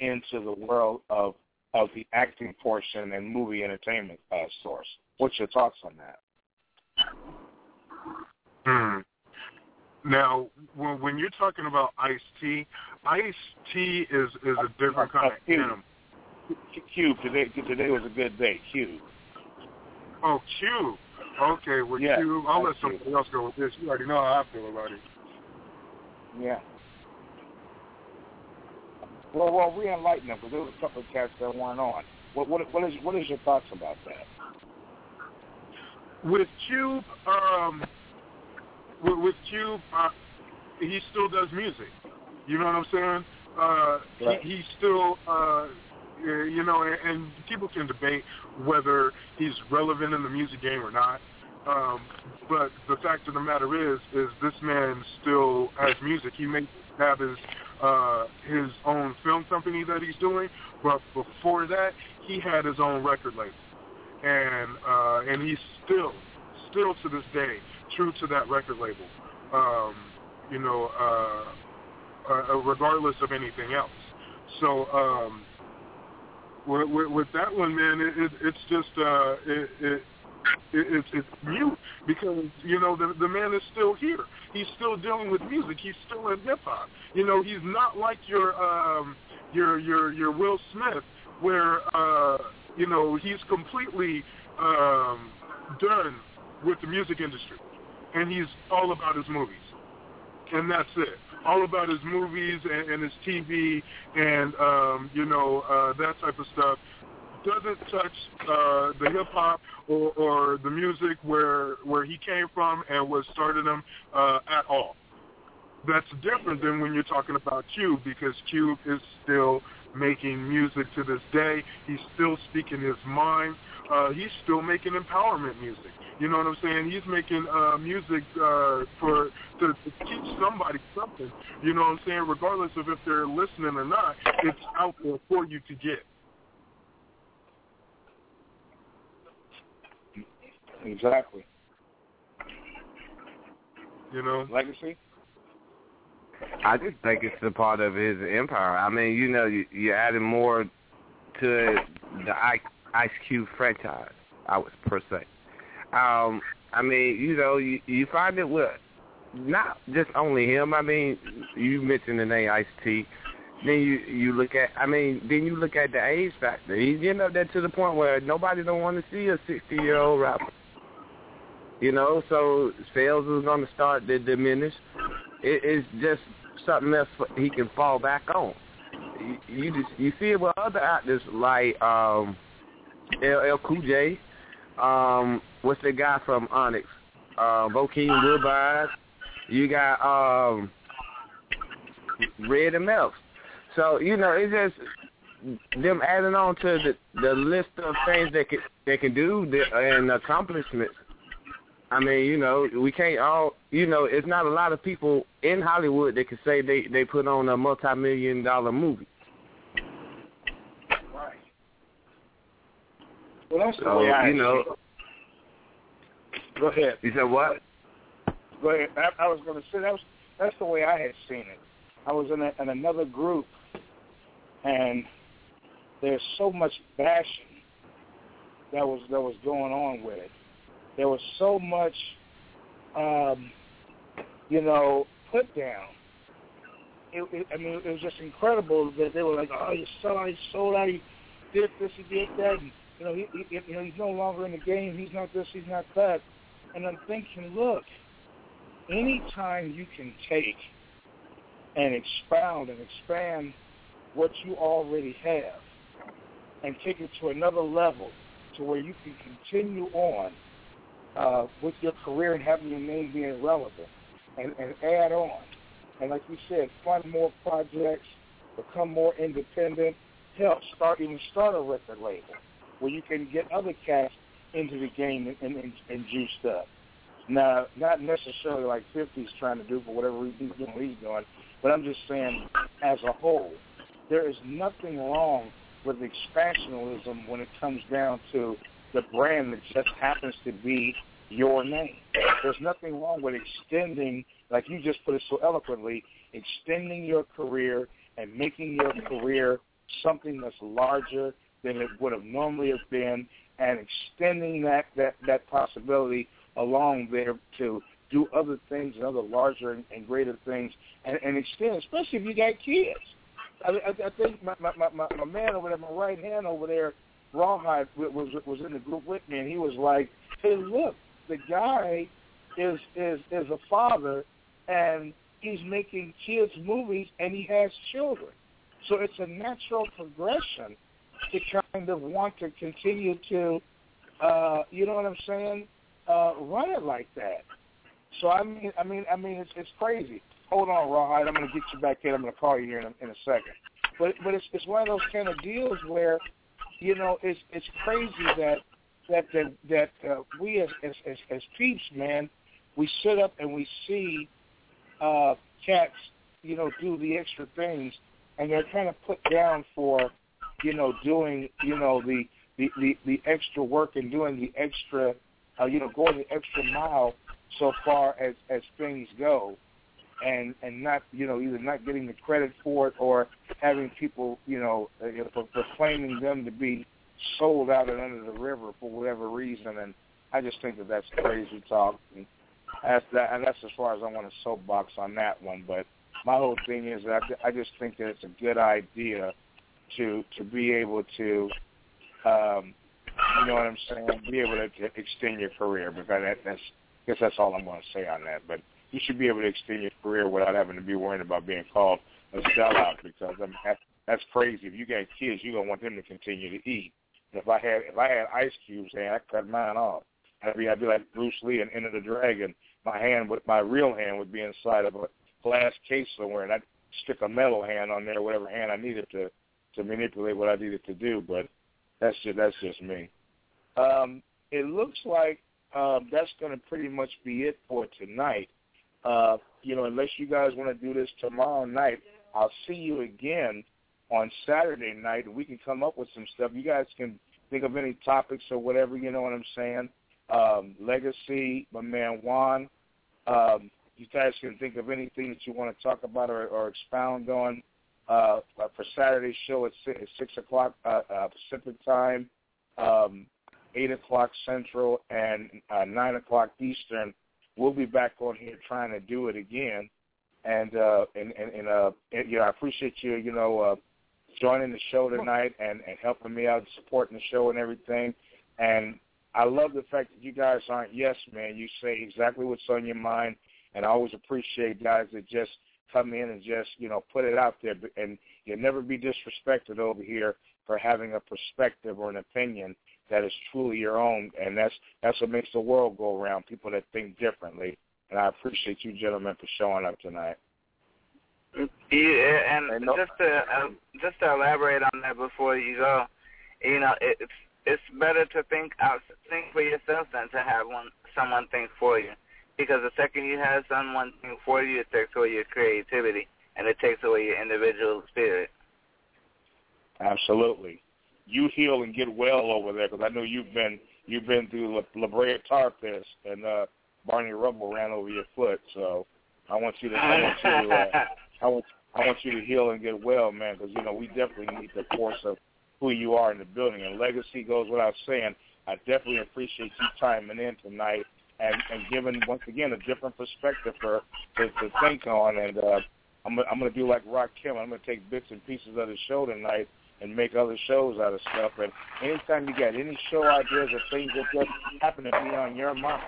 into the world of of the acting portion and movie entertainment uh, source? What's your thoughts on that? Now, when, when you're talking about Ice T, Ice T is is a different kind of animal. Cube today today was a good day. Cube. Oh, Cube. Okay, well, yeah, Cube, I'll let somebody else go with this. You already know how I feel about it. Yeah. Well, well, re-enlighten them because there was a couple of cats that weren't on. What what what is what is your thoughts about that? With Cube, um, with, with Cube, uh, he still does music. You know what I'm saying? Uh, Right. he, he still, uh, uh, you know, and, and people can debate whether he's relevant in the music game or not. Um, but the fact of the matter is, is this man still has music. He may have his uh, his own film company that he's doing, but before that, he had his own record label, and uh, and he's still, still to this day, true to that record label. Um, you know, uh, uh, regardless of anything else. So um, with, with, with that one, man, it, it, it's just uh, it, it, it, it's it's mute because you know the the man is still here. He's still dealing with music. He's still in hip hop. You know, he's not like your um, your your your Will Smith, where uh, you know he's completely um, done with the music industry, and he's all about his movies, and that's it. All about his movies and, and his TV and um, you know uh, that type of stuff doesn't touch uh, the hip hop or, or the music where where he came from and was started them uh, at all. That's different than when you're talking about Cube because Cube is still making music to this day. He's still speaking his mind. Uh, he's still making empowerment music. You know what I'm saying? He's making uh, music uh, for to, to teach somebody something. You know what I'm saying? Regardless of if they're listening or not, it's out there for you to get. Exactly. You know, legacy. I just think it's a part of his empire. I mean, you know, you, you're adding more to the I- Ice Cube franchise. I would per se. Um, I mean, you know, you, you find it with not just only him. I mean, you mentioned the name Ice T. Then you you look at I mean then you look at the age factor. He's getting up there to the point where nobody don't want to see a sixty year old rapper. You know, so sales is going to start to diminish. It, it's just something else he can fall back on. You, you just you see it with other actors like um, LL Cool J. Um, what's the guy from Onyx? Uh, Bokeem Woodbine. You got um, Red and Meth. So you know, it's just them adding on to the the list of things they can they can do and accomplishments. I mean, you know, we can't all, you know, it's not a lot of people in Hollywood that can say they they put on a multi-million dollar movie. Right. Well, that's the So, way I you know, Go ahead. you said what? Go ahead. I, I was going to say that was that's the way I had seen it. I was in, a, in another group, and there's so much bashing that was that was going on with it. There was so much, um, you know, put down. It, it, I mean, it was just incredible that they were like, "Oh, you sold out, he sold out, he did this, he did that." And, you know, he, he, you know, he's no longer in the game. He's not this, he's not that. And I'm thinking, look, anytime you can take and expound and expand what you already have and take it to another level to where you can continue on uh, with your career and having your name being relevant and, and add on. And like you said, fund more projects, become more independent, help start even start a record label where you can get other cats into the game and, and, and, juiced up. Now, not necessarily like 50's trying to do for whatever reason he's doing, he's doing, but I'm just saying as a whole, there is nothing wrong with expansionism when it comes down to the brand that just happens to be your name. There's nothing wrong with extending, like you just put it so eloquently, extending your career and making your career something that's larger than it would have normally have been and extending that, that, that possibility along there to do other things and other larger and, and greater things and, and extend, especially if you got kids. I, I, I think my, my, my, my man over there, my right hand over there, Rawhide, was was in the group with me, and he was like, "Hey, look, the guy is is is a father, and he's making kids movies, and he has children, so it's a natural progression to kind of want to continue to, uh, you know what I'm saying, uh, run it like that. So I mean, I mean, I mean, it's it's crazy. Hold on, Rawhide. I'm going to get you back in. I'm going to call you here in a, in a second. But but it's it's one of those kind of deals where, you know, it's it's crazy that that that that uh, we as, as as as peeps, man, we sit up and we see uh, cats, you know, do the extra things, and they're kind of put down for, you know, doing you know the the the, the extra work and doing the extra, uh, you know, going the extra mile so far as as things go. And and not you know either not getting the credit for it or having people you know uh, pro- proclaiming them to be sold out and under the river for whatever reason. And I just think that that's crazy talk. And that's that and that's as far as I want to soapbox on that one. But my whole thing is that I, I just think that it's a good idea to to be able to um you know what I'm saying be able to, to extend your career because that, that's I guess that's all I'm going to say on that but you should be able to extend your career without having to be worrying about being called a sellout because I mean that's, that's crazy. If you got kids, you're gonna want them to continue to eat. And if I had if I had ice cubes, man, I'd cut mine off. I'd be I'd be like Bruce Lee and Enter the Dragon. My hand would my real hand would be inside of a glass case somewhere, and I'd stick a metal hand on there, whatever hand I needed to to manipulate what I needed to do. But that's just that's just me. Um, it looks like um, that's going to pretty much be it for tonight uh, you know, unless you guys want to do this tomorrow night, I'll see you again on Saturday night, and we can come up with some stuff. You guys can think of any topics or whatever. You know what I'm saying? Um, Legacy, my man Juan. Um, you guys can think of anything that you want to talk about or, or expound on uh, for Saturday's show at six, at six o'clock uh, uh, Pacific time, um, eight o'clock Central, and uh, nine o'clock Eastern we'll be back on here trying to do it again. and uh, and and, and uh, and, you know, I appreciate you, you know, uh, joining the show tonight and and helping me out, supporting the show and everything. And I love the fact that you guys aren't yes man. You say exactly what's on your mind, and I always appreciate guys that just come in and just you know put it out there. And you'll never be disrespected over here for having a perspective or an opinion that is truly your own, and that's that's what makes the world go around. People that think differently, and I appreciate you gentlemen for showing up tonight. Yeah, and just to uh, just to elaborate on that before you go, you know, it's it's better to think out think for yourself than to have one someone think for you, because the second you have someone think for you, it takes away your creativity and it takes away your individual spirit. Absolutely, you heal and get well over there because I know you've been you've been through La, La Brea Tar Pits and uh, Barney Rubble ran over your foot, so I want you to I want you to uh, I want I want you to heal and get well, man, because you know we definitely need the force of who you are in the building. And legacy goes without saying. I definitely appreciate you chiming in tonight and and giving once again a different perspective for to, to think on. And uh, I'm I'm gonna do like Rock Kim. I'm gonna take bits and pieces of the show tonight and make other shows out of stuff. And anytime you got any show ideas or things that just happen to be on your mind,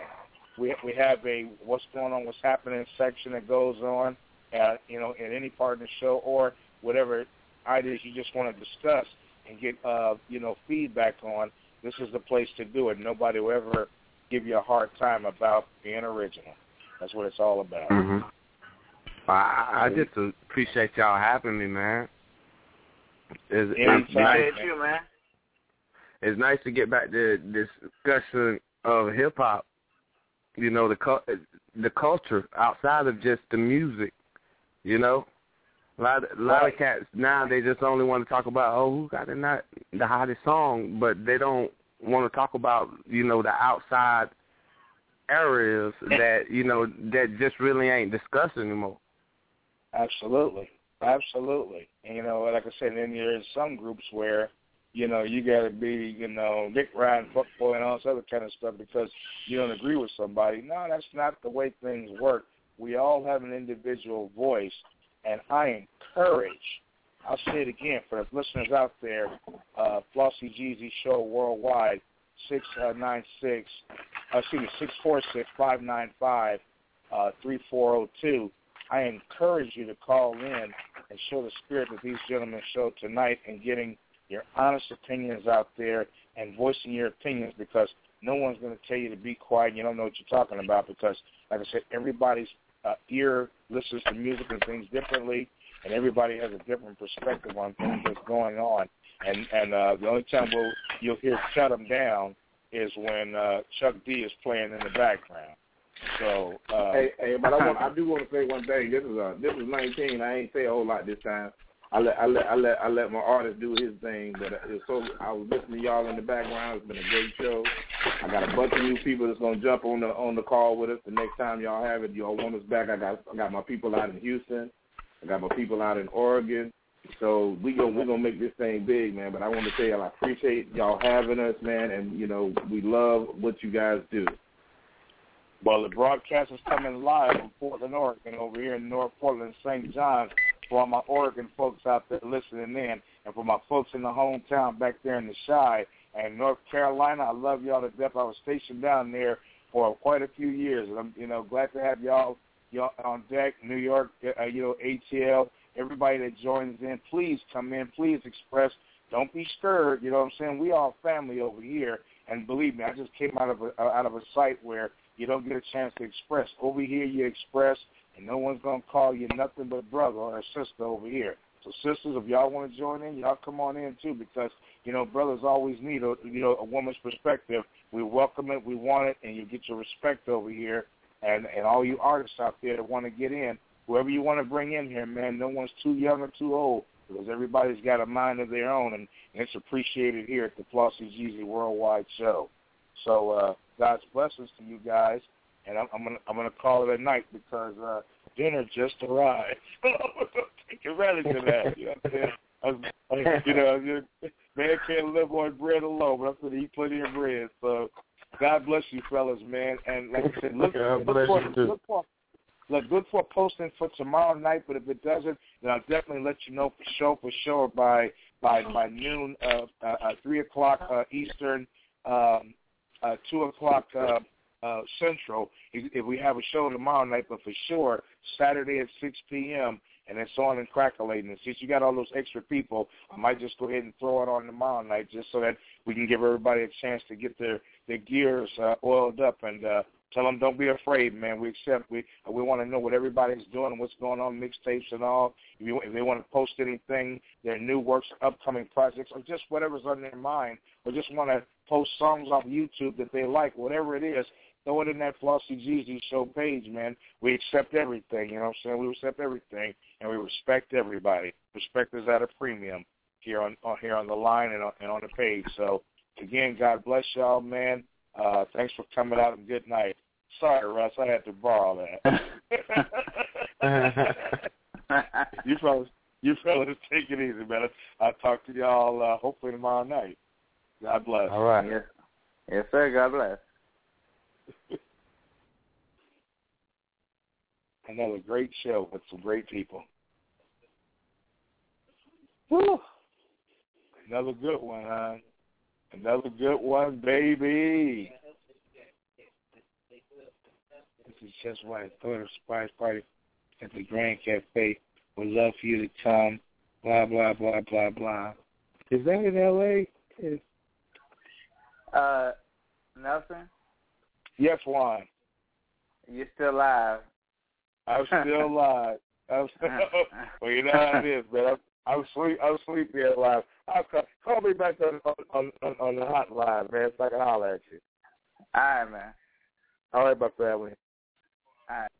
we we have a what's going on, what's happening section that goes on at you know in any part of the show or whatever ideas you just want to discuss and get uh you know feedback on. This is the place to do it. Nobody will ever give you a hard time about being original. That's what it's all about. Mm-hmm. I, I just appreciate y'all having me, man. It's, it's nice. you, man. It's nice to get back to discussion of hip hop. You know the the culture outside of just the music. You know, a lot, a lot of cats now they just only want to talk about oh who got the not the hottest song, but they don't want to talk about you know the outside areas that you know that just really ain't discussed anymore. Absolutely, absolutely. And, you know, like I said, then there's some groups where you know you got to be you know Dick Ryan, fuckboy, and all this other kind of stuff because you don't agree with somebody. No, that's not the way things work. We all have an individual voice, and I encourage. I'll say it again for the listeners out there. Uh, Flauxy GZ Show worldwide, six uh, nine six, uh, excuse me, six four six five nine five uh, three four zero two. I encourage you to call in and show the spirit that these gentlemen showed tonight and getting your honest opinions out there and voicing your opinions because no one's going to tell you to be quiet and you don't know what you're talking about because, like I said, everybody's uh, ear listens to music and things differently, and everybody has a different perspective on things that's going on. And and uh, the only time we'll you'll hear "shut them down" is when uh, Chuck D is playing in the background. So uh, hey, hey, but I want I do want to say one thing. This is uh this is 19. I ain't say a whole lot this time. I let I let I let I let my artist do his thing, but it's so I was listening to y'all in the background. It's been a great show. I got a bunch of new people that's gonna jump on the on the call with us the next time y'all have it. Y'all want us back. I got I got my people out in Houston. I got my people out in Oregon. So we go we're gonna make this thing big, man. But I want to say I appreciate y'all having us, man, and you know we love what you guys do. Well, the broadcast is coming live from Portland, Oregon, over here in North Portland, St. John, for all my Oregon folks out there listening in, and for my folks in the hometown back there in the Chi and North Carolina. I love y'all to death. I was stationed down there for quite a few years, and I'm, you know, glad to have y'all on deck. New York, uh, you know, ATL, everybody that joins in, please come in. Please express. Don't be scared. You know what I'm saying? We all family over here, and believe me, I just came out of a, out of a site where you don't get a chance to express. Over here, you express, and no one's gonna call you nothing but brother or sister over here. So sisters, if y'all want to join in, y'all come on in too, because you know brothers always need a you know a woman's perspective. We welcome it, we want it, and you get your respect over here. And and all you artists out there that want to get in, whoever you want to bring in here, man, no one's too young or too old because everybody's got a mind of their own, and, and it's appreciated here at the Flauxy GZ Worldwide Show. So uh, God's blessings to you guys, and I'm, I'm gonna I'm gonna call it a night because uh, dinner just arrived. Get ready for that. You know what I'm saying? you know, man can't live on bread alone, but I'm gonna eat plenty of bread. So God bless you, fellas, man. And like I said, look, God look, for, look for look good for posting for tomorrow night. But if it doesn't, then I'll definitely let you know for sure for sure by by by noon, uh, uh, uh three o'clock uh, Eastern, um, uh, two o'clock uh, uh, Central. If, if we have a show tomorrow night, but for sure Saturday at six p.m. and it's on and crackling. And since you got all those extra people, I might just go ahead and throw it on tomorrow night just so that we can give everybody a chance to get their their gears uh, oiled up and uh, tell them don't be afraid, man. We accept. We we want to know what everybody's doing and what's going on, mixtapes and all. If, you, if they want to post anything, their new works, upcoming projects, or just whatever's on their mind, or just want to post songs off YouTube that they like, whatever it is, throw it in that Flauxy GZ show page, man. We accept everything, you know what I'm saying? We accept everything, and we respect everybody. Respect is at a premium here on, on here on the line and on, and on the page. So again, God bless y'all, man. Uh, thanks for coming out and good night. Sorry, Russ, I had to borrow that. you fellas, you fellas, take it easy, man. I'll talk to y'all uh, hopefully tomorrow night. God bless. All right. Yes, yes sir. God bless. Another great show with some great people. Whew. Another good one, huh? Another good one, baby. This is just why I thought of surprise party at the Grand Cafe. Would love for you to come. Blah blah blah blah blah. Is that in L.A.? Is... Uh, Nelson. Yes, Juan. You're still alive. I'm still alive. I'm still, well, you know how it is, man. I'm, I'm sleep. I'm sleepy at live. I'll call, call me back on on on, on the hotline, man. So I can holler at you. All right, man. All right, my family. All right.